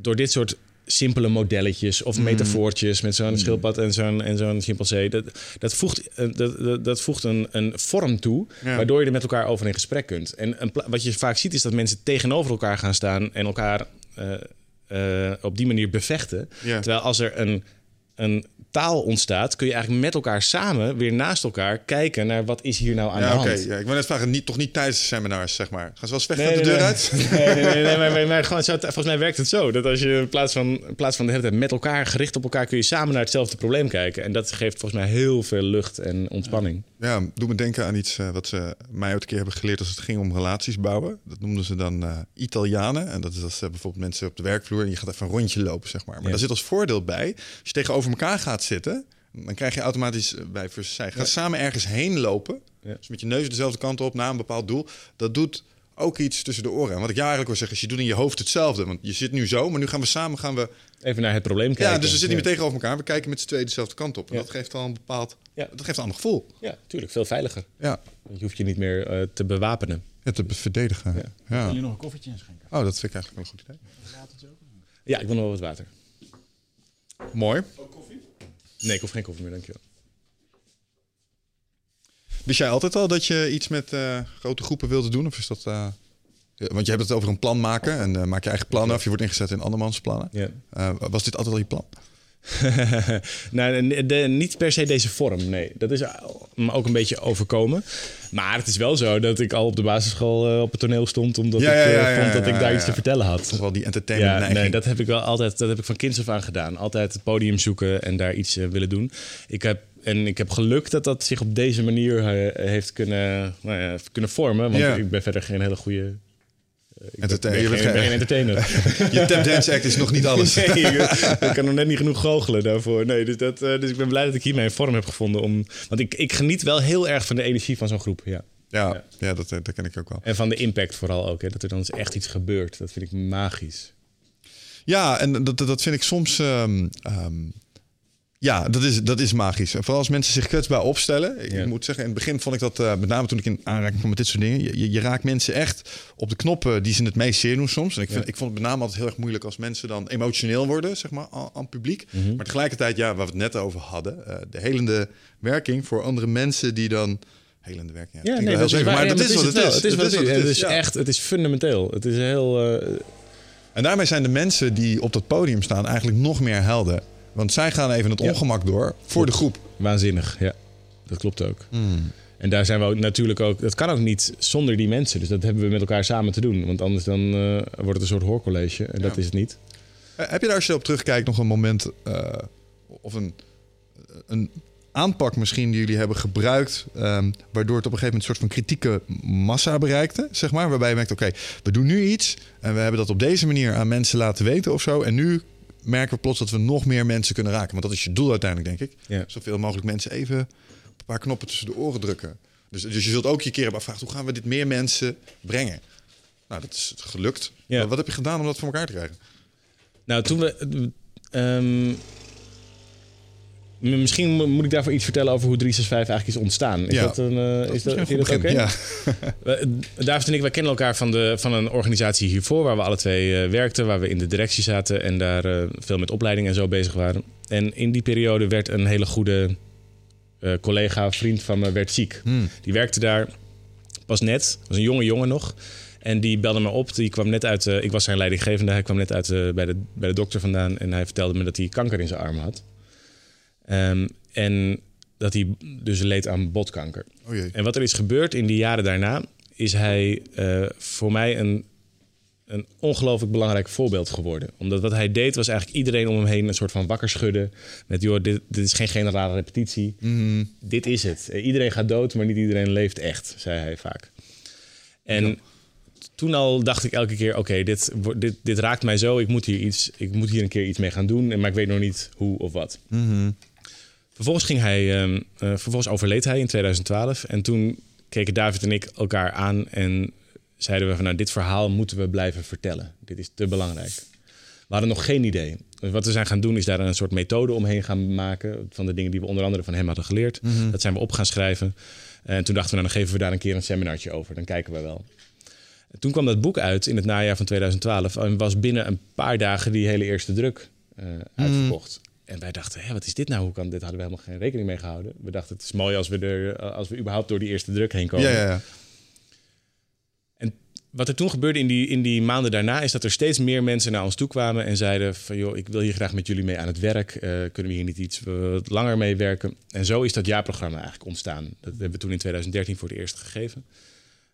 door dit soort simpele modelletjes of metafoortjes met zo'n schildpad en zo'n, en zo'n chimpansee, dat, dat voegt, eh, dat, dat, dat voegt een, een vorm toe, Ja. waardoor je er met elkaar over in gesprek kunt. En een wat je vaak ziet is dat mensen tegenover elkaar gaan staan en elkaar eh, eh, op die manier bevechten. Ja. Terwijl als er een, een taal ontstaat, kun je eigenlijk met elkaar samen weer naast elkaar kijken naar wat is hier nou aan ja, de hand. Ja, ik wil net vragen, niet, toch niet tijdens de seminars, zeg maar. Gaan ze wel eens vechten Nee, de nee, deur nee. uit? Nee, nee, nee, nee, maar, maar, maar gewoon, volgens mij werkt het zo. Dat als je in plaats van, in plaats van de hele tijd met elkaar, gericht op elkaar, kun je samen naar hetzelfde probleem kijken. En dat geeft volgens mij heel veel lucht en ontspanning. Ja, doe me denken aan iets eh, wat ze mij ooit een keer hebben geleerd als het ging om relaties bouwen. Dat noemden ze dan eh, Italianen. En dat is als eh, bijvoorbeeld mensen op de werkvloer en je gaat even een rondje lopen, zeg maar. Maar Ja. daar zit als voordeel bij, als je tegenover elkaar gaat zitten, dan krijg je automatisch eh, bij. Ga samen ergens heen lopen, Ja. dus met je neus dezelfde kant op, naar een bepaald doel. Dat doet ook iets tussen de oren. En wat ik jou eigenlijk wil zeggen is, je doet in je hoofd hetzelfde. Want je zit nu zo, maar nu gaan we samen gaan we Even naar het probleem kijken. ja, dus we zitten niet meer tegenover elkaar. We kijken met z'n tweeën dezelfde kant op. En Ja. dat geeft al een bepaald... Ja. Dat geeft een ander gevoel. Ja, tuurlijk. Veel veiliger. Ja. Want Je hoeft je niet meer eh, te bewapenen. ja te verdedigen. Ja. Ja. Wil je nog een koffertje inschenken? Oh, dat vind ik eigenlijk wel een goed idee. Ja, ik wil nog wel wat water. Mooi. Nee, ik hoef geen koffie meer, dankjewel. Wist jij altijd al dat je iets met eh, grote groepen wilde doen? Of is dat... eh, want je hebt het over een plan maken. En eh, maak je eigen plannen af. Je wordt ingezet in andermans plannen. Ja. Was dit altijd al je plan? nou, de, de- niet per se deze vorm, nee. Dat is me ook een beetje overkomen. Maar het is wel zo dat ik al op de basisschool eh, op het toneel stond... omdat Ja, ik ja, eh, ja, vond dat ik daar iets te vertellen had. Toch wel die entertainment neiging. nee, dat heb ik wel altijd, dat heb ik van kinds af aan gedaan. Altijd het podium zoeken en daar iets eh, willen doen. Ik heb, en ik heb geluk dat dat zich op deze manier eh, heeft kunnen, nou ja, kunnen vormen. Want Ja. ik ben verder geen hele goede... eh, ik ben- Entertain- ben je bent geen- entertainer. Je tapdance act is nog niet alles. Nee, ik, kan nog net niet genoeg goochelen daarvoor. Nee, dus, dat, eh, dus ik ben blij dat ik hiermee een vorm heb gevonden. Om, want ik, ik geniet wel heel erg van de energie van zo'n groep. Ja. Ja, ja dat, eh, dat ken ik ook wel. En van de impact vooral ook. Hè, dat er dan eens echt iets gebeurt. Dat vind ik magisch. Ja, en dat, dat- dat vind ik soms... ehm, ehm, Ja, dat is, dat is magisch. En vooral als mensen zich kwetsbaar opstellen. Ik Ja. moet zeggen, in het begin vond ik dat, eh, met name toen ik in aanraking kwam met dit soort dingen. Je, je, je raakt mensen echt op de knoppen die ze het meest zeer doen soms. En ik, vind, Ja. ik vond het met name altijd heel erg moeilijk als mensen dan emotioneel worden, zeg maar, aan, publiek. Mhm. Maar tegelijkertijd, ja, waar we het net over hadden, eh, de helende werking voor andere mensen die dan. Helende werking. Ja, klinkt nee, dat is, waar, maar ja, dat is wat het is. Het is wat het is. Het is ja. echt, het is fundamenteel. Het is heel... eh, En daarmee zijn de mensen die op dat podium staan eigenlijk nog meer helden. Want zij gaan even het ongemak door voor de groep. Waanzinnig, ja. Dat klopt ook. En daar zijn we ook natuurlijk ook... Dat kan ook niet zonder die mensen. Dus dat hebben we met elkaar samen te doen. Want anders dan eh, wordt het een soort hoorcollege. En dat is het niet. Eh, Heb je daar als je op terugkijkt nog een moment eh, of een, een aanpak misschien die jullie hebben gebruikt, ehm, waardoor het op een gegeven moment een soort van kritieke massa bereikte, zeg maar, waarbij je merkt, oké, we doen nu iets en we hebben dat op deze manier aan mensen laten weten of zo, en nu merken we plots dat we nog meer mensen kunnen raken, want dat is je doel uiteindelijk, denk ik. Ja. Zoveel mogelijk mensen even een paar knoppen tussen de oren drukken. Dus, dus je zult ook je keer hebben afvragen, hoe gaan we dit meer mensen brengen? Nou, dat is gelukt. Ja. Wat heb je gedaan om dat voor elkaar te krijgen? Nou, toen we... ehm, misschien mo- moet ik daarvoor iets vertellen over hoe 365 eigenlijk is ontstaan. Is Ja. dat een... eh, is dat, dat oké? Ja. David en ik, wij kennen elkaar van, de, van een organisatie hiervoor... waar we alle twee eh, werkten, waar we in de directie zaten... en daar eh, veel met opleiding en zo bezig waren. En in die periode werd een hele goede collega, vriend van me, werd ziek. Hmm. Die werkte daar pas net, was een jonge jongen nog... En die belde me op. Die kwam net uit. ik was zijn leidinggevende. Hij kwam net uit bij, de, bij de dokter vandaan. En hij vertelde me dat hij kanker in zijn arm had. Ehm, en dat hij dus leed aan botkanker. Oh jee. En wat er is gebeurd in die jaren daarna, is hij eh, voor mij een, een ongelooflijk belangrijk voorbeeld geworden. Omdat wat hij deed, was eigenlijk iedereen om hem heen een soort van wakker schudden. Met, joh, dit, dit is geen generale repetitie. Mhm. Dit is het. Eh, Iedereen gaat dood, maar niet iedereen leeft echt, zei hij vaak. En toen al dacht ik elke keer, oké, dit, dit, dit raakt mij zo. Ik moet, hier iets, ik moet hier een keer iets mee gaan doen. En Maar ik weet nog niet hoe of wat. Mhm. Vervolgens, ging hij, ehm, eh, vervolgens overleed hij in 2012. En toen keken David en ik elkaar aan en zeiden we van... nou, dit verhaal moeten we blijven vertellen. Dit is te belangrijk. We hadden nog geen idee. Dus wat we zijn gaan doen is daar een soort methode omheen gaan maken... van de dingen die we onder andere van hem hadden geleerd. Dat zijn we op gaan schrijven. En toen dachten we, nou, dan geven we daar een keer een seminartje over. Dan kijken we wel. En toen kwam dat boek uit in het najaar van 2012... en was binnen een paar dagen die hele eerste druk eh, uitverkocht. En wij dachten, Hé, wat is dit nou? Hoe kan dit? Hadden we helemaal geen rekening mee gehouden. We dachten, het is mooi als we, er, als we überhaupt door die eerste druk heen komen. Ja, ja, ja. En wat er toen gebeurde in die, in die maanden daarna... is dat er steeds meer mensen naar ons toe kwamen en zeiden... van joh, ik wil hier graag met jullie mee aan het werk. Eh, kunnen we hier niet iets eh, wat langer mee werken? En zo is dat jaarprogramma eigenlijk ontstaan. Dat hebben we toen in 2013 voor het eerst gegeven.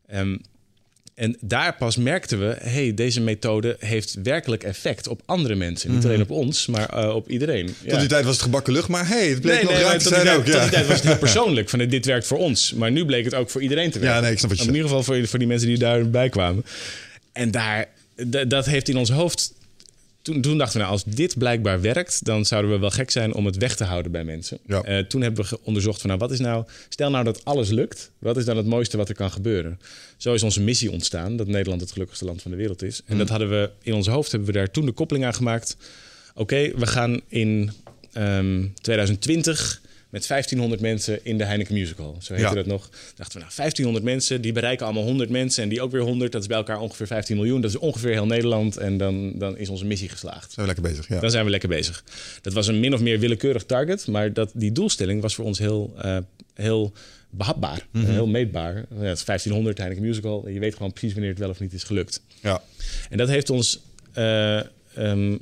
Ehm, en daar pas merkten we, hey, deze methode heeft werkelijk effect op andere mensen. Niet alleen op ons, maar eh, op iedereen. Mhm. Tot die tijd was het gebakken lucht, maar hey, het bleek Nee, nog nee, raak maar te zijn tijd, ook. tot die tijd was het heel persoonlijk. Van, dit werkt voor ons. Maar nu bleek het ook voor iedereen te werken. Ja, nee, ik snap wat je In ieder geval voor, voor die mensen die daarbij kwamen. En daar, dat heeft in ons hoofd... Toen, toen dachten we, nou, als dit blijkbaar werkt... dan zouden we wel gek zijn om het weg te houden bij mensen. Ja. Eh, toen hebben we onderzocht van, nou, wat is nou... Stel nou dat alles lukt. Wat is dan het mooiste wat er kan gebeuren? Zo is onze missie ontstaan. Dat Nederland het gelukkigste land van de wereld is. En dat hadden we in ons hoofd... hebben we daar toen de koppeling aan gemaakt. Oké, we gaan in ehm, 2020 met 1500 mensen in de Heineken Musical. Zo heette Ja. dat nog. Dachten we, nou, 1500 mensen, die bereiken allemaal 100 mensen... en die ook weer 100, dat is bij elkaar ongeveer 15 miljoen. Dat is ongeveer heel Nederland en dan, dan is onze missie geslaagd. Zijn we lekker bezig, ja. Dan zijn we lekker bezig. Dat was een min of meer willekeurig target, maar dat, die doelstelling was voor ons heel, eh, heel behapbaar, Mhm. eh, heel meetbaar. Ja, het is 1500 Heineken Musical, je weet gewoon precies wanneer het wel of niet is gelukt. ja. En dat heeft ons eh, ehm,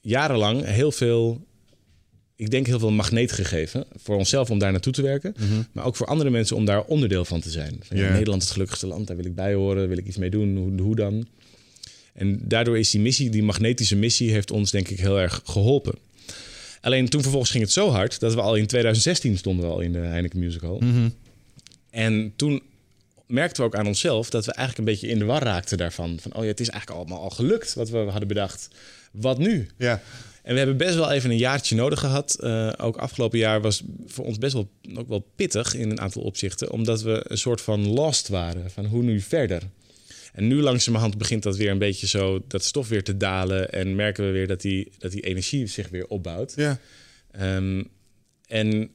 jarenlang heel veel, ik denk heel veel magneet gegeven. Voor onszelf om daar naartoe te werken. Maar ook voor andere mensen om daar onderdeel van te zijn. Van, Ja. Nederland is het gelukkigste land, daar wil ik bij horen. Wil ik iets mee doen, hoe, hoe dan? En daardoor is die missie, die magnetische missie, heeft ons denk ik heel erg geholpen. Alleen toen vervolgens ging het zo hard dat we al in 2016 stonden we al in de Heineken Musical. En toen merkten we ook aan onszelf dat we eigenlijk een beetje in de war raakten daarvan. Van, oh ja, het is eigenlijk allemaal al gelukt wat we hadden bedacht. Wat nu? ja. En we hebben best wel even een jaartje nodig gehad. Eh, ook afgelopen jaar was voor ons best wel, ook wel pittig in een aantal opzichten. Omdat we een soort van lost waren. Van hoe nu verder? En nu langzamerhand begint dat weer een beetje zo, dat stof weer te dalen. En merken we weer dat die, dat die energie zich weer opbouwt. ja. Ehm, en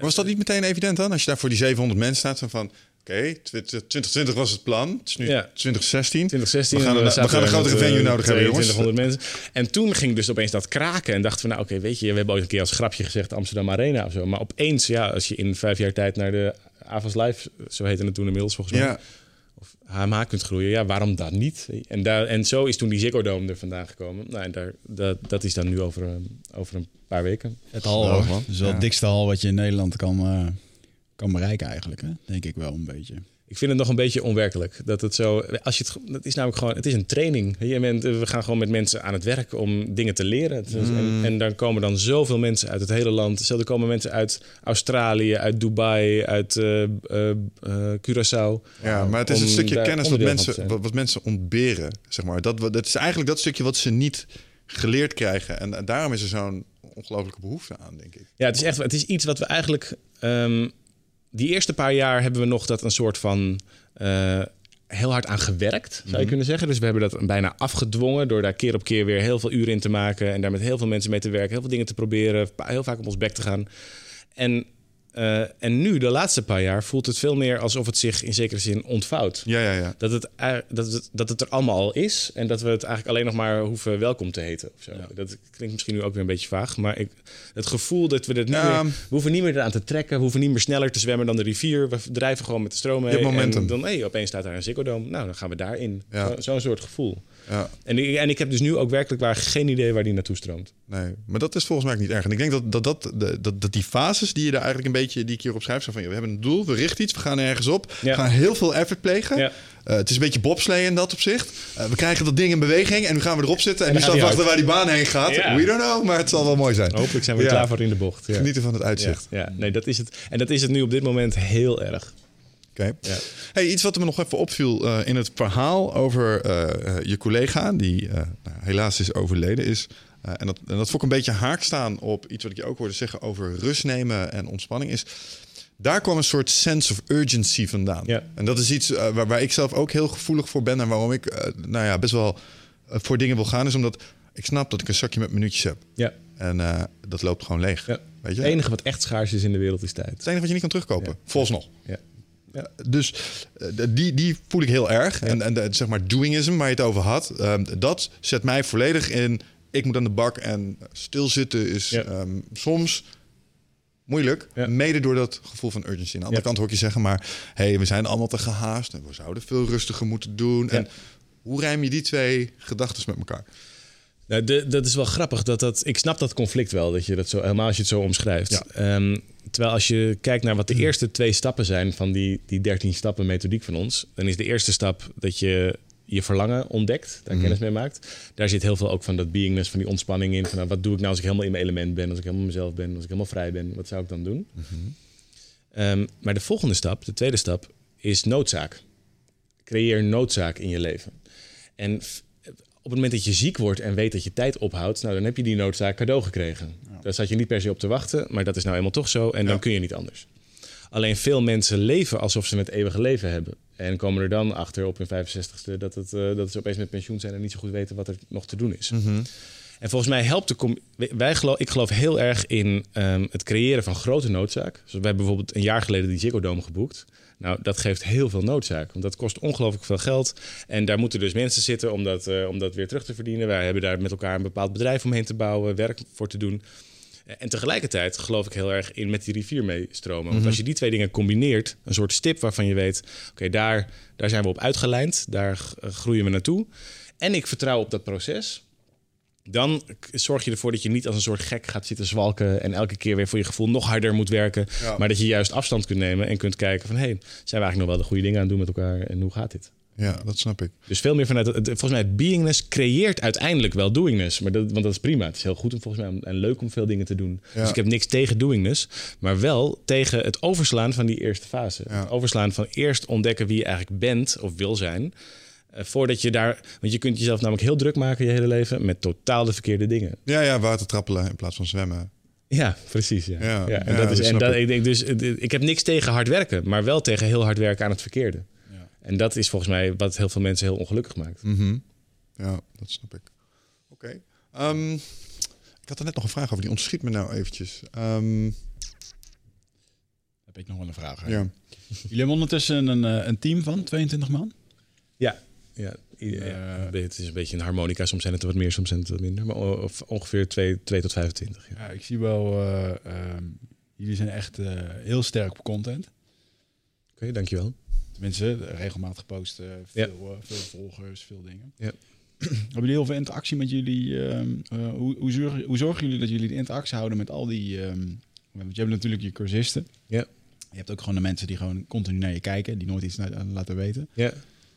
Was dat niet meteen evident dan? Als je daar voor die 700 mensen staat, van... Oké, 2020 was het plan. Het is nu Ja. 2016. 2016. We gaan, en een, we gaan een er grotere venue eh, nodig hebben, jongens. 2200 mensen. En toen ging dus opeens dat kraken. En dachten we, nou oké, weet je, we hebben ooit een keer als grapje gezegd Amsterdam Arena of zo. Maar opeens, ja, als je in vijf jaar tijd naar de Avas Live, zo heette het toen inmiddels volgens mij, Ja, of HMH kunt groeien, ja, waarom dan niet? En, daar, en zo is toen die Ziggo Dome er vandaan gekomen. Nou, en daar, dat, dat is dan nu over, eh, over een paar weken. Het hal, man. Dus wel Ja. het dikste hal wat je in Nederland kan, eh, kan bereiken eigenlijk. Hè? Denk ik wel een beetje. Ik vind het nog een beetje onwerkelijk. Dat het zo. Als je het, het is namelijk gewoon. Het is een training. Je bent, we gaan gewoon met mensen aan het werk om dingen te leren. Mm. En, en dan komen dan zoveel mensen uit het hele land. Stel, er komen mensen uit Australië, uit Dubai, uit eh eh, eh, Curaçao. ja, maar het is een stukje kennis wat mensen, wat, wat mensen ontberen. Zeg maar. dat, dat is eigenlijk dat stukje wat ze niet geleerd krijgen. En, en daarom is er zo'n ongelofelijke behoefte aan, denk ik. Ja, het is echt. Het is iets wat we eigenlijk. ehm, die eerste paar jaar hebben we nog dat een soort van. eh, heel hard aan gewerkt, zou je kunnen zeggen. Dus we hebben dat bijna afgedwongen door daar keer op keer weer heel veel uren in te maken en daar met heel veel mensen mee te werken, heel veel dingen te proberen, heel vaak op ons bek te gaan. En, eh, en nu, de laatste paar jaar, voelt het veel meer alsof het zich in zekere zin ontvouwt. Ja, ja, ja. Dat het, dat, het, dat het er allemaal al is en dat we het eigenlijk alleen nog maar hoeven welkom te heten. Of zo. Dat klinkt misschien nu ook weer een beetje vaag, maar ik, het gevoel dat we Ja. meer, we hoeven niet meer eraan te trekken, we hoeven niet meer sneller te zwemmen dan de rivier. We drijven gewoon met de stroom mee. En dan, hey, opeens staat daar een Dome. Nou, dan gaan we daarin. Ja. Zo- Zo'n soort gevoel. Ja. En, ik- en ik heb dus nu ook werkelijk waar geen idee waar die naartoe stroomt. Nee, maar dat is volgens mij ook niet erg. En ik denk dat, dat, dat, dat, dat die fases die je daar eigenlijk een beetje die ik hier opschrijf, zijn van we hebben een doel, we richten iets, we gaan ergens op, we gaan heel veel effort plegen. Ja. Eh, het is een beetje bobslee in dat opzicht. Eh, we krijgen dat ding in beweging en nu gaan we erop zitten en, En nu staan wachten waar die baan heen gaat. Ja. We don't know, maar het zal wel mooi zijn. Hopelijk zijn we klaar voor in de bocht. Ja. Genieten van het uitzicht. Ja, nee, dat is het. En dat is het nu op dit moment heel erg. Oké. Ja. Hey, iets wat me nog even opviel eh, in het verhaal over eh, eh, je collega, die nou, helaas is overleden, is. en, dat, en dat vond ik een beetje haak staan op iets wat ik je ook hoorde zeggen over rust nemen en ontspanning. Is daar kwam een soort sense of urgency vandaan. Ja. En dat is iets waar, waar ik zelf ook heel gevoelig voor ben en waarom ik nou ja, best wel voor dingen wil gaan, is omdat ik snap dat ik een zakje met minuutjes heb. Ja. En dat loopt gewoon leeg. Ja. Weet je? Het enige wat echt schaars is in de wereld is tijd. Het enige wat je niet kan terugkopen. Ja. Vooralsnog. Ja. Dus eh, die, die voel ik heel erg. En, en de, zeg maar doingism waar je het over had, ehm, dat zet mij volledig in. Ik moet aan de bak en stilzitten is Ja. ehm, soms moeilijk. Ja. Mede door dat gevoel van urgency. Aan de andere Ja. kant hoor ik je zeggen, maar hey, we zijn allemaal te gehaast en we zouden veel rustiger moeten doen. En hoe rijm je die twee gedachten met elkaar? Nou, de, dat is wel grappig. Dat dat, ik snap dat conflict wel, dat je dat zo, helemaal als je het zo omschrijft. Ja. Ehm, terwijl als je kijkt naar wat de eerste twee stappen zijn van die, die 13 stappen methodiek van ons, dan is de eerste stap dat je je verlangen ontdekt, daar kennis mee maakt. Daar zit heel veel ook van dat beingness, van die ontspanning in. Van nou, wat doe ik nou als ik helemaal in mijn element ben, als ik helemaal mezelf ben, als ik helemaal vrij ben, wat zou ik dan doen? Ehm, maar de volgende stap, de tweede stap, is noodzaak. Creëer noodzaak in je leven. En op het moment dat je ziek wordt en weet dat je tijd ophoudt, nou, dan heb je die noodzaak cadeau gekregen. Daar zat je niet per se op te wachten, maar dat is nou eenmaal toch zo en dan kun je niet anders. Alleen veel mensen leven alsof ze het eeuwige leven hebben. En komen er dan achter op hun 65ste dat, het, eh, dat ze opeens met pensioen zijn en niet zo goed weten wat er nog te doen is. En volgens mij helpt de. Wij geloof, ik geloof heel erg in ehm, het creëren van grote noodzaak. Dus we hebben bijvoorbeeld een jaar geleden die Ziggo Dome geboekt. Nou, dat geeft heel veel noodzaak. Want dat kost ongelooflijk veel geld. En daar moeten dus mensen zitten om dat, eh, om dat weer terug te verdienen. Wij hebben daar met elkaar een bepaald bedrijf omheen te bouwen, werk voor te doen. En tegelijkertijd geloof ik heel erg in met die rivier meestromen. Want als je die twee dingen combineert, een soort stip waarvan je weet: oké, daar, daar zijn we op uitgelijnd, daar groeien we naartoe. En ik vertrouw op dat proces. Dan zorg je ervoor dat je niet als een soort gek gaat zitten zwalken en elke keer weer voor je gevoel nog harder moet werken. Ja. Maar dat je juist afstand kunt nemen en kunt kijken van hé, zijn we eigenlijk nog wel de goede dingen aan het doen met elkaar en hoe gaat dit? Ja, dat snap ik. Dus veel meer vanuit, het- volgens mij, het beingness creëert uiteindelijk wel doingness. Maar dat, want dat is prima. Het is heel goed om volgens mij om- en leuk om veel dingen te doen. Ja. Dus ik heb niks tegen doingness, maar wel tegen het overslaan van die eerste fase. Ja. Het overslaan van eerst ontdekken wie je eigenlijk bent of wil zijn. Eh, voordat je daar, want je kunt jezelf namelijk heel druk maken je hele leven met totaal de verkeerde dingen. Ja, ja, water trappelen in plaats van zwemmen. Ja, precies. Ja. Ja, Ja, en ja, dat is, dat en dat, ik. ik denk dus, ik heb niks tegen hard werken, maar wel tegen heel hard werken aan het verkeerde. Ja. En dat is volgens mij wat heel veel mensen heel ongelukkig maakt. Mhm. Ja, dat snap ik. Oké. Ehm, Ik had er net nog een vraag over, die ontschiet me nou eventjes. Ehm, Heb ik nog wel een vraag. hè? ja. Jullie hebben ondertussen een, eh, een team van 22 man. Ja, ja, i- Eh, ja, het is een beetje een harmonica. Soms zijn het er wat meer, soms zijn het wat minder. Maar of ongeveer 2, 2 tot 25. Ja. Ja, ik zie wel, eh, ehm, jullie zijn echt eh, heel sterk op content. Oké, dankjewel. Tenminste, regelmatig posten, Ja. veel, eh, veel volgers, veel dingen. Ja. Hebben jullie heel veel interactie met jullie? ehm, eh, hoe, hoe, zorgen, hoe zorgen jullie dat jullie de interactie houden met al die... ehm, want je hebt natuurlijk je cursisten. Ja. Je hebt ook gewoon de mensen die gewoon continu naar je kijken, die nooit iets laten weten. Ja.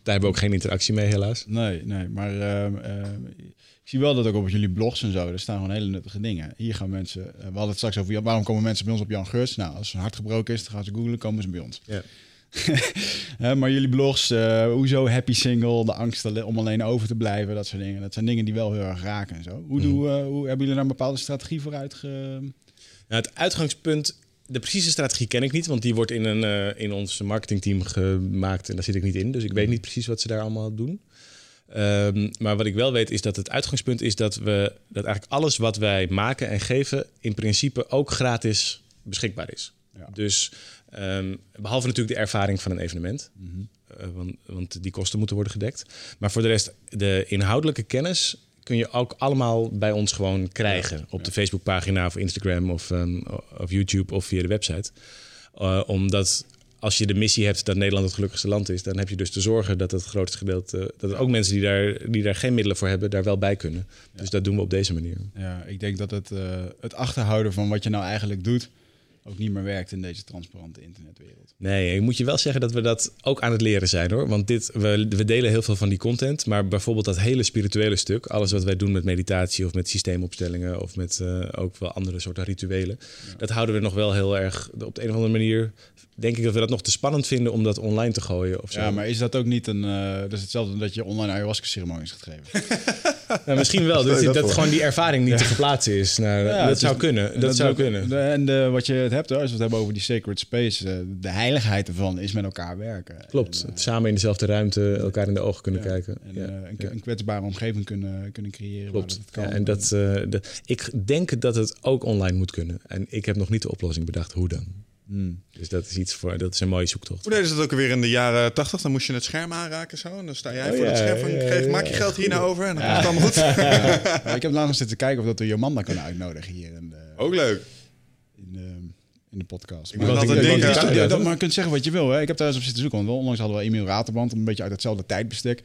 Daar hebben we ook geen interactie mee, helaas. Nee, nee, maar ehm, ehm, ik zie wel dat ook op jullie blogs en zo, er staan gewoon hele nuttige dingen. Hier gaan mensen, eh, we hadden het straks over, waarom komen mensen bij ons op Jan Geurts? Nou, als hun hart gebroken is, dan gaan ze googlen, komen ze bij ons. Ja. Maar jullie blogs, eh, hoezo happy single, de angst om alleen over te blijven, dat soort dingen. Dat zijn dingen die wel heel erg raken en zo. Hoe, doe, eh, hoe hebben jullie daar een bepaalde strategie voor uitge... Nou, het uitgangspunt, de precieze strategie ken ik niet, want die wordt in, een, eh, in ons marketingteam gemaakt en daar zit ik niet in. Dus ik weet niet precies wat ze daar allemaal doen. Ehm, maar wat ik wel weet is dat het uitgangspunt is dat we dat eigenlijk alles wat wij maken en geven in principe ook gratis beschikbaar is. Ja. Dus ehm, behalve natuurlijk de ervaring van een evenement, Mhm. eh, want, want die kosten moeten worden gedekt. Maar voor de rest, de inhoudelijke kennis kun je ook allemaal bij ons gewoon krijgen. op de Facebookpagina of Instagram of, ehm, of YouTube of via de website. Eh, omdat als je de missie hebt dat Nederland het gelukkigste land is, dan heb je dus te zorgen dat het grootste gedeelte, dat ook mensen die daar, die daar geen middelen voor hebben, daar wel bij kunnen. Dus dat doen we op deze manier. Ja, ik denk dat het, eh, het achterhouden van wat je nou eigenlijk doet, ook niet meer werkt in deze transparante internetwereld. Nee, ik moet je wel zeggen dat we dat ook aan het leren zijn hoor. Want dit, we, we delen heel veel van die content. Maar bijvoorbeeld dat hele spirituele stuk, alles wat wij doen met meditatie of met systeemopstellingen of met eh, ook wel andere soorten rituelen, dat houden we nog wel heel erg op de een of andere manier. Denk ik dat we dat nog te spannend vinden om dat online te gooien of zo. Ja, maar is dat ook niet een... eh dat is hetzelfde dat je online ayahuasca-ceremonies gaat geven. Nou, misschien wel. Dat, dat gewoon die ervaring niet te verplaatsen is. Nou, Ja, dat zou is- kunnen. Dat, zou ook- kunnen. de- en de, wat je het hebt, hoor, als we het hebben over die sacred space, eh, de heiligheid ervan is met elkaar werken. Klopt. En, eh, Samen in dezelfde ruimte elkaar in de ogen kunnen ja, kijken. En Ja, een, ja. een kwetsbare omgeving kunnen, kunnen creëren. Klopt. waar dat kan. Ja, en dat, eh, dat, ik denk dat het ook online moet kunnen. En ik heb nog niet de oplossing bedacht hoe dan. Hmm. Dus dat is iets voor, dat is een mooie zoektocht. Hoe deden ze dat ook weer in de jaren tachtig? Dan moest je het scherm aanraken zo. En dan sta jij Oh, voor ja, het scherm van, ja, kreeg, ja, maak je geld hier nou over en dan Ja. komt het allemaal goed. Ja, ik heb laatst zitten kijken of dat we Jomanda kunnen uitnodigen hier in de, Ook leuk. in de, in de podcast. Ik Want altijd denken... Ja, Ja, maar je kunt zeggen wat je wil. Hè. Ik heb daar eens op zitten zoeken. Want wel, onlangs hadden we Emiel Raterband, een beetje uit hetzelfde tijdbestek.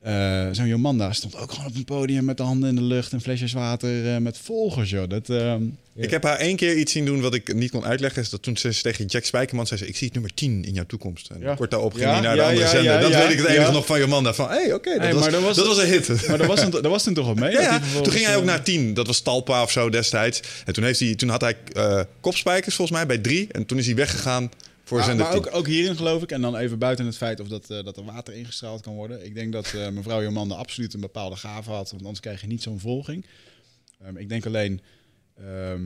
Eh, Zo'n Jomanda stond ook gewoon op een podium met de handen in de lucht en flesjes water eh, met volgers. Joh. Dat, ehm. Ik heb haar één keer iets zien doen wat ik niet kon uitleggen. Is dat toen ze tegen Jack Spijkerman zei: ze, Ik zie het nummer 10 in jouw toekomst. En Ja. kort daarop ging Ja, hij naar de andere ja, zender. ja, dat ja, weet ik het enige nog van Jomanda. Van hé, hey, oké, dat, Hey, was, maar dat was- dat was een hit. maar daar was, een, daar was toen toch op mee? Ja, dat toen ging hij ook eh, naar 10. Dat was Talpa of zo destijds. En toen, heeft hij, toen had hij eh, kopspijkers volgens mij bij 3. En toen is hij weggegaan voor Maar, zender maar 10. ook, ook hierin geloof ik, en dan even buiten het feit of dat, eh, dat er water ingestraald kan worden. Ik denk dat eh, mevrouw Jomanda absoluut een bepaalde gave had, want anders krijg je niet zo'n volging. Ehm, ik denk alleen. ehm,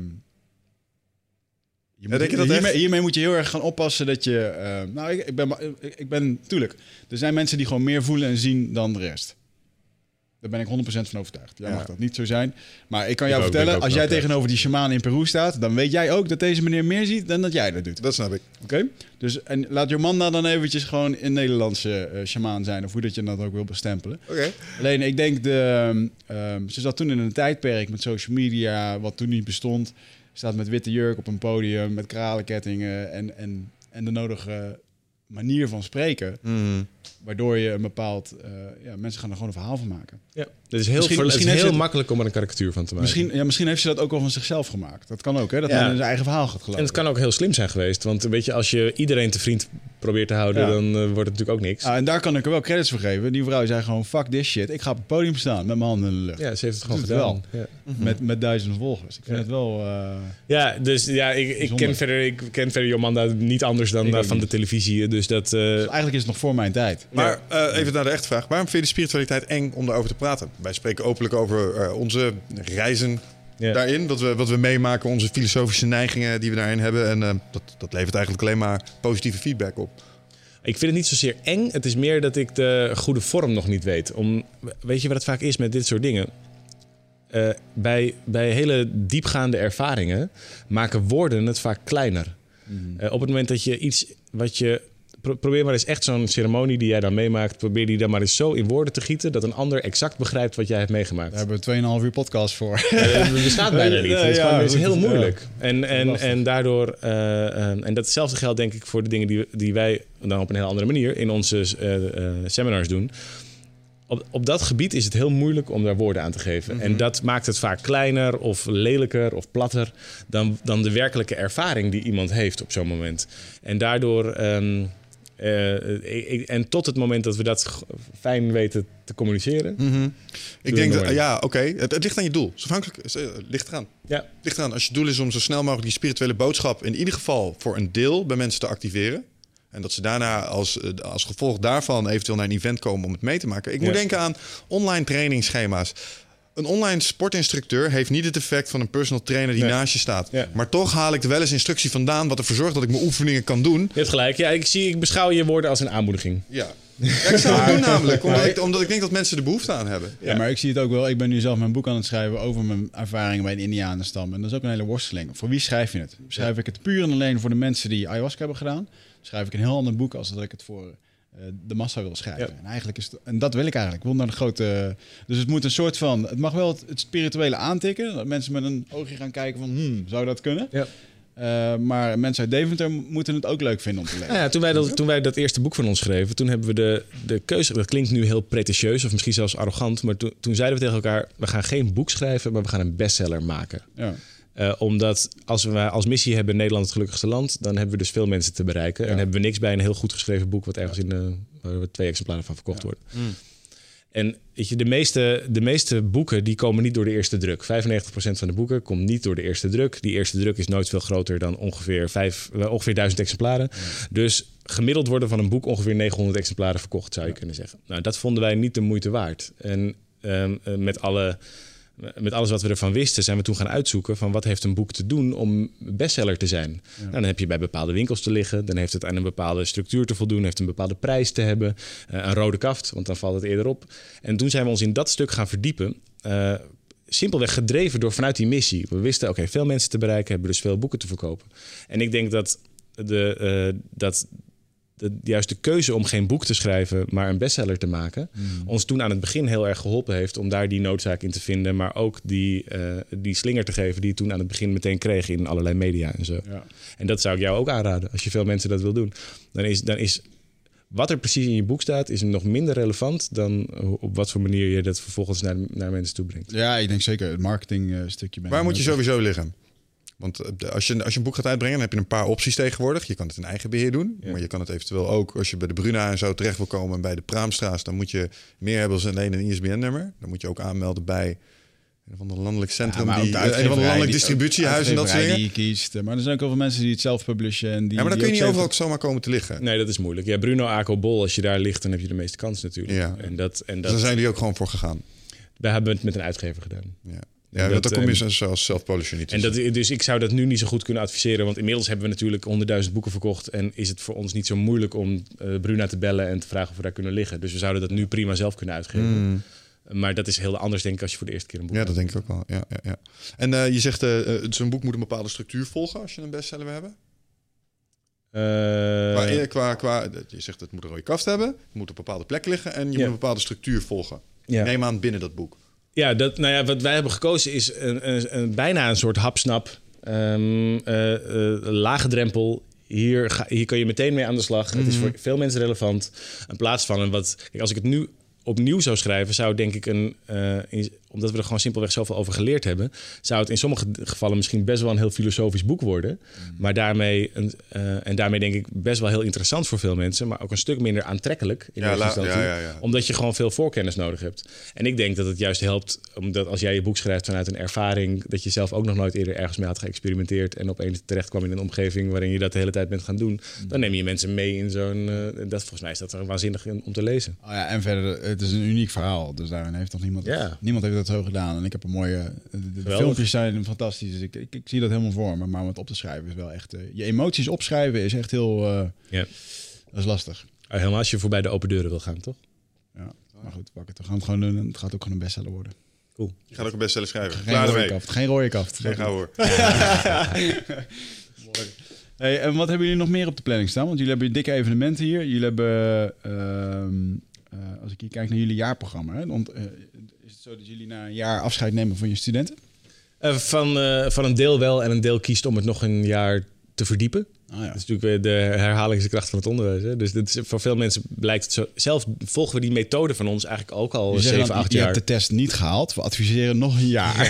je moet- hiermee, echt? hiermee moet je heel erg gaan oppassen dat je. ehm, nou, ik, ik ben, ik ben. Tuurlijk, er zijn mensen die gewoon meer voelen en zien dan de rest. Daar ben ik 100% van overtuigd. Jij Ja. mag dat niet zo zijn. Maar ik kan jou vertellen, ook als van jij tegenover die shamaan in Peru staat, dan weet jij ook dat deze meneer meer ziet dan dat jij dat doet. Dat snap ik. Oké? Dus en laat Jomanda dan eventjes gewoon een Nederlandse eh shamaan zijn, of hoe dat je dat ook wil bestempelen. Oké. Alleen ik denk, de, ehm, ehm, ze zat toen in een tijdperk met social media, wat toen niet bestond. Staat met witte jurk op een podium, met kralenkettingen en, en, en de nodige manier van spreken. Mm. Waardoor je een bepaald... eh, ja, mensen gaan er gewoon een verhaal van maken. Ja. Het is heel, Misschien- ver- het misschien is heeft heel makkelijk om er een karikatuur van te maken. Misschien, ja, misschien heeft ze dat ook wel van zichzelf gemaakt. Dat kan ook, hè? Dat Ja. men in zijn eigen verhaal gaat geloven. En het kan ook heel slim zijn geweest. Want weet je, als je iedereen te vriend probeert te houden, Ja. dan eh, wordt het natuurlijk ook niks. Ah, en daar kan ik er wel credits voor geven. Die vrouw zei gewoon, fuck this shit. Ik ga op het podium staan met mijn handen in de lucht. Ja, ze heeft het gewoon het gedaan. Ja. Met, met duizenden volgers. Ik vind Ja. het wel... eh, Ja, dus ja, ik, ik, ken verder, ik ken verder Jomanda niet anders dan van niet. de televisie. Dus dat. eh, dus eigenlijk is het nog voor mijn tijd. Maar eh, even naar de echte vraag. Waarom vind je de spiritualiteit eng om daarover te praten? Wij spreken openlijk over eh, onze reizen ja. daarin. Wat we, wat we meemaken, onze filosofische neigingen die we daarin hebben. En eh, dat, dat levert eigenlijk alleen maar positieve feedback op. Ik vind het niet zozeer eng. Het is meer dat ik de goede vorm nog niet weet. Om, weet je wat het vaak is met dit soort dingen? eh, bij, bij hele diepgaande ervaringen maken woorden het vaak kleiner. Eh, op het moment dat je iets wat je. Pro- Probeer maar eens echt zo'n ceremonie die jij dan meemaakt. Probeer die dan maar eens zo in woorden te gieten. dat een ander exact begrijpt wat jij hebt meegemaakt. Daar hebben we 2,5 uur podcast voor. Eh, Het bestaat bijna niet. Het is, gewoon, het is heel moeilijk. En, en, en daardoor, eh, en datzelfde geldt denk ik voor de dingen die, die wij dan op een heel andere manier in onze eh, seminars doen. Op, op dat gebied is het heel moeilijk om daar woorden aan te geven. En dat maakt het vaak kleiner of lelijker of platter dan, dan de werkelijke ervaring die iemand heeft op zo'n moment. En daardoor. ehm, eh, ik- ik- en tot het moment dat we dat fijn weten te communiceren. Ik denk dat, ja, oké. Het, het ligt aan je doel. Het is afhankelijk, het eh, ligt eraan. Ja, Het ligt eraan. Als je doel is om zo snel mogelijk die spirituele boodschap in ieder geval voor een deel bij mensen te activeren. En dat ze daarna als, eh, als gevolg daarvan eventueel naar een event komen om het mee te maken. Ik moet Ja. denken aan online trainingsschema's. Een online sportinstructeur heeft niet het effect van een personal trainer die Nee. naast je staat. Ja. Maar toch haal ik er wel eens instructie vandaan wat ervoor zorgt dat ik mijn oefeningen kan doen. je hebt gelijk. Ja, ik, zie, ik beschouw je woorden als een aanmoediging. Ja. Ja, ik zou het doen namelijk, omdat ik, omdat ik denk dat mensen er behoefte aan hebben. Ja, maar ik zie het ook wel. Ik ben nu zelf mijn boek aan het schrijven over mijn ervaringen bij de Indianenstam. En dat is ook een hele worsteling. Voor wie schrijf je het? Schrijf ik het puur en alleen voor de mensen die ayahuasca hebben gedaan? Schrijf ik een heel ander boek als dat ik het voor de massa wil schrijven? Ja. En, eigenlijk is het- en dat wil ik eigenlijk. Ik wil naar de grote... Dus het moet een soort van... Het mag wel het, het spirituele aantikken. Dat mensen met een oogje gaan kijken van... Hmm, zou dat kunnen? Ja. Eh, maar mensen uit Deventer moeten het ook leuk vinden om te lezen. Nou ja, toen, wij dat, toen wij dat eerste boek van ons schreven, toen hebben we de, de keuze. Dat klinkt nu heel pretentieus of misschien zelfs arrogant. Maar toen, toen zeiden we tegen elkaar: we gaan geen boek schrijven, maar we gaan een bestseller maken. Ja. Eh, omdat als we als missie hebben Nederland het gelukkigste land, dan hebben we dus veel mensen te bereiken. En hebben we niks bij een heel goed geschreven boek, wat ergens in de, waar we twee exemplaren van verkocht worden. En weet je, de meeste, de meeste boeken die komen niet door de eerste druk. 95% van de boeken komt niet door de eerste druk. Die eerste druk is nooit veel groter dan ongeveer, vijf, eh, ongeveer 1000 exemplaren. Dus gemiddeld worden van een boek ongeveer 900 exemplaren verkocht, zou je kunnen zeggen. Nou, dat vonden wij niet de moeite waard. En ehm, eh, met alle met alles wat we ervan wisten, zijn we toen gaan uitzoeken van wat heeft een boek te doen om bestseller te zijn. Nou, dan heb je bij bepaalde winkels te liggen, dan heeft het aan een bepaalde structuur te voldoen, heeft een bepaalde prijs te hebben, eh, een rode kaft, want dan valt het eerder op. En toen zijn we ons in dat stuk gaan verdiepen. eh, simpelweg gedreven door vanuit die missie. We wisten, oké, veel mensen te bereiken, hebben dus veel boeken te verkopen. En ik denk dat de, eh, dat de, juist de keuze om geen boek te schrijven, maar een bestseller te maken, ons toen aan het begin heel erg geholpen heeft om daar die noodzaak in te vinden, maar ook die, eh, die slinger te geven die je toen aan het begin meteen kreeg in allerlei media en zo. Ja. En dat zou ik jou ook aanraden als je veel mensen dat wil doen. Dan is, dan is wat er precies in je boek staat, is nog minder relevant dan op wat voor manier je dat vervolgens naar, naar mensen toe brengt. Ja, ik denk zeker het marketing eh, stukje. Waar moet je sowieso liggen? Want eh, als je, als je een boek gaat uitbrengen, dan heb je een paar opties tegenwoordig. Je kan het in eigen beheer doen. Maar je kan het eventueel ook, als je bij de Bruna en zo terecht wil komen... en bij de Praamstraat, dan moet je meer hebben dan alleen een ISBN-nummer. Dan moet je ook aanmelden bij een van de landelijk centrum... die, eh, een van de landelijk die- distributiehuis en dat soort dingen. die je kiest. Maar er zijn ook heel veel mensen die het zelf publishen. En die, Ja, maar dan die kun je niet overal zomaar komen te liggen. Nee, dat is moeilijk. Ja, Bruno Aco Bol, als je daar ligt, dan heb je de meeste kans natuurlijk. Ja. En dat, en Dus dat, daar zijn jullie ook gewoon voor gegaan. wij hebben het met een uitgever gedaan. Ja, ja dat, dan kom je ehm, zo- zoals niet En dat, dus ik zou dat nu niet zo goed kunnen adviseren. Want inmiddels hebben we natuurlijk honderdduizend boeken verkocht. En is het voor ons niet zo moeilijk om eh, Bruna te bellen en te vragen of we daar kunnen liggen. Dus we zouden dat nu prima zelf kunnen uitgeven. Maar dat is heel anders, denk ik, als je voor de eerste keer een boek Hmm. Ja, dat denk ik ook wel. Ja, ja, ja. En eh, je zegt, eh, zo'n boek moet een bepaalde structuur volgen als je een bestseller wil hebben? Qua, qua, qua, je zegt het moet een rode kaft hebben, het moet op een bepaalde plek liggen en je moet een bepaalde structuur volgen. Neem aan binnen dat boek. Ja, dat, nou ja, wat wij hebben gekozen is een, een, een- bijna een soort hapsnap. ehm eh, eh, lage drempel. Hier, ga, hier kan je meteen mee aan de slag. Het is voor veel mensen relevant. In plaats van een wat. Kijk, als ik het nu opnieuw zou schrijven, zou denk ik een. eh, omdat we er gewoon simpelweg zoveel over geleerd hebben, zou het in sommige gevallen misschien best wel een heel filosofisch boek worden. Maar daarmee, een, eh, en daarmee denk ik best wel heel interessant voor veel mensen, maar ook een stuk minder aantrekkelijk in Ja, la- ja, ja. Omdat je gewoon veel voorkennis nodig hebt. En ik denk dat het juist helpt, omdat als jij je boek schrijft vanuit een ervaring, dat je zelf ook nog nooit eerder ergens mee had geëxperimenteerd en opeens terecht kwam in een omgeving waarin je dat de hele tijd bent gaan doen, dan neem je mensen mee in zo'n. eh, dat, volgens mij is dat er waanzinnig in- om te lezen. Oh ja, en verder, het is een uniek verhaal. Dus daarin heeft nog niemand... Niemand heeft dat zo gedaan. En ik heb een mooie... De, filmpjes zijn fantastisch. Dus ik, ik, ik zie dat helemaal voor me. Maar om het op te schrijven is wel echt... eh, je emoties opschrijven is echt heel... eh, Ja. dat is lastig. Helemaal als je voorbij de open deuren wil gaan, toch? Ja. Maar goed, pak het. We gaan het gewoon doen. En het gaat ook gewoon een bestseller worden. Cool. Je gaat ook een bestseller schrijven. Geen Klaar rode kaft. Geen rode kaft. Geen gauw hoor. Hey, en wat hebben jullie nog meer op de planning staan? Want jullie hebben dikke evenementen hier. Jullie hebben, ehm, eh, als ik hier kijk naar jullie jaarprogramma, hè, want, eh, zo dat jullie na een jaar afscheid nemen van je studenten? Eh, van, eh, van een deel wel en een deel kiest om het nog een jaar te verdiepen. Ah, ja. Dat is natuurlijk weer de herhaling is de kracht van het onderwijs. Hè? Dus dit is, voor veel mensen blijkt het zo. Zelf volgen we die methode van ons eigenlijk ook al Je zegt 7, dan, 8 je jaar. hebt de test niet gehaald. We adviseren nog een jaar.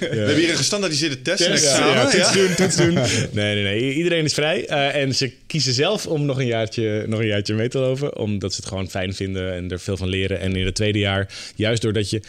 We hebben hier een gestandaardiseerde test. Ja, examen. ja, Ja, toets doen, toets doen. Nee, nee, nee. Iedereen is vrij. eh, en ze kiezen zelf om nog een, jaartje, nog een jaartje mee te lopen. Omdat ze het gewoon fijn vinden en er veel van leren. En in het tweede jaar, juist doordat je...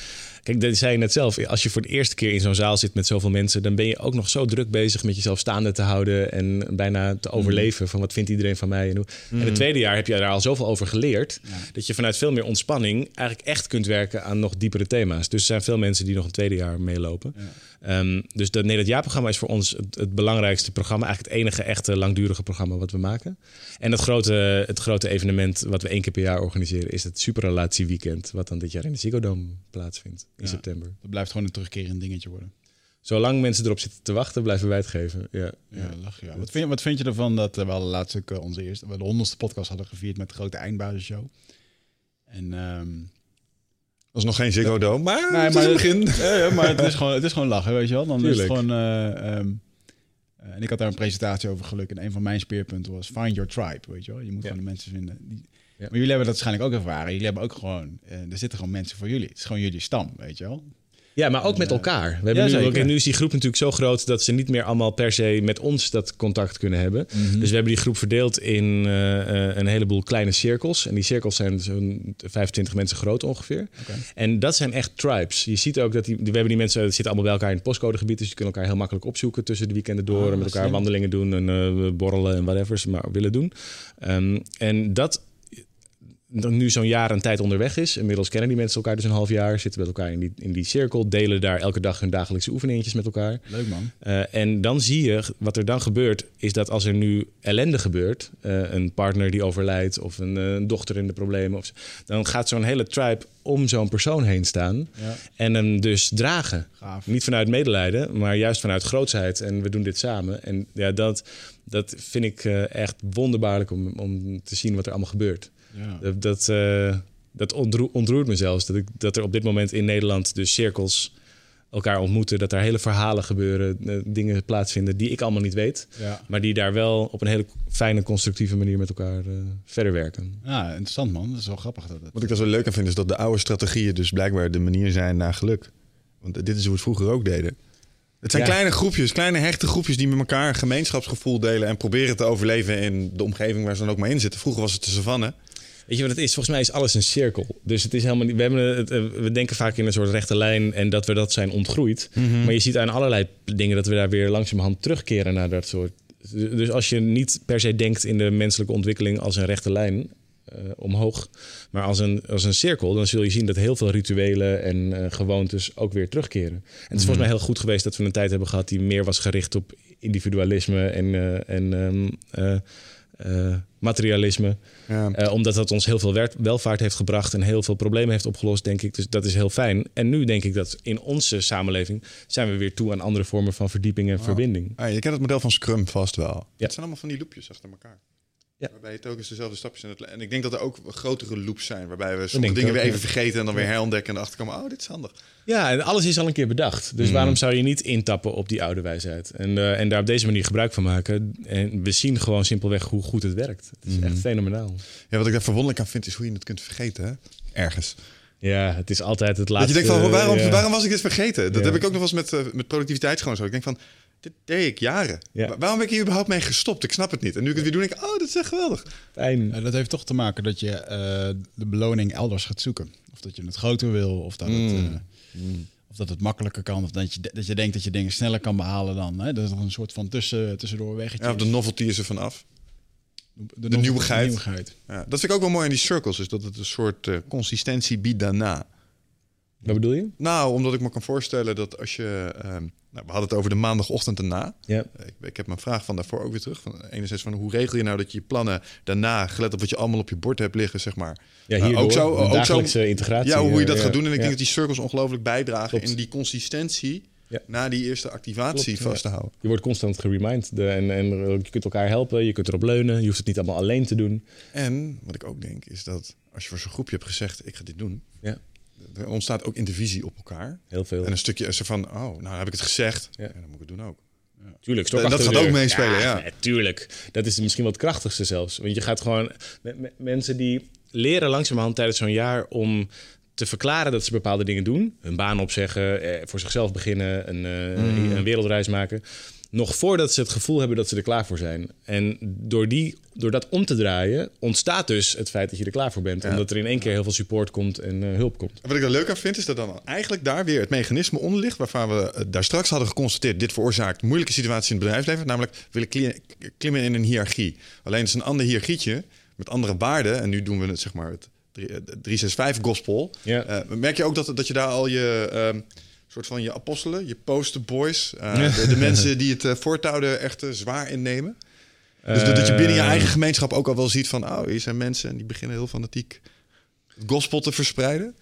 Kijk, dat zei je net zelf. Als je voor de eerste keer in zo'n zaal zit met zoveel mensen... dan ben je ook nog zo druk bezig met jezelf staande te houden... en bijna te overleven van wat vindt iedereen van mij. En, hoe. en het tweede jaar heb je daar al zoveel over geleerd... dat je vanuit veel meer ontspanning eigenlijk echt kunt werken aan nog diepere thema's. Dus er zijn veel mensen die nog een tweede jaar meelopen. Ehm, dus dat, nee, dat jaarprogramma is voor ons het, het belangrijkste programma. Eigenlijk het enige echte langdurige programma wat we maken. En het grote, het grote evenement wat we één keer per jaar organiseren... is het Superrelatieweekend... wat dan dit jaar in de Ziggo Dome plaatsvindt in Ja. september. Dat blijft gewoon een terugkerend dingetje worden. Zolang mensen erop zitten te wachten, blijven wij het geven. Ja, Ja, lach, ja. Wat, vind, wat vind je ervan dat eh, we hadden laatst ook eh, onze eerste, we de honderdste podcast hadden gevierd met de grote eindbazisshow. En ehm, Dat is nog geen Ziggo Dome, maar, Nee, het maar het- begin. Ja, maar het is gewoon, het is gewoon lachen, weet je wel. Dan is het gewoon. eh, ehm, eh, en ik had daar een presentatie over geluk. En een van mijn speerpunten was find your tribe, weet je wel. Je moet Ja. gewoon de mensen vinden. Die... Maar jullie hebben dat waarschijnlijk ook ervaren. Jullie hebben ook gewoon, eh, er zitten gewoon mensen voor jullie. Het is gewoon jullie stam, weet je wel. Ja, maar ook met elkaar. We hebben Ja, nu, ook- en nu is die groep natuurlijk zo groot dat ze niet meer allemaal per se met ons dat contact kunnen hebben. Mhm. Dus we hebben die groep verdeeld in eh, eh, een heleboel kleine cirkels. En die cirkels zijn zo'n 25 mensen groot ongeveer. En dat zijn echt tribes. Je ziet ook dat die, we hebben die mensen, zitten allemaal bij elkaar in het postcodegebied. Dus je kunt elkaar heel makkelijk opzoeken tussen de weekenden door. Ah, en met elkaar slim. wandelingen doen en eh, borrelen en whatever ze maar willen doen. Ehm, en dat nu zo'n jaar een tijd onderweg is. Inmiddels kennen die mensen elkaar dus een half jaar. Zitten met elkaar in die, in die cirkel. Delen daar elke dag hun dagelijkse oefeningetjes met elkaar. Leuk man. Eh, en dan zie je, wat er dan gebeurt, is dat als er nu ellende gebeurt, eh, een partner die overlijdt of een, eh, dochter in de problemen, of, zo, dan gaat zo'n hele tribe om zo'n persoon heen staan Ja. en hem dus dragen. Gaaf. Niet vanuit medelijden, maar juist vanuit grootsheid. En we doen dit samen. En ja, dat, dat vind ik echt wonderbaarlijk om, om te zien wat er allemaal gebeurt. Ja. Dat, dat, eh, dat ontroe- ontroert me zelfs. Dat, ik, dat er op dit moment in Nederland dus cirkels elkaar ontmoeten. Dat daar hele verhalen gebeuren, eh, dingen plaatsvinden die ik allemaal niet weet. Ja. Maar die daar wel op een hele fijne, constructieve manier met elkaar eh, verder werken. ja, interessant man. Dat is wel grappig. Dat het... Wat ik er zo leuk aan vind is dat de oude strategieën dus blijkbaar de manier zijn naar geluk. Want dit is hoe we het vroeger ook deden. Het zijn Ja. kleine groepjes, kleine hechte groepjes die met elkaar een gemeenschapsgevoel delen en proberen te overleven in de omgeving waar ze dan ook maar in zitten. Vroeger was het de savanne. Weet je wat het is? Volgens mij is alles een cirkel. Dus het is helemaal niet. We, hebben het, eh, we denken vaak in een soort rechte lijn en dat we dat zijn ontgroeid. Maar je ziet aan allerlei dingen dat we daar weer langzamerhand terugkeren naar dat soort. Dus als je niet per se denkt in de menselijke ontwikkeling als een rechte lijn eh, omhoog, maar als een, als een cirkel, dan zul je zien dat heel veel rituelen en eh, gewoontes ook weer terugkeren. En het is volgens mij heel goed geweest dat we een tijd hebben gehad die meer was gericht op individualisme en, en ehm, eh, materialisme. Ja. Eh, omdat dat ons heel veel welvaart heeft gebracht en heel veel problemen heeft opgelost, denk ik. Dus dat is heel fijn. En nu denk ik dat in onze samenleving zijn we weer toe aan andere vormen van verdieping en verbinding. Ah, je kent het model van Scrum vast wel. Ja. Het zijn allemaal van die loopjes achter elkaar. Ja. Waarbij je telkens dezelfde stapjes in het... En ik denk dat er ook grotere loops zijn. Waarbij we sommige dingen ook, weer even ja. vergeten en dan weer herontdekken. En erachter komen, oh, dit is handig. Ja, en alles is al een keer bedacht. Dus waarom zou je niet intappen op die oude wijsheid? En, eh, en daar op deze manier gebruik van maken. En we zien gewoon simpelweg hoe goed het werkt. Het is echt fenomenaal. Ja, wat ik daar verwonderlijk aan vind, is hoe je het kunt vergeten. Hè? Ergens. Ja, het is altijd het Dat laatste. je denkt van, waarom, ja. waarom was ik dit vergeten? Dat Ja. heb ik ook nog wel eens met, uh, met productiviteit zo. Ik denk van, dit deed ik jaren. Ja. Wa- Waarom ben ik hier überhaupt mee gestopt? Ik snap het niet. En nu ik het weer doe, denk ik, oh, dat is echt geweldig. Fijn. Dat heeft toch te maken dat je eh, de beloning elders gaat zoeken. Of dat je het groter wil, of dat, het, Mm. eh, of dat het makkelijker kan. Of dat je, dat je denkt dat je dingen sneller kan behalen dan. Hè? Dat is nog een soort van tussen, tussendoor weggetje. Ja, of de novelty is er vanaf. de, de nieuwigheid. nieuwigheid. Ja, dat vind ik ook wel mooi in die circles. Is dat het een soort eh, consistentie biedt daarna. Wat bedoel je? Nou, omdat ik me kan voorstellen dat als je... ehm, nou, we hadden het over de maandagochtend erna. Ja. Ik, ik heb mijn vraag van daarvoor ook weer terug. Van, enerzijds van hoe regel je nou dat je je plannen daarna, gelet op wat je allemaal op je bord hebt liggen, zeg maar. Ja, Nou, ook zo, ook zo, integratie. ja, hoe je dat eh, gaat doen. En ik ja. denk dat die cirkels ongelooflijk bijdragen Klopt. in die consistentie Ja. na die eerste activatie Klopt, vast te houden. Je wordt constant geremind. En, en je kunt elkaar helpen, je kunt erop leunen. Je hoeft het niet allemaal alleen te doen. En wat ik ook denk is dat als je voor zo'n groepje hebt gezegd, ik ga dit doen, Ja, er ontstaat ook intervisie op elkaar. heel veel. En een stukje is er van, oh, nou heb ik het gezegd, Ja. ja. dan moet ik het doen ook. Tuurlijk, stok Dat gaat ook meespelen, ja. nee, tuurlijk. Dat is misschien het krachtigste zelfs. Want je gaat gewoon... me- me- mensen die leren langzamerhand tijdens zo'n jaar om te verklaren dat ze bepaalde dingen doen. Hun baan opzeggen, eh, voor zichzelf beginnen, een, eh, Mm. een wereldreis maken. Nog voordat ze het gevoel hebben dat ze er klaar voor zijn. En door, die, door dat om te draaien, ontstaat dus het feit dat je er klaar voor bent. Ja. Omdat er in één keer heel veel support komt en eh, hulp komt. Wat ik er leuk aan vind, is dat dan eigenlijk daar weer het mechanisme onder ligt... waarvan we eh, daar straks hadden geconstateerd... dit veroorzaakt moeilijke situaties in het bedrijfsleven. Namelijk, willen kli- klimmen in een hiërarchie. Alleen het is een ander hiërarchietje met andere waarden. En nu doen we het, zeg maar, het drie- eh, 365-gospel. Ja. Merk je ook dat, dat je daar al je... ehm, soort van je apostelen, je posterboys... eh de, de mensen die het uh, voortouwen echt eh, zwaar innemen. Dus dat, je binnen je eigen gemeenschap ook al wel ziet van... oh, hier zijn mensen en die beginnen heel fanatiek het gospel te verspreiden.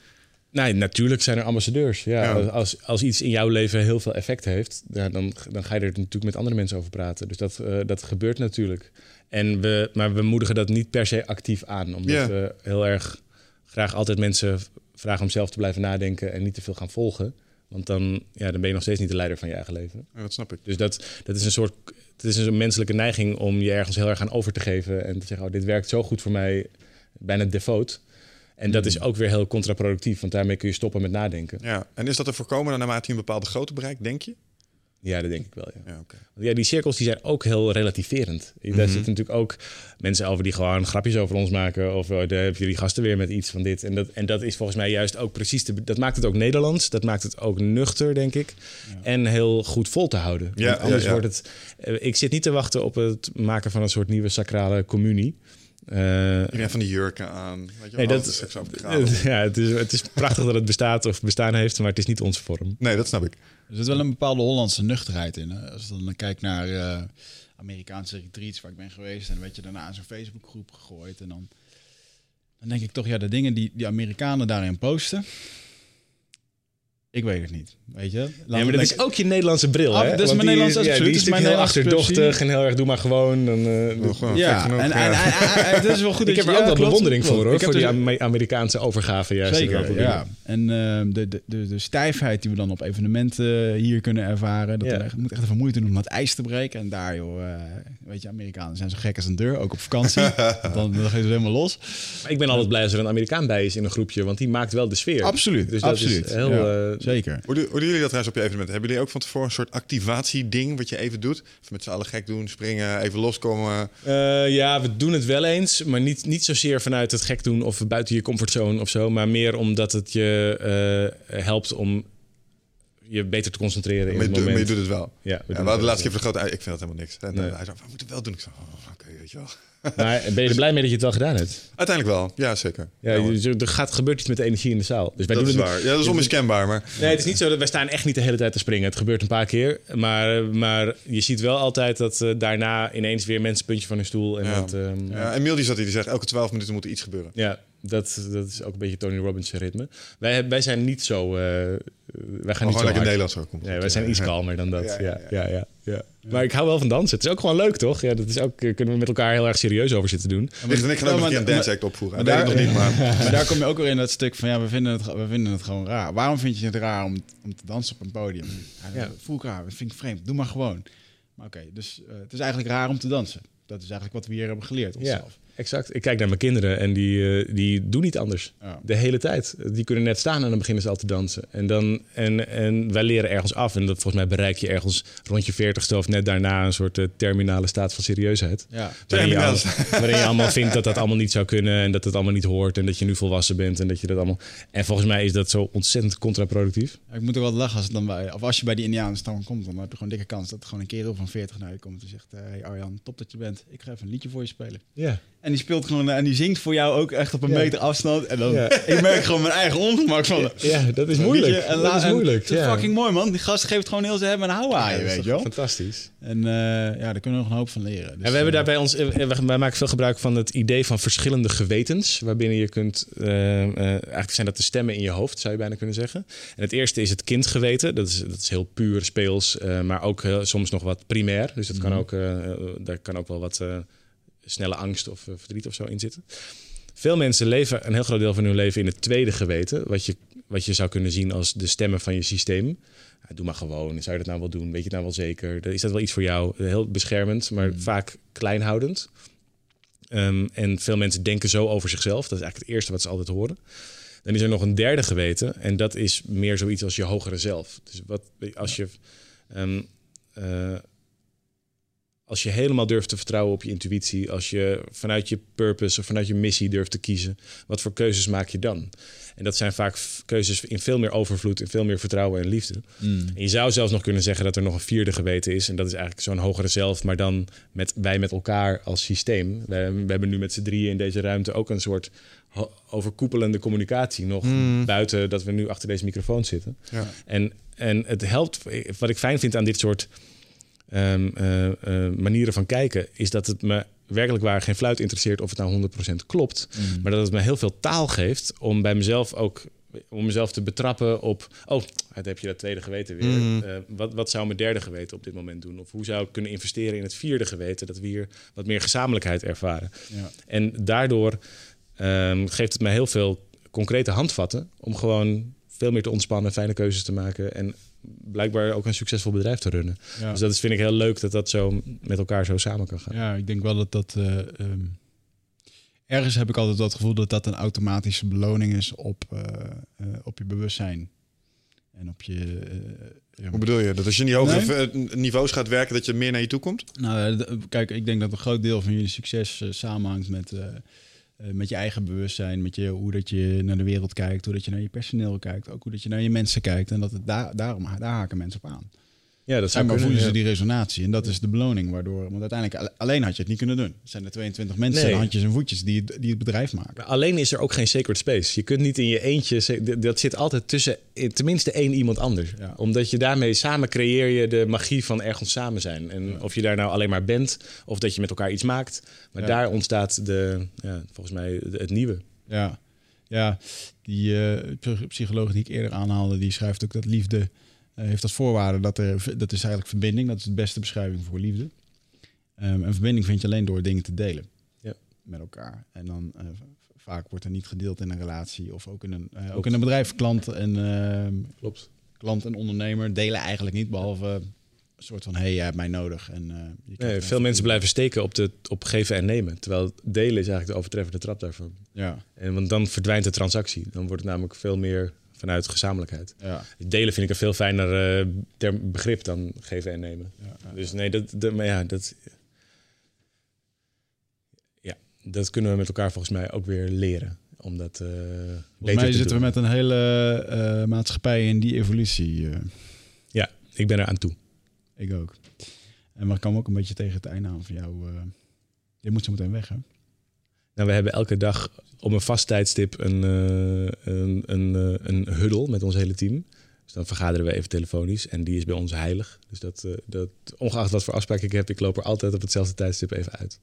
Nee, natuurlijk zijn er ambassadeurs. Ja, Ja. Als, als iets in jouw leven heel veel effect heeft, ja, dan, dan ga je er natuurlijk met andere mensen over praten. Dus dat, dat gebeurt natuurlijk. En we, maar we moedigen dat niet per se actief aan. Omdat Ja. we heel erg graag altijd mensen vragen om zelf te blijven nadenken en niet te veel gaan volgen. Want dan, ja, dan ben je nog steeds niet de leider van je eigen leven. Ja, dat snap ik. Dus dat, dat is een soort. Het is een menselijke neiging om je ergens heel erg aan over te geven. En te zeggen: Oh, dit werkt zo goed voor mij. Bijna default. En dat is ook weer heel contraproductief. Want daarmee kun je stoppen met nadenken. Ja, en is dat te voorkomen naarmate je een bepaalde grootte bereikt, denk je? Ja, dat denk ik wel. Ja. Ja. Want Ja, die cirkels die zijn ook heel relativerend. Daar zitten natuurlijk ook mensen over die gewoon grapjes over ons maken. Of oh, daar heb je die gasten weer met iets van dit. En dat, en dat is volgens mij juist ook precies... De, dat maakt het ook Nederlands. Dat maakt het ook nuchter, denk ik. En heel goed vol te houden. Ja, Want anders wordt het... eh, Ik zit niet te wachten op het maken van een soort nieuwe sacrale communie. Eh, Iedereen van die jurken aan. Weet je, nee, dat, graven. ja, het, is, het is prachtig dat het bestaat of bestaan heeft, maar het is niet onze vorm. Nee, dat snap ik. Er zit wel een bepaalde Hollandse nuchterheid in. Hè? Als je dan kijkt naar eh, Amerikaanse retreats waar ik ben geweest... en dan werd je daarna in zo'n Facebookgroep gegooid. En dan, dan denk ik toch, ja, de dingen die die Amerikanen daarin posten... Ik weet het niet, weet je. Ja, maar dat is ook je Nederlandse bril, Ah, hè? dat is mijn Nederlandse- die, ja, absoluut, die is dat is natuurlijk mijn heel Nederlandse achterdochtig en heel erg, doe maar gewoon. Dan, eh, gewoon Ja, en, en, ja. en- en- het is wel goed ik dat heb je- er ook wel bewondering voor, hoor. Voor die dus- Ame- Amerikaanse overgave juist. Zeker, ja. En ehm, de, de, de, de stijfheid die we dan op evenementen hier kunnen ervaren. Dat Ja. er echt- moet echt even moeite doen om dat ijs te breken. En daar, joh, eh, weet je, Amerikanen zijn zo gek als een deur, ook op vakantie. dan, dan gaan ze helemaal los. Maar ik ben altijd blij als er een Amerikaan bij is in een groepje, want die maakt wel de sfeer. Absoluut, Dus dat absoluut. is heel... Zeker. Hoe, doen, hoe doen jullie dat trouwens op je evenement? Hebben jullie ook van tevoren een soort activatieding wat je even doet? Of met z'n allen gek doen, springen, even loskomen? Eh, ja, we doen het wel eens, maar niet, niet zozeer vanuit het gek doen of buiten je comfortzone of zo, maar meer omdat het je eh, helpt om je beter te concentreren in Maar je, het doet- maar moment. je doet het wel. Ja, we Ja, we hadden de laatste keer voor de grote... Ik vind dat helemaal niks. En, Nee. eh, Hij zei, we moeten het wel doen. Ik zei, oh, oké, weet je wel. Maar ben je er blij mee dat je het wel gedaan hebt? Uiteindelijk wel, ja zeker. Ja, dus er gaat, gebeurt iets met de energie in de zaal. Dus wij dat doen is het waar. Ja, dat is onmiskenbaar, maar... Nee, het is niet zo dat wij staan echt niet de hele tijd te springen. Het gebeurt een paar keer. Maar, maar je ziet wel altijd dat eh, daarna ineens weer mensen puntje van hun stoel. En Ja. dat, ehm, Ja, Emiel die zat hier, die zegt, elke 12 minuten moet er iets gebeuren. Ja, dat, dat is ook een beetje Tony Robbins ritme. Wij, wij zijn niet zo... eh, wij gaan Maar niet gewoon zo lekker hard. Nederlands ook. Nee, wij zijn Ja, iets kalmer dan dat. Ja, Ja, ja, ja, ja. ja, Maar ik hou wel van dansen. Het is ook gewoon leuk, toch? Ja, dat is ook, eh, kunnen we met elkaar heel erg serieus over zitten doen. En ik gaan ook een keer een maar- dance act opvoeren. maar Maar weet ik nog niet, maar... Maar daar kom je ook weer in dat stuk van, ja, we vinden het, we vinden het gewoon raar. Waarom vind je het raar om, om te dansen op een podium? Ja, Ja. dat voel ik raar, dat vind ik vreemd. Doe maar gewoon. Maar oké, dus eh, het is eigenlijk raar om te dansen. Dat is eigenlijk wat we hier hebben geleerd Ja, onszelf. Exact. Ik kijk naar mijn kinderen en die, eh, die doen niet anders. Ja. De hele tijd. Die kunnen net staan en dan beginnen ze al te dansen. En, dan, en, en wij leren ergens af. En dat, volgens mij bereik je ergens rond je veertigste of net daarna een soort eh, terminale staat van serieusheid. Ja. Waarin je, waarin je allemaal vindt dat dat allemaal niet zou kunnen en dat het allemaal niet hoort en dat je nu volwassen bent en dat je dat allemaal. En volgens mij is dat zo ontzettend contraproductief. Ja, Ik moet er wel lachen als, het dan bij, of als je bij die Indianenstam komt, dan heb je gewoon een dikke kans dat er gewoon een kerel van 40 naar je komt en zegt: Hé hey Arjan, top dat je bent. Ik ga even een liedje voor je spelen. Ja. En die speelt gewoon en die zingt voor jou ook echt op een Ja. meter afstand. En dan, Ja. ik merk gewoon mijn eigen ongemak van. Ja, dat is moeilijk. En dat is moeilijk. Het is ja. fucking mooi, man. Die gast geeft gewoon heel zijn hebben en houden aan je, dat weet je wel. Fantastisch. En eh, ja, daar kunnen we nog een hoop van leren. Dus, en we hebben eh, daar bij ons, eh, wij maken veel gebruik van het idee van verschillende gewetens, waarbinnen je kunt, eh, eh, eigenlijk zijn dat de stemmen in je hoofd, zou je bijna kunnen zeggen. En het eerste is het kindgeweten, dat is, dat is heel puur speels, eh, maar ook eh, soms nog wat primair. Dus dat kan ook, eh, eh, daar kan ook wel wat eh, snelle angst of eh, verdriet of zo in zitten. Veel mensen leven een heel groot deel van hun leven in het tweede geweten, wat je, wat je zou kunnen zien als de stemmen van je systeem. Doe maar gewoon. Zou je dat nou wel doen? Weet je het nou wel zeker? Is dat wel iets voor jou? Heel beschermend, maar vaak kleinhoudend. Ehm, en veel mensen denken zo over zichzelf. Dat is eigenlijk het eerste wat ze altijd horen. Dan is er nog een derde geweten. En dat is meer zoiets als je hogere zelf. Dus wat als je. ehm, eh, als je helemaal durft te vertrouwen op je intuïtie, als je vanuit je purpose of vanuit je missie durft te kiezen, wat voor keuzes maak je dan? En dat zijn vaak keuzes in veel meer overvloed, in veel meer vertrouwen en liefde. mm, En je zou zelfs nog kunnen zeggen dat er nog een vierde geweten is. En dat is eigenlijk zo'n hogere zelf, maar dan met wij met elkaar als systeem. We, we hebben nu met z'n drieën in deze ruimte ook een soort overkoepelende communicatie nog. Buiten dat we nu achter deze microfoon zitten. Ja. En, en het helpt, wat ik fijn vind aan dit soort ehm, eh, eh, manieren van kijken, is dat het me werkelijk waar geen fluit interesseert of het nou 100% klopt. Maar dat het me heel veel taal geeft om bij mezelf ook om mezelf te betrappen op. Oh, het heb je dat tweede geweten weer. Eh, wat, wat zou mijn derde geweten op dit moment doen? Of hoe zou ik kunnen investeren in het vierde geweten? Dat we hier wat meer gezamenlijkheid ervaren. ja. En daardoor ehm, geeft het mij heel veel concrete handvatten om gewoon veel meer te ontspannen, fijne keuzes te maken en blijkbaar ook een succesvol bedrijf te runnen. Ja. Dus dat is, vind ik heel leuk dat dat zo met elkaar zo samen kan gaan. Ja, ik denk wel dat dat. eh, ehm, ergens heb ik altijd dat gevoel dat dat een automatische beloning is op, eh, eh, op je bewustzijn. En op je. Hoe bedoel je? Dat als je in die hogere Nee. niveaus gaat werken, dat je meer naar je toe komt? Nou, kijk, ik denk dat een groot deel van jullie succes samenhangt met, met je eigen bewustzijn, met je, hoe dat je naar de wereld kijkt, hoe dat je naar je personeel kijkt, ook hoe dat je naar je mensen kijkt. En dat het daar, daarom, daar haken mensen op aan. Ja, dat En maar voelen ze die resonatie. En dat is de beloning waardoor. Want uiteindelijk alle- alleen had je het niet kunnen doen. Er zijn er 22 mensen, Nee. en handjes en voetjes die het, die het bedrijf maken. Maar alleen is er ook geen sacred space. Je kunt niet in je eentje. Dat zit altijd tussen eh, tenminste één iemand anders. Ja. Omdat je daarmee samen creëer je de magie van ergens samen zijn. En of je daar nou alleen maar bent of dat je met elkaar iets maakt. Maar Ja. daar ontstaat de, ja, volgens mij het nieuwe. Ja, ja die eh, psy- psycholoog die ik eerder aanhaalde, die schrijft ook dat liefde heeft als voorwaarde dat er dat is eigenlijk verbinding. Dat is de beste beschrijving voor liefde. Ehm, en verbinding vind je alleen door dingen te delen Ja. met elkaar. En dan eh, vaak wordt er niet gedeeld in een relatie of ook in een, eh, ook in een bedrijf. Klant en ehm, Klopt. klant en ondernemer delen eigenlijk niet, behalve een soort van hey, jij hebt mij nodig. En, eh, je Nee, veel mensen blijven steken op, de, op geven en nemen. Terwijl delen is eigenlijk de overtreffende trap daarvan. Ja, En, want dan verdwijnt de transactie. Dan wordt het namelijk veel meer vanuit gezamenlijkheid. ja, Delen vind ik een veel fijner eh, begrip dan geven en nemen. ja. Dus nee, dat, dat, maar ja, dat, ja, dat kunnen we met elkaar volgens mij ook weer leren. Om dat eh Volgens mij te zitten doen. we met een hele eh, maatschappij in die evolutie. Ja, ik ben er aan toe. Ik ook. En we komen ook een beetje tegen het einde aan van jou. je moet zo meteen weg, hè? Nou, we hebben elke dag op een vast tijdstip een, eh, een, een, eh, een huddle met ons hele team. Dus dan vergaderen we even telefonisch en die is bij ons heilig. Dus dat, eh, dat ongeacht wat voor afspraak ik heb, ik loop er altijd op hetzelfde tijdstip even uit.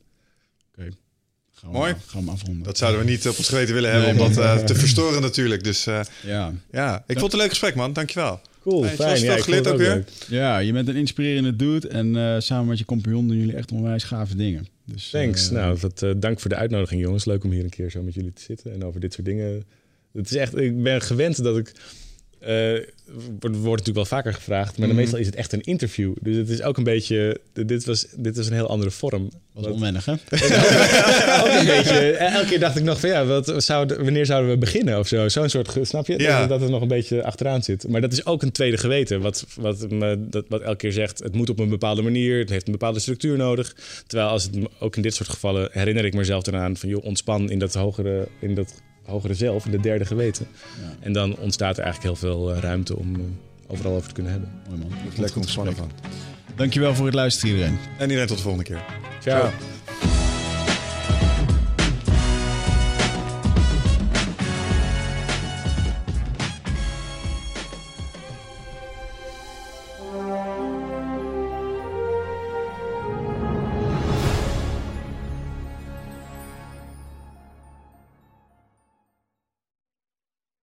Gaan we Mooi. maar- Gaan we afronden. Dat zouden we niet op ons geweten willen hebben Nee, om dat nee. te verstoren natuurlijk. Dus eh, Ja. ja, ik vond het een leuk gesprek man. Dankjewel. Cool, Hey, fijn. ik het ook weer. ja, je bent een inspirerende dude. En eh, samen met je compagnon doen jullie echt onwijs gave dingen. Dus, Thanks. eh, nou, wat, eh, dank voor de uitnodiging, jongens. Leuk om hier een keer zo met jullie te zitten en over dit soort dingen. Het is echt, ik ben gewend dat ik. Eh wordt, wordt natuurlijk wel vaker gevraagd, maar dan Mhm. meestal is het echt een interview. Dus het is ook een beetje. Dit was, dit was een heel andere vorm. was Wat- onwennig, hè? ook een beetje. Elke keer dacht ik nog van ja, wat zouden, wanneer zouden we beginnen of zo? Zo'n soort, snap je? Ja. Dat, dat het nog een beetje achteraan zit. Maar dat is ook een tweede geweten. Wat, wat, me, dat, wat elke keer zegt, het moet op een bepaalde manier. Het heeft een bepaalde structuur nodig. Terwijl als het ook in dit soort gevallen herinner ik mezelf eraan van joh, ontspan in dat hogere, in dat hogere zelf, in de derde geweten. Ja. En dan ontstaat er eigenlijk heel veel eh, ruimte om eh, overal over te kunnen hebben. Mooi man. Lekker ontspannen van. Dankjewel voor het luisteren iedereen. En iedereen tot de volgende keer. Ciao. Ciao.